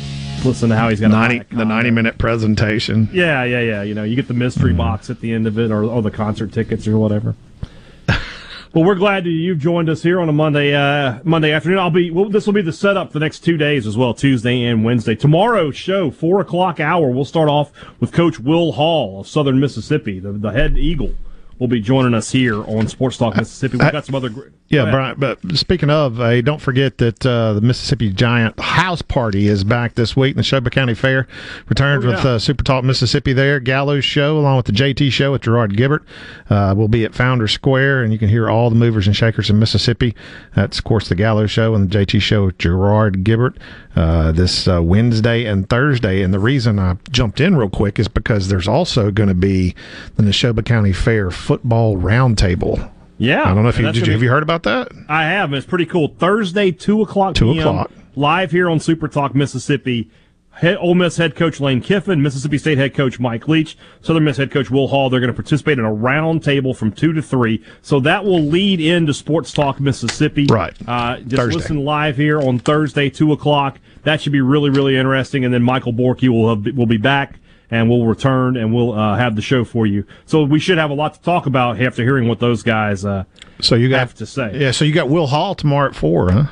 listen to how he's got to 90, the 90 minute presentation. Yeah, yeah, yeah. You know, you get the mystery box at the end of it, or, or the concert tickets, or whatever. well, we're glad that you've joined us here on a Monday uh, Monday afternoon. I'll be. Well, this will be the setup for the next two days as well, Tuesday and Wednesday. Tomorrow's show, four o'clock hour. We'll start off with Coach Will Hall of Southern Mississippi, the, the head Eagle. Will be joining us here on Sports Talk Mississippi. We've got some other. gr- Yeah, Brian. But speaking of, uh, don't forget that uh, the Mississippi Giant House Party is back this week. in The Neshoba County Fair returns Oh, with yeah. uh, Super Talk Mississippi there. Gallows Show along with the JT Show with Gerard Gibert. Uh, we'll be at Founder Square, and you can hear all the movers and shakers in Mississippi. That's of course the Gallows Show and the JT Show with Gerard Gibert uh, this uh, Wednesday and Thursday. And the reason I jumped in real quick is because there's also going to be the Neshoba County Fair football roundtable. Yeah, I don't know if you did. You, gonna have you heard about that? I have. It's pretty cool. Thursday, two o'clock. 2 PM, o'clock. live here on Super Talk Mississippi. Head, Ole Miss head coach Lane Kiffin, Mississippi State head coach Mike Leach, Southern Miss head coach Will Hall. They're going to participate in a round table from two to three. So that will lead into Sports Talk Mississippi. Right. Uh, just Thursday. listen live here on Thursday, two o'clock. That should be really, really interesting. And then Michael Borky will have, will be back and we'll return and we'll uh, have the show for you. So we should have a lot to talk about after hearing what those guys uh, So you got have to say. Yeah, so you got Will Hall tomorrow at four, huh?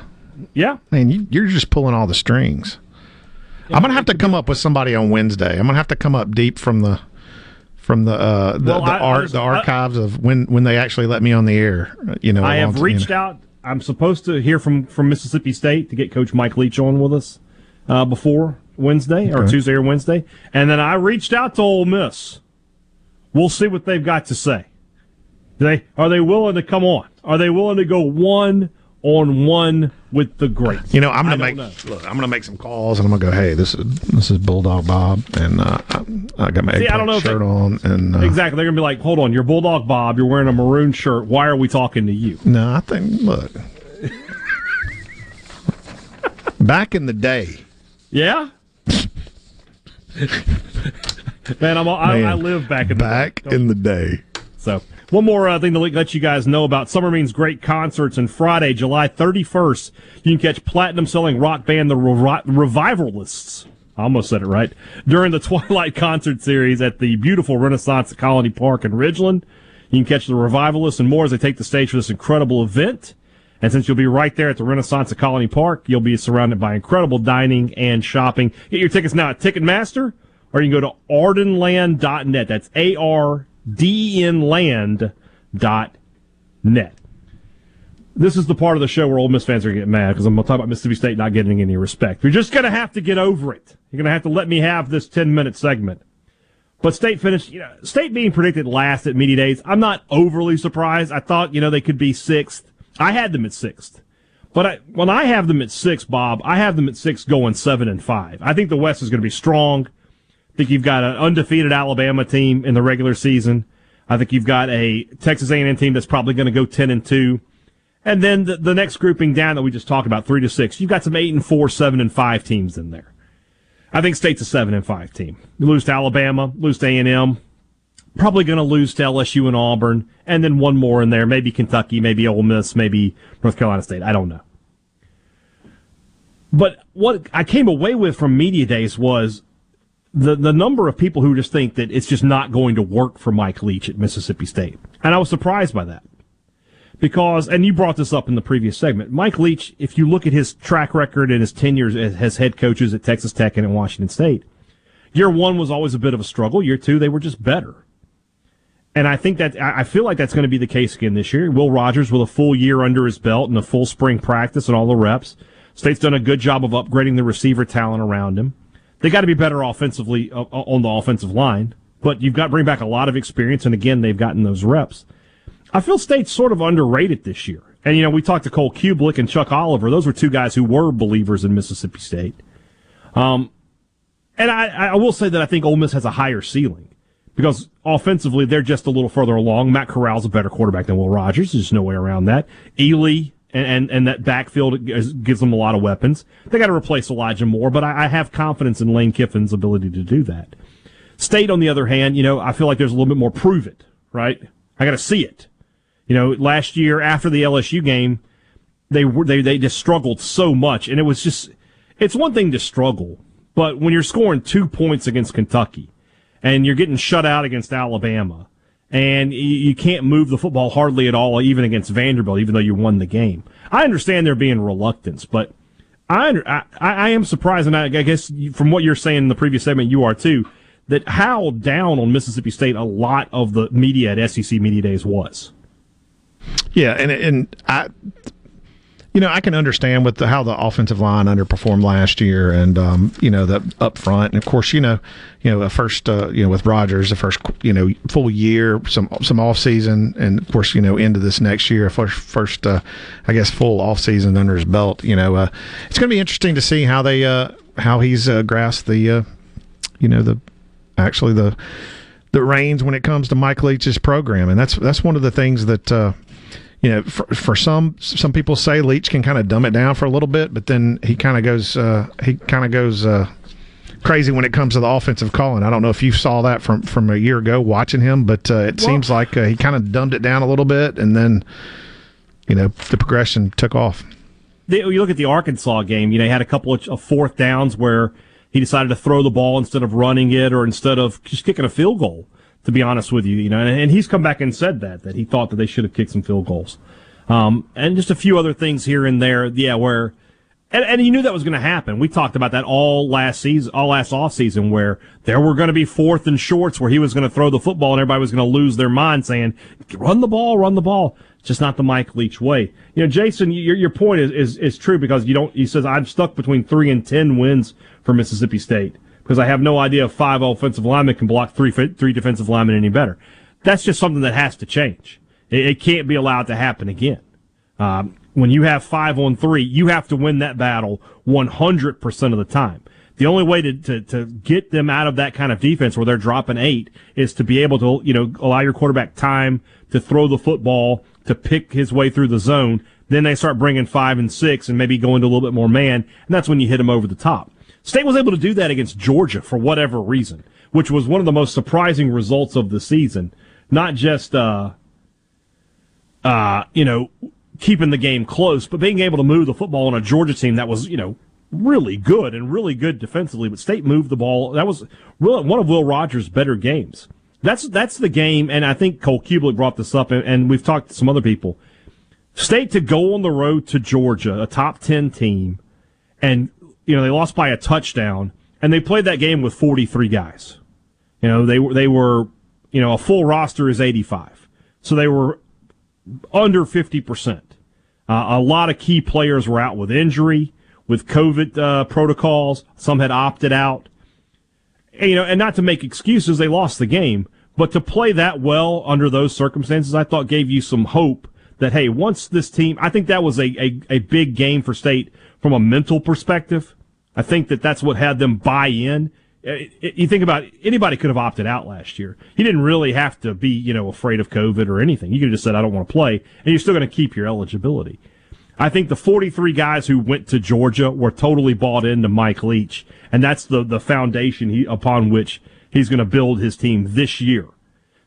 Yeah. Man, you, you're just pulling all the strings. I'm gonna have to come up with somebody on Wednesday. I'm gonna have to come up deep from the from the uh, the, Well, the, I- I the I- archives of when when they actually let me on the air. You know, I have long- reached you know. out. I'm supposed to hear from, from Mississippi State to get Coach Mike Leach on with us uh, before Wednesday or Tuesday or Wednesday, and then I reached out to Ole Miss. We'll see what they've got to say. They are they willing to come on? Are they willing to go one on one with the greats. You know, I'm gonna make look. I'm gonna make some calls, and I'm gonna go. Hey, this is this is Bulldog Bob, and uh, I, got my See, I don't know shirt they- on, and uh, Exactly. They're going to be like, hold on, you're Bulldog Bob. You're wearing a maroon shirt. Why are we talking to you? No, I think look. back in the day, Yeah? Man, I'm, I, Man, I live back in the back in the day. So, one more uh, thing to let let you guys know about Summer Means Great concerts. And Friday, July 31st, you can catch platinum selling rock band The Revi- Revivalists. I almost said it right. During the Twilight concert series at the beautiful Renaissance Colony Park in Ridgeland. You can catch the Revivalists and more as they take the stage for this incredible event. And since you'll be right there at the Renaissance at Colony Park, you'll be surrounded by incredible dining and shopping. Get your tickets now at Ticketmaster, or you can go to ardenland.net. That's A R D E N land dot net. This is the part of the show where Ole Miss fans are getting mad because I'm going to talk about Mississippi State not getting any respect. You're just going to have to get over it. You're going to have to let me have this 10 minute segment. But State finished, you know, State being predicted last at media days. I'm not overly surprised. I thought, you know, they could be sixth. I had them at sixth. But I, when I have them at six, Bob, I have them at six going seven and five. I think the West is going to be strong. I think you've got an undefeated Alabama team in the regular season. I think you've got a Texas A&M team that's probably going to go ten and two. And then the, the next grouping down that we just talked about, three to six, you've got some eight and four, seven and five teams in there. I think State's a seven and five team. You lose to Alabama, lose to A and M, probably going to lose to LSU and Auburn, and then one more in there, maybe Kentucky, maybe Ole Miss, maybe North Carolina State. I don't know. But what I came away with from media days was the the number of people who just think that it's just not going to work for Mike Leach at Mississippi State, and I was surprised by that because, and you brought this up in the previous segment, Mike Leach. If you look at his track record and his tenures as, as head coaches at Texas Tech and at Washington State, year one was always a bit of a struggle. Year two, they were just better. And I think that I feel like that's going to be the case again this year. Will Rogers with a full year under his belt and a full spring practice and all the reps. State's done a good job of upgrading the receiver talent around him. They got to be better offensively uh, on the offensive line, but you've got to bring back a lot of experience. And again, they've gotten those reps. I feel State's sort of underrated this year. And, you know, we talked to Cole Cubelic and Chuck Oliver. Those were two guys who were believers in Mississippi State. Um, and I, I will say that I think Ole Miss has a higher ceiling because offensively they're just a little further along. Matt Corral's a better quarterback than Will Rogers. There's no way around that. Ealy and, and, and that backfield gives them a lot of weapons. They got to replace Elijah Moore, but I, I have confidence in Lane Kiffin's ability to do that. State, on the other hand, you know, I feel like there's a little bit more prove it, right? I got to see it. You know, last year after the LSU game, they were they they just struggled so much, and it was just it's one thing to struggle, but when you're scoring two points against Kentucky, and you're getting shut out against Alabama, and you, can't move the football hardly at all, even against Vanderbilt, even though you won the game. I understand there being reluctance, but I I, I am surprised, and I, I guess from what you're saying in the previous segment, you are too. That how down on Mississippi State a lot of the media at SEC media days was. Yeah, and and I, you know, I can understand with the, how the offensive line underperformed last year, and um, you know, the up front, and of course, you know, you know, the first, uh, you know, with Rogers, the first, you know, full year, some some off season, and of course, you know, into this next year, first, first, uh, I guess, full off season under his belt. You know, uh, it's going to be interesting to see how they, uh, how he's uh, grasped the, uh, you know, the actually the the reins when it comes to Mike Leach's program, and that's that's one of the things that uh, you know for, for some some people say Leach can kind of dumb it down for a little bit, but then he kind of goes uh, he kind of goes uh, crazy when it comes to the offensive calling. I don't know if you saw that from from a year ago watching him, but uh, it Well- seems like uh, he kind of dumbed it down a little bit, and then you know the progression took off. they, you look at the Arkansas game, you know, he had a couple of, of fourth downs where he decided to throw the ball instead of running it or instead of just kicking a field goal, to be honest with you, you know, and, and he's come back and said that, that he thought that they should have kicked some field goals. Um, and just a few other things here and there, yeah, where, and, and you knew that was going to happen. We talked about that all last season, all last off season, where there were going to be fourth and shorts where he was going to throw the football and everybody was going to lose their mind saying, run the ball, run the ball. It's just not the Mike Leach way. You know, Jason, your, your point is, is, is true because you don't, he says, I'm stuck between three and 10 wins for Mississippi State because I have no idea if five offensive linemen can block three, three defensive linemen any better. That's just something that has to change. It, it can't be allowed to happen again. Um, when you have five on three, you have to win that battle 100% of the time. The only way to, to, to get them out of that kind of defense where they're dropping eight is to be able to, you know, allow your quarterback time to throw the football, to pick his way through the zone. Then they start bringing five and six and maybe going to a little bit more man. And that's when you hit them over the top. State was able to do that against Georgia for whatever reason, which was one of the most surprising results of the season. Not just, uh, uh, you know, keeping the game close, but being able to move the football on a Georgia team that was, you know, really good and really good defensively, but State moved the ball. That was really one of Will Rogers' better games. That's that's the game, and I think Cole Cubelic brought this up, and, and we've talked to some other people. State to go on the road to Georgia, a top ten team, and you know they lost by a touchdown, and they played that game with forty three guys. You know they were they were you know a full roster is eighty five, so they were under fifty percent. Uh, a lot of key players were out with injury with COVID uh, protocols. Some had opted out. And, you know, and not to make excuses, they lost the game, but to play that well under those circumstances, I thought gave you some hope that hey, once this team, I think that was a, a, a big game for State from a mental perspective. I think that that's what had them buy in. Uh, you think about it, anybody could have opted out last year. He didn't really have to be, you know, afraid of COVID or anything. You could have just said, I don't want to play, and you're still going to keep your eligibility. I think the 43 guys who went to Georgia were totally bought into Mike Leach, and that's the the foundation he, upon which he's going to build his team this year.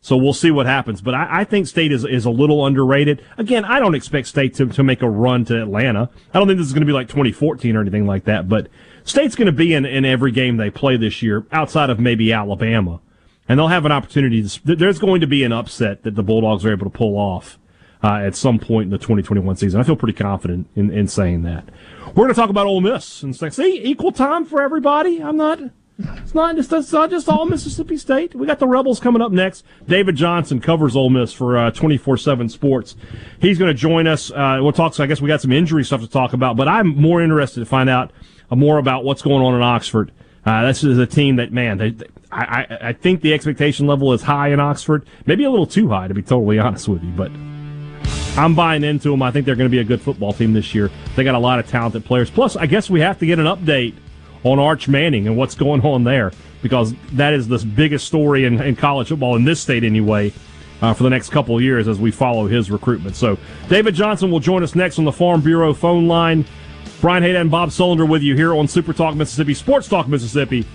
So we'll see what happens. But I, I, think State is is a little underrated. Again, I don't expect State to, to make a run to Atlanta. I don't think this is going to be like 2014 or anything like that. But State's going to be in, in every game they play this year, outside of maybe Alabama. And they'll have an opportunity. To, there's going to be an upset that the Bulldogs are able to pull off uh, at some point in the 2021 season. I feel pretty confident in, in saying that. We're going to talk about Ole Miss and see, equal time for everybody. I'm not. It's not just it's not just all Mississippi State. We got the Rebels coming up next. David Johnson covers Ole Miss for uh, twenty four seven Sports. He's going to join us. Uh, we'll talk. So I guess we got some injury stuff to talk about, but I'm more interested to find out uh, more about what's going on in Oxford. Uh, this is a team that man, they, they, I, I think the expectation level is high in Oxford, maybe a little too high to be totally honest with you, but. I'm buying into them. I think they're going to be a good football team this year. They got a lot of talented players. Plus, I guess we have to get an update on Arch Manning and what's going on there because that is the biggest story in, in college football in this state anyway. Uh, for the next couple of years as we follow his recruitment. So, David Johnson will join us next on the Farm Bureau phone line. Brian Hadad and Bob Sullender with you here on Super Talk Mississippi, Sports Talk Mississippi.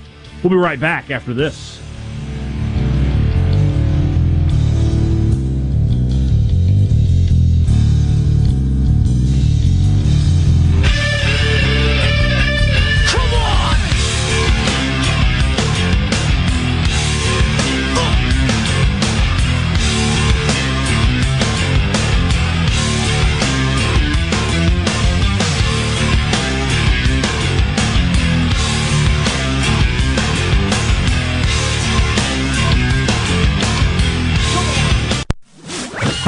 We'll be right back after this.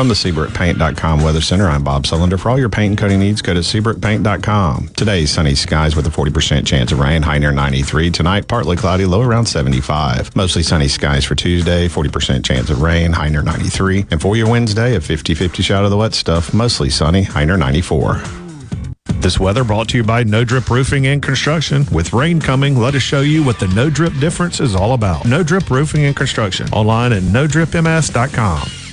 From the SeabrookPaint.com Weather Center, I'm Bob Sullender. For all your paint and coating needs, go to SeabrookPaint.com. Today, sunny skies with a 40% chance of rain, high near 93. Tonight, partly cloudy, low around 75. Mostly sunny skies for Tuesday, 40% chance of rain, high near 93. And for your Wednesday, a 50-50 shot of the wet stuff, mostly sunny, high near 94. This weather brought to you by No Drip Roofing and Construction. With rain coming, let us show you what the No Drip difference is all about. No Drip Roofing and Construction. Online at NoDripMS.com.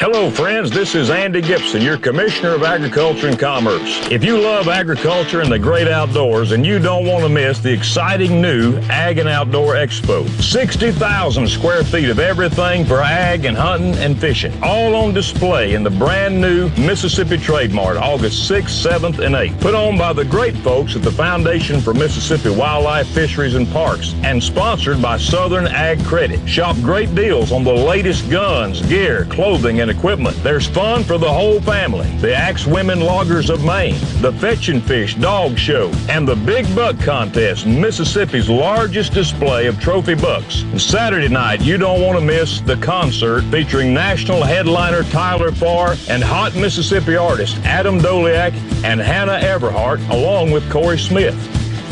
Hello, friends. This is Andy Gipson, your Commissioner of Agriculture and Commerce. If you love agriculture and the great outdoors, and you don't want to miss the exciting new Ag and Outdoor Expo, 60,000 square feet of everything for ag and hunting and fishing, all on display in the brand new Mississippi Trade Mart, August 6th, 7th, and 8th. Put on by the great folks at the Foundation for Mississippi Wildlife, Fisheries, and Parks, and sponsored by Southern Ag Credit. Shop great deals on the latest guns, gear, clothing, and and equipment. There's fun for the whole family. The Axe Women Loggers of Maine, the Fetch and Fish Dog Show, and the Big Buck Contest, Mississippi's largest display of trophy bucks. And Saturday night, you don't want to miss the concert featuring national headliner Tyler Farr and hot Mississippi artist Adam Doleac and Hannah Everhart, along with Corey Smith.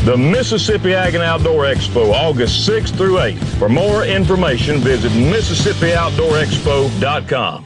The Mississippi Ag and Outdoor Expo, August 6th through 8th. For more information, visit MississippiOutdoorExpo.com.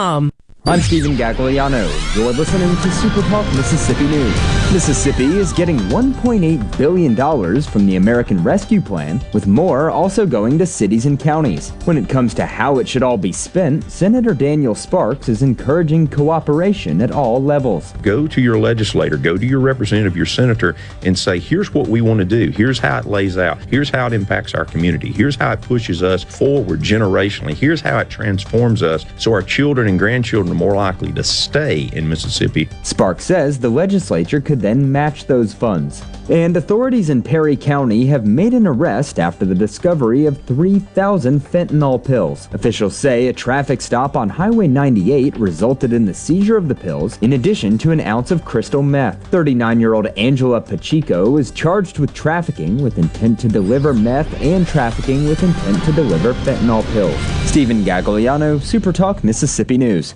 com. I'm Stephen Gagliano. You're listening to Super Talk Mississippi News. Mississippi is getting $1.8 billion from the American Rescue Plan, with more also going to cities and counties. When it comes to how it should all be spent, Senator Daniel Sparks is encouraging cooperation at all levels. Go to your legislator, go to your representative, your senator, and say, here's what we want to do. Here's how it lays out. Here's how it impacts our community. Here's how it pushes us forward generationally. Here's how it transforms us so our children and grandchildren more likely to stay in Mississippi. Sparks says the legislature could then match those funds. And authorities in Perry County have made an arrest after the discovery of 3,000 fentanyl pills. Officials say a traffic stop on Highway 98 resulted in the seizure of the pills, in addition to an ounce of crystal meth. 39 year old Angela Pacheco is charged with trafficking with intent to deliver meth and trafficking with intent to deliver fentanyl pills. Stephen Gagliano, SuperTalk Mississippi News.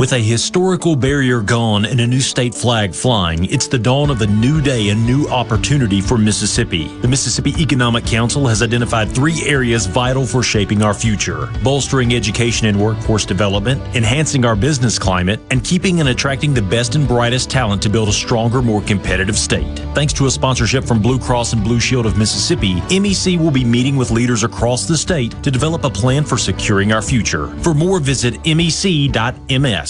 With a historical barrier gone and a new state flag flying, it's the dawn of a new day, and new opportunity for Mississippi. The Mississippi Economic Council has identified three areas vital for shaping our future bolstering education and workforce development, enhancing our business climate, and keeping and attracting the best and brightest talent to build a stronger, more competitive state. Thanks to a sponsorship from Blue Cross and Blue Shield of Mississippi, MEC will be meeting with leaders across the state to develop a plan for securing our future. For more, visit mec.ms.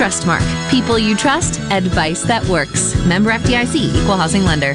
Trustmark. People you trust, advice that works. Member FDIC, Equal Housing Lender.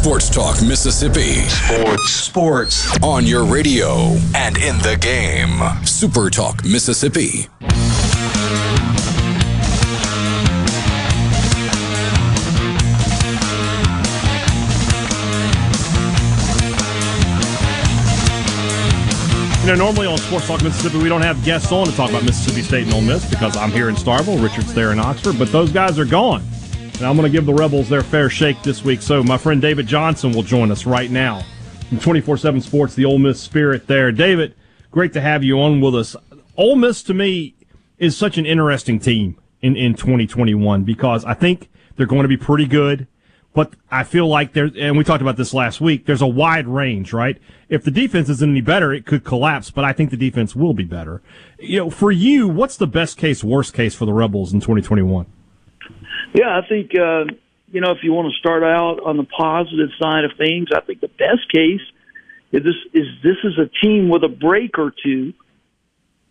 Sports Talk Mississippi. Sports. Sports. On your radio and in the game. Super Talk Mississippi. You know, normally on Sports Talk Mississippi, we don't have guests on to talk about Mississippi State and Ole Miss because I'm here in Starkville, Richard's there in Oxford, but those guys are gone. And I'm going to give the Rebels their fair shake this week. So my friend David Johnson will join us right now from 24-7 Sports, the Ole Miss spirit there. David, great to have you on with us. Ole Miss, to me, is such an interesting team in, in 2021 because I think they're going to be pretty good. But I feel like there, and we talked about this last week, there's a wide range, right? If the defense isn't any better, it could collapse, but I think the defense will be better. You know, for you, what's the best case, worst case for the Rebels in 2021? Yeah, I think uh, you know, if you want to start out on the positive side of things, I think the best case is this is this is a team with a break or two,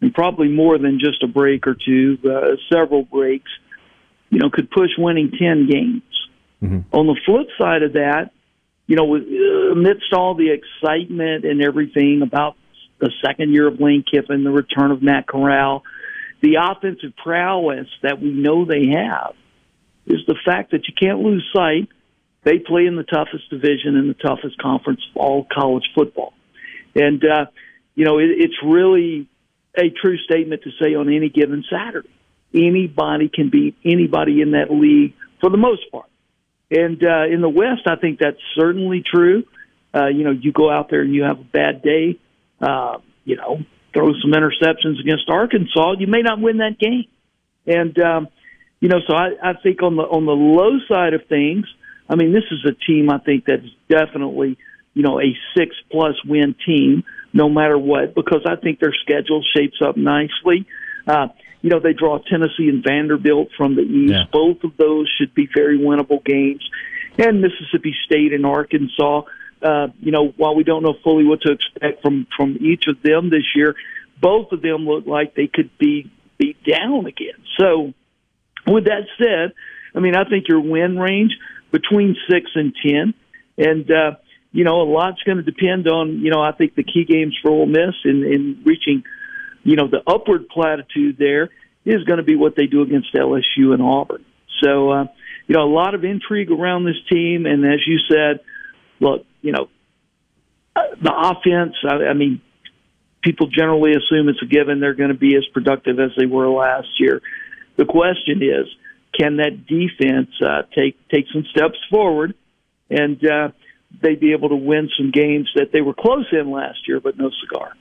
and probably more than just a break or two, uh, several breaks. You know, could push winning ten games. On the flip side of that, you know, uh, amidst all the excitement and everything about the second year of Lane Kiffin, the return of Matt Corral, the offensive prowess that we know they have, is the fact that you can't lose sight. They play in the toughest division in the toughest conference of all college football. And, uh, you know, it, it's really a true statement to say on any given Saturday. Anybody can beat anybody in that league for the most part. And uh, in the West, I think that's certainly true. Uh, you know, you go out there and you have a bad day, uh, you know, throw some interceptions against Arkansas, you may not win that game. And um, you know, so I, I think on the on the low side of things, I mean, this is a team I think that's definitely you know a six plus win team, no matter what, because I think their schedule shapes up nicely. Uh, you know, they draw Tennessee and Vanderbilt from the East. Yeah. Both of those should be very winnable games. And Mississippi State and Arkansas, uh, you know, while we don't know fully what to expect from, from each of them this year, both of them look like they could be beat down again. So, with that said, I mean, I think your win range between six and ten, and uh, you know, a lot's going to depend on you know, I think the key games for Ole Miss in, in reaching, you know, the upward platitude there is going to be what they do against LSU and Auburn. So, uh, you know, a lot of intrigue around this team, and as you said, look, you know, uh, the offense. I, I mean, people generally assume it's a given they're going to be as productive as they were last year. The question is, can that defense uh, take take some steps forward, and uh, they be able to win some games that they were close in last year, but no cigar.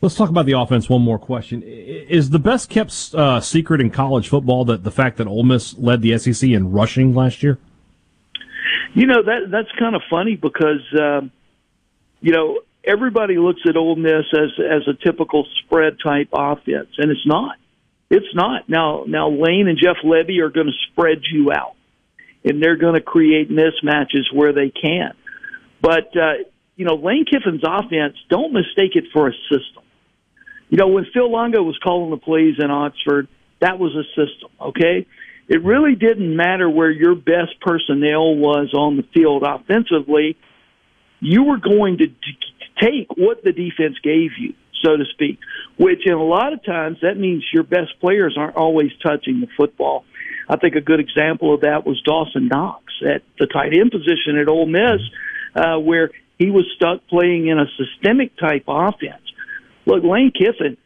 Let's talk about the offense. One more question: Is the best kept uh, secret in college football that the fact that Ole Miss led the SEC in rushing last year? You know that that's kind of funny because um, you know everybody looks at Ole Miss as as a typical spread type offense, and it's not. It's not. Now now Lane and Jeff Lebby are going to spread you out, and they're going to create mismatches where they can. But uh, you know Lane Kiffin's offense, don't mistake it for a system. You know when Phil Longo was calling the plays in Oxford, that was a system. Okay. It really didn't matter where your best personnel was on the field offensively. You were going to take what the defense gave you, so to speak, which in a lot of times that means your best players aren't always touching the football. I think a good example of that was Dawson Knox at the tight end position at Ole Miss, uh, where he was stuck playing in a systemic type offense. Look, Lane Kiffin,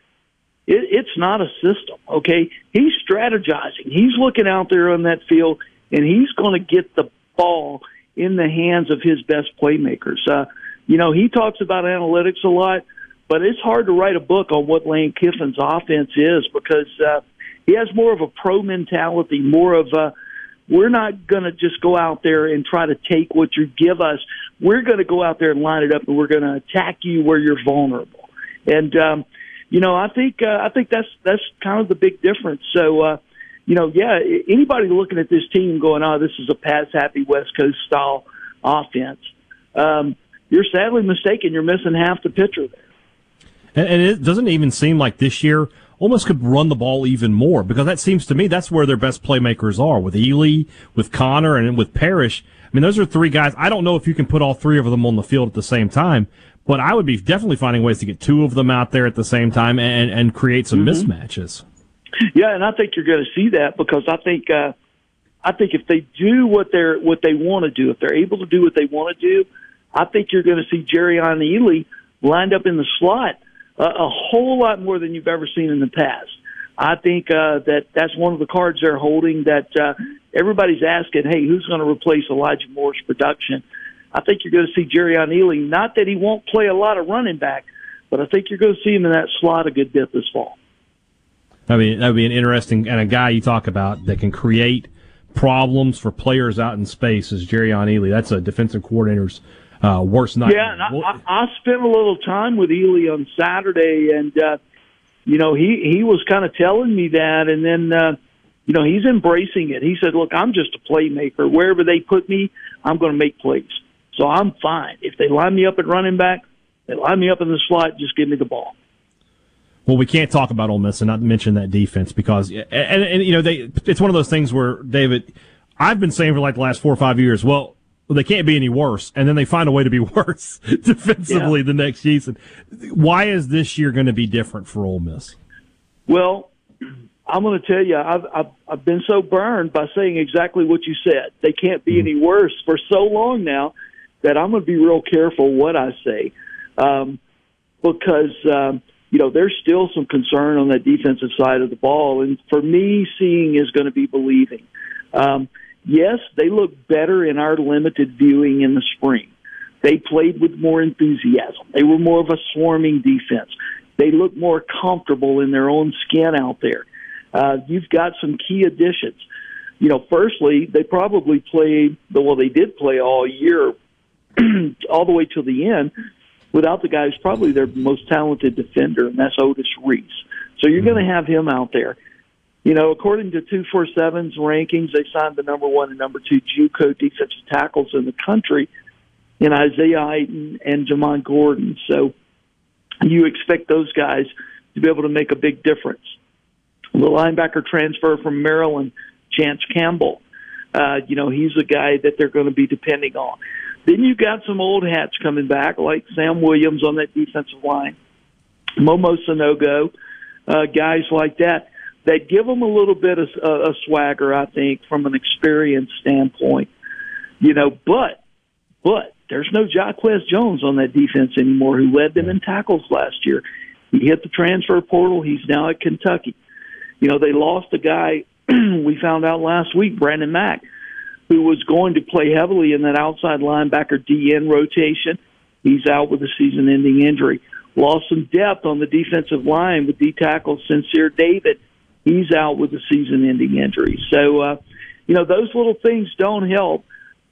it, it's not a system, okay? He's strategizing. He's looking out there on that field, and he's going to get the ball in the hands of his best playmakers. Uh, you know, he talks about analytics a lot, but it's hard to write a book on what Lane Kiffin's offense is because uh, he has more of a pro mentality, more of a we're not going to just go out there and try to take what you give us. We're going to go out there and line it up, and we're going to attack you where you're vulnerable. And um, you know, I think uh, I think that's that's kind of the big difference. So, uh, you know, yeah, anybody looking at this team going, "Oh, this is a pass happy West Coast style offense," um, you're sadly mistaken. You're missing half the picture there. And, and it doesn't even seem like this year almost could run the ball even more because that seems to me that's where their best playmakers are with Ealy, with Conner, and with Parrish. I mean, those are three guys. I don't know if you can put all three of them on the field at the same time, but I would be definitely finding ways to get two of them out there at the same time and, and create some Mhm. mismatches. Yeah, and I think you're going to see that because I think uh, I think if they do what they're what they want to do, if they're able to do what they want to do, I think you're going to see Jerrion Ealy lined up in the slot a whole lot more than you've ever seen in the past. I think uh, that that's one of the cards they're holding. That uh, everybody's asking, hey, who's going to replace Elijah Moore's production? I think you're going to see Jerrion Ealy. Not that he won't play a lot of running back, but I think you're going to see him in that slot a good bit this fall. I mean, that would be an interesting and a guy you talk about that can create problems for players out in space is Jerrion Ealy. That's a defensive coordinator's uh, worst nightmare. Yeah, and I, I, I spent a little time with Ealy on Saturday, and uh, you know he he was kind of telling me that, and then uh, you know, he's embracing it. He said, "Look, I'm just a playmaker. Wherever they put me, I'm going to make plays. So I'm fine. If they line me up at running back, they line me up in the slot. Just give me the ball." Well, we can't talk about Ole Miss and not mention that defense because, and, and, and you know, they it's one of those things where David, I've been saying for like the last four or five years, well, they can't be any worse, and then they find a way to be worse defensively Yeah. the next season. Why is this year going to be different for Ole Miss? Well, I'm going to tell you, I've, I've I've been so burned by saying exactly what you said. They can't be any worse for so long now that I'm going to be real careful what I say, um, because um, you know there's still some concern on that defensive side of the ball, and for me, seeing is going to be believing. Um, yes, they look better in our limited viewing in the spring. They played with more enthusiasm. They were more of a swarming defense. They look more comfortable in their own skin out there. Uh, you've got some key additions. You know, firstly, they probably played, well, they did play all year, all the way till the end, without the guy who's probably their most talented defender, and that's Otis Reese. So you're going to have him out there. You know, according to 247's rankings, they signed the number one and number two JUCO defensive tackles in the country in Isaiah Iton and Jamon Gordon. So you expect those guys to be able to make a big difference. The linebacker transfer from Maryland, Chance Campbell, uh, you know, he's a guy that they're going to be depending on. Then you've got some old hats coming back, like Sam Williams on that defensive line, Momo Sanogo, uh, guys like that, that give them a little bit of uh, a swagger, I think, from an experience standpoint. You know, but, but there's no Jacquez Jones on that defense anymore who led them in tackles last year. He hit the transfer portal. He's now at Kentucky. You know, they lost a guy we found out last week, Brandon Mack, who was going to play heavily in that outside linebacker DN rotation. He's out with a season ending injury. Lost some depth on the defensive line with D tackle Sincere David. He's out with a season ending injury. So, uh, you know, those little things don't help.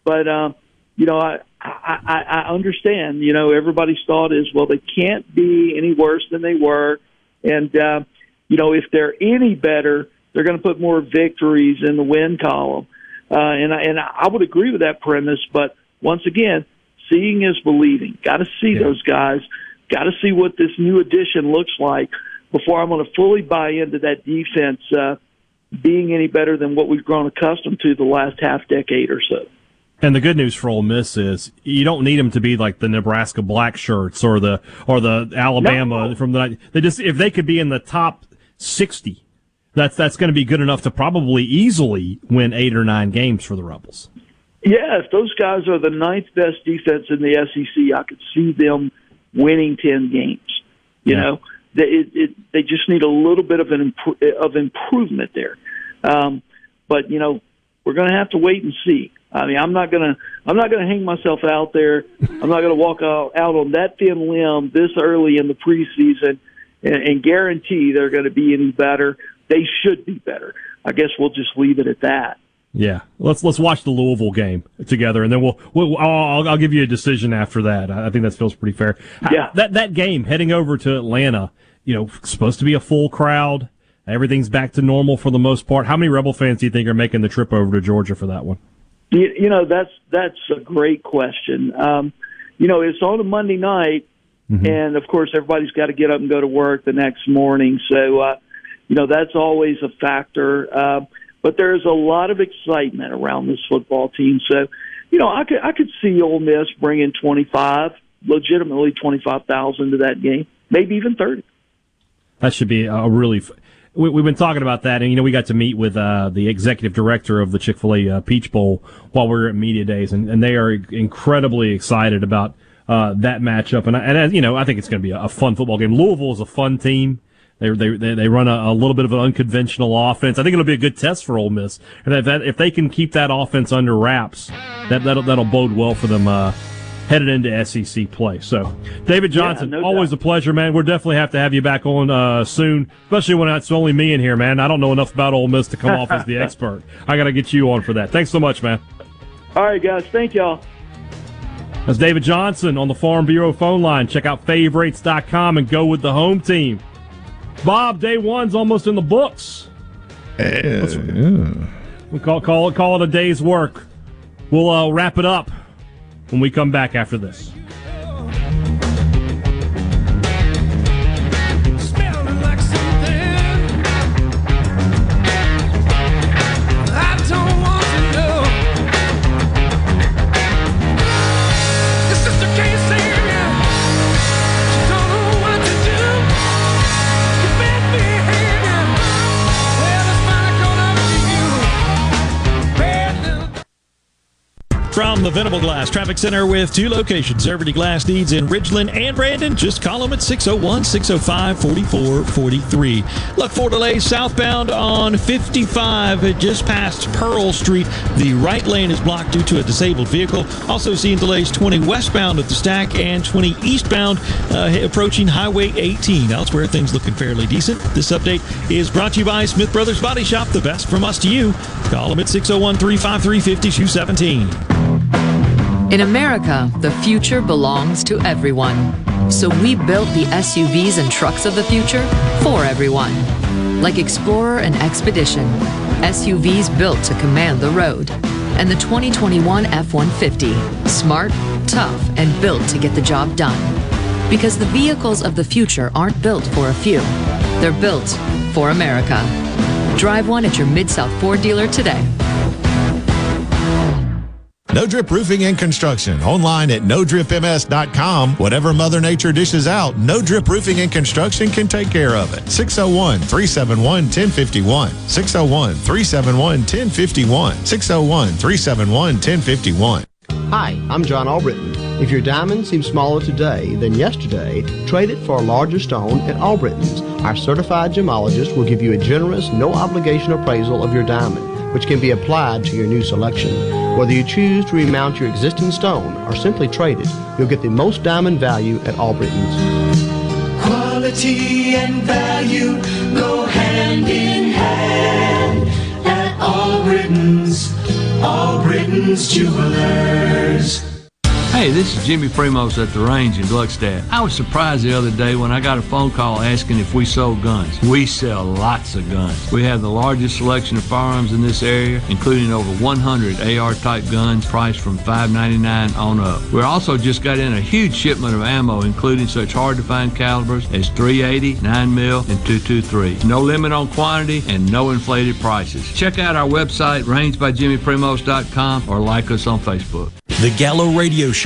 But, uh, you know, I, I, I understand, you know, everybody's thought is, well, they can't be any worse than they were. And, uh, you know, if they're any better, they're going to put more victories in the win column. Uh, and, I- and I would agree with that premise. But once again, seeing is believing. Got to see those guys. Got to see what this new addition looks like before I'm going to fully buy into that defense uh, being any better than what we've grown accustomed to the last half decade or so. And the good news for Ole Miss is you don't need them to be like the Nebraska Black Shirts or the or the Alabama from the. They just if they could be in the top sixty, that's that's going to be good enough to probably easily win eight or nine games for the Rebels. Yeah, if those guys are the ninth best defense in the SEC, I could see them winning ten games. You Yeah. know, they it, it, they just need a little bit of an impro- of improvement there. Um, but you know, we're going to have to wait and see. I mean, I'm not gonna I'm not gonna hang myself out there. I'm not gonna walk out, out on that thin limb this early in the preseason and, and guarantee they're going to be any better. They should be better. I guess we'll just leave it at that. Yeah, let's let's watch the Louisville game together, and then we'll, we'll I'll, I'll give you a decision after that. I think that feels pretty fair. Yeah, that that game heading over to Atlanta, you know, supposed to be a full crowd. Everything's back to normal for the most part. How many Rebel fans do you think are making the trip over to Georgia for that one? You, you know, that's that's a great question. Um, you know, it's on a Monday night, and of course, everybody's got to get up and go to work the next morning. So, uh, you know, that's always a factor. Uh, but there's a lot of excitement around this football team. So, you know, I could I could see Ole Miss bringing 25, legitimately 25,000 to that game, maybe even 30. That should be a really. F- we, we've been talking about that, and you know, we got to meet with uh, the executive director of the Chick Fil A uh, Peach Bowl while we were at media days, and, and they are incredibly excited about uh, that matchup. And and uh, you know, I think it's going to be a, fun football game. Louisville is a fun team. They they they, run a, a little bit of an unconventional offense. I think it'll be a good test for Ole Miss, and if that if they can keep that offense under wraps, that that'll that'll bode well for them. Uh, Headed into SEC play. So, David Johnson, no always a pleasure, man. We'll definitely have to have you back on uh, soon, especially when it's only me in here, man. I don't know enough about Ole Miss to come off as the expert. I got to get you on for that. Thanks so much, man. All right, guys. Thank y'all. That's David Johnson on the Farm Bureau phone line. Check out favorites.com and go with the home team. Bob, day one's almost in the books. We call call it call it a day's work. We'll uh, wrap it up when we come back after this. From the Venable Glass Traffic Center with two locations, Everyday Glass needs in Ridgeland and Brandon. Just call them at 601 605 4443. Look for delays southbound on 55 just past Pearl Street. The right lane is blocked due to a disabled vehicle. Also seeing delays 20 westbound at the stack and 20 eastbound uh, approaching Highway 18. Elsewhere, things looking fairly decent. This update is brought to you by Smith Brothers Body Shop, the best from us to you. Call them at 601 353 5217. In America, the future belongs to everyone. So we built the SUVs and trucks of the future for everyone. Like Explorer and Expedition, SUVs built to command the road. And the 2021 F 150, smart, tough, and built to get the job done. Because the vehicles of the future aren't built for a few, they're built for America. Drive one at your Mid South Ford dealer today. No Drip Roofing and Construction. Online at nodripms.com. Whatever Mother Nature dishes out, No Drip Roofing and Construction can take care of it. 601 371 1051. 601 371 1051. 601 371 1051. Hi, I'm John Albritton. If your diamond seems smaller today than yesterday, trade it for a larger stone at Albritton's. Our certified gemologist will give you a generous, no obligation appraisal of your diamond, which can be applied to your new selection. Whether you choose to remount your existing stone or simply trade it, you'll get the most diamond value at Albritton's. Quality and value go hand in hand at Albritton's. Albritton's Jewelers. Hey, this is Jimmy Primos at the range in Gluckstadt. I was surprised the other day when I got a phone call asking if we sold guns. We sell lots of guns. We have the largest selection of firearms in this area, including over 100 AR-type guns priced from $5.99 on up. We also just got in a huge shipment of ammo, including such hard-to-find calibers as 380, 9mm, and 223. No limit on quantity and no inflated prices. Check out our website, rangebyjimmyprimos.com, or like us on Facebook. The Gallo Radio Show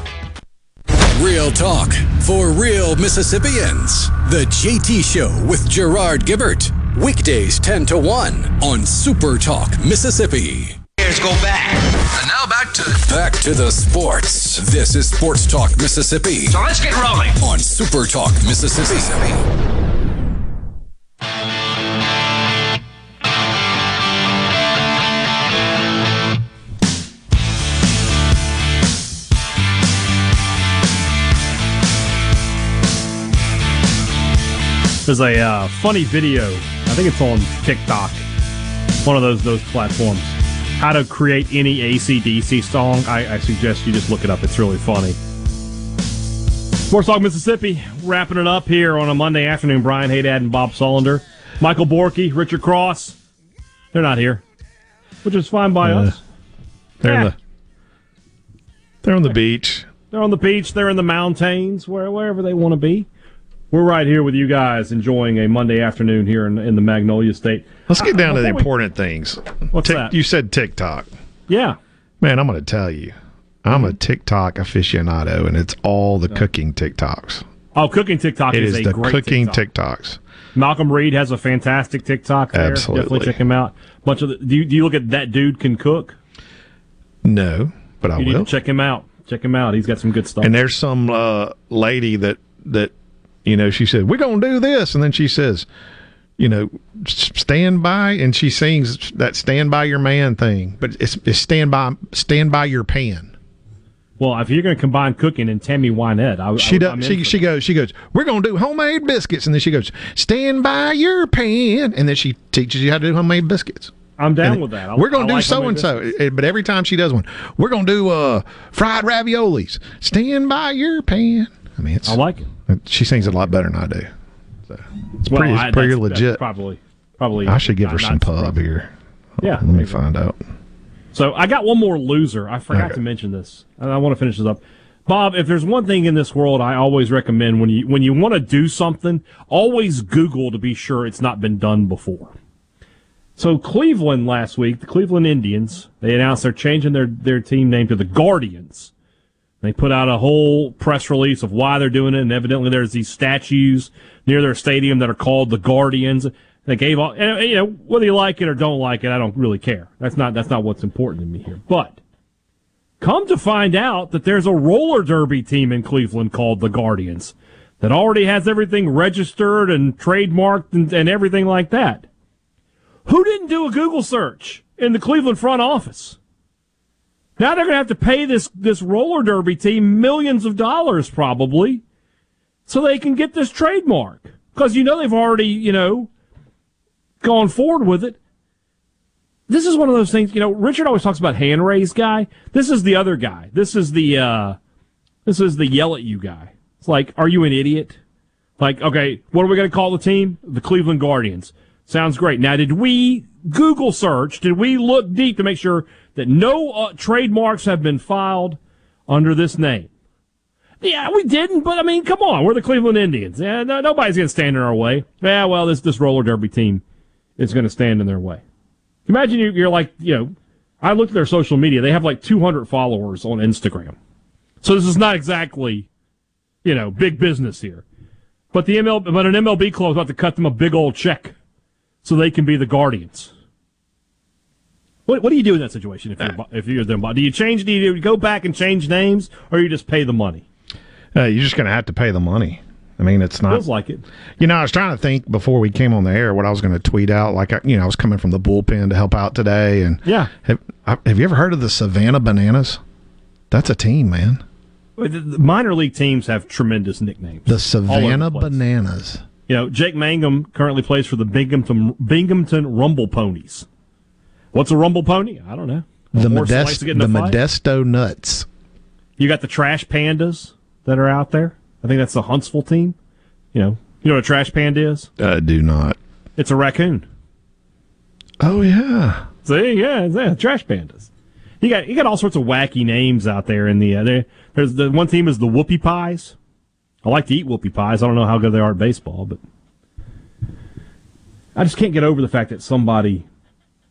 Real talk for real Mississippians. The JT Show with Gerard Gibert. Weekdays 10 to 1 on Super Talk Mississippi. Years go back. And now back to back to the sports. This is Sports Talk Mississippi. So let's get rolling. On Super Talk Mississippi. There's a uh, funny video. I think it's on TikTok, one of those those platforms. How to create any ACDC song. I, I suggest you just look it up. It's really funny. Sports Talk Mississippi, wrapping it up here on a Monday afternoon. Brian Hadad and Bob Sullender. Michael Borky, Richard Cross. They're not here, which is fine by us. They're Yeah. the they're on the beach. They're on the beach. They're in the mountains, where, wherever they want to be. We're right here with you guys, enjoying a Monday afternoon here in, in the Magnolia State. Let's get down to the before we- important things. What's Tik- that? You said TikTok. Yeah. Man, I'm going to tell you. I'm a TikTok aficionado, and it's all the cooking TikToks. Oh, cooking TikTok It is, is a the great cooking TikTok. TikToks. Malcolm Reed has a fantastic TikTok there. Absolutely. Definitely check him out. Bunch of the, do you do you look at that dude can cook? No, but I you need will. to check him out. Check him out. He's got some good stuff. And there's some uh, lady that that you know she said we're gonna do this, and then she says, you know, stand by, and she sings that "Stand by Your Man" thing, but it's, it's stand by stand by your pan. well, if you're going to combine cooking and Tammy Wynette, I, She I, does. She she goes. She goes. We're gonna do homemade biscuits, and then she goes, "Stand by your pan," and then she teaches you how to do homemade biscuits. I'm down And with that. I- we're gonna do like so and so, but every time she does one, we're gonna do uh fried raviolis. Stand by your pan. I mean, it's, I like it. She sings it a lot better than I do. So it's Well, pretty, it's I- pretty that's- that's legit. probably, probably. I should give her some pub surprising. here. Yeah, Let me find out. So I got one more loser. I forgot Okay. to mention this, and I want to finish this up. Bob, if there's one thing in this world I always recommend when you when you want to do something, always Google to be sure it's not been done before. So Cleveland last week, the Cleveland Indians, they announced they're changing their their team name to the Guardians. They put out a whole press release of why they're doing it, and evidently there's these statues near their stadium that are called the Guardians. They gave all, and, you know, whether you like it or don't like it, I don't really care. That's not that's not what's important to me here. But come to find out that there's a roller derby team in Cleveland called the Guardians that already has everything registered and trademarked and, and everything like that. Who didn't do a Google search in the Cleveland front office? Now they're going to have to pay this this roller derby team millions of dollars probably so they can get this trademark because you know they've already, you know, gone forward with it. This is one of those things, you know, Richard always talks about hand raised guy. This is the other guy. This is the uh this is the yell at you guy. It's like, are you an idiot? Like, okay, what are we going to call the team? The Cleveland Guardians. Sounds great. Now, did we Google search? Did we look deep to make sure that no uh, trademarks have been filed under this name? Yeah, we didn't, but I mean, come on, we're the Cleveland Indians. Yeah, no, nobody's going to stand in our way. Yeah, well, this this roller derby team is going to stand in their way. Imagine you, you're like, you know, I looked at their social media. They have like 200 followers on Instagram. So this is not exactly, you know, big business here. But the ML, but an MLB club is about to cut them a big old check so they can be the guardians. What, what do you do in that situation if you're if you're them? Do you change? Do you go back and change names, or you just pay the money? Uh, you're just going to have to pay the money. I mean, it's not. Feels like it. You know, I was trying to think before we came on the air what I was going to tweet out. Like, I, you know, I was coming from the bullpen to help out today, and Yeah. have, have you ever heard of the Savannah Bananas? That's a team, man. The- the minor league teams have tremendous nicknames. The Savannah the. Bananas. You know, Jake Mangum currently plays for the Binghamton Binghamton Rumble Ponies. What's a Rumble Pony? I don't know. The, Horse that likes Modest, the? Modesto Nuts. You got the Trash Pandas that are out there. I think that's the Huntsville team. You know, you know what a trash panda is? I do not. It's a raccoon. Oh yeah. See, yeah, yeah, trash pandas. You got you got all sorts of wacky names out there in the uh, there, there's the one team is the Whoopie Pies. I like to eat Whoopie Pies. I don't know how good they are at baseball, but I just can't get over the fact that somebody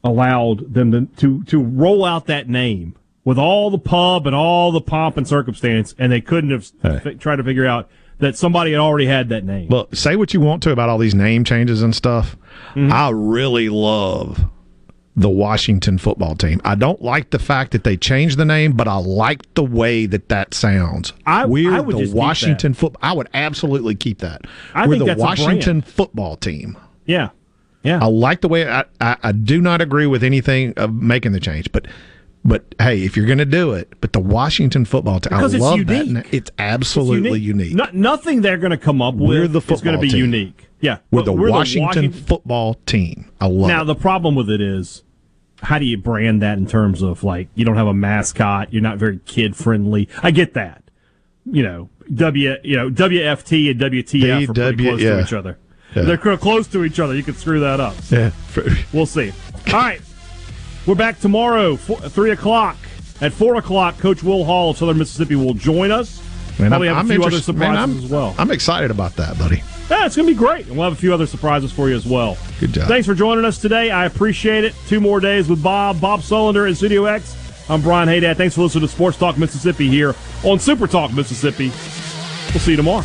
allowed them to to, to roll out that name with all the pub and all the pomp and circumstance, and they couldn't have fi- tried to figure out that somebody had already had that name. Well, say what you want to about all these name changes and stuff. Mm-hmm. I really love the Washington football team. I don't like the fact that they changed the name, but I like the way that that sounds. I- We're I would the Washington foot. I would absolutely keep that. I We're the Washington football team. Yeah, yeah. I like the way. I, I, I do not agree with anything of making the change, but But hey, if you're going to do it, but the Washington football team, I Because it's love that. unique. na- It's absolutely unique. No- nothing they're going to come up with We're the is going to be team. unique. Yeah, We're but the Washington football team. I love Now it. the problem with it is, how do you brand that in terms of like you don't have a mascot, you're not very kid friendly. I get that. You know, W you know WFT and WTF are pretty DW close yeah. to each other. Yeah. They're close to each other. You can screw that up. Yeah. We'll see. All right. We're back tomorrow, four, 3 o'clock. At 4 o'clock, Coach Will Hall of Southern Mississippi will join us. Man, Probably I'm- have a few other man, surprises I'm- as well. I'm excited about that, buddy. Yeah, it's going to be great. And we'll have a few other surprises for you as well. Good job. Thanks for joining us today. I appreciate it. Two more days with Bob, Bob Sullender in Studio X. I'm Brian Hadad. Thanks for listening to Sports Talk Mississippi here on Super Talk Mississippi. We'll see you tomorrow.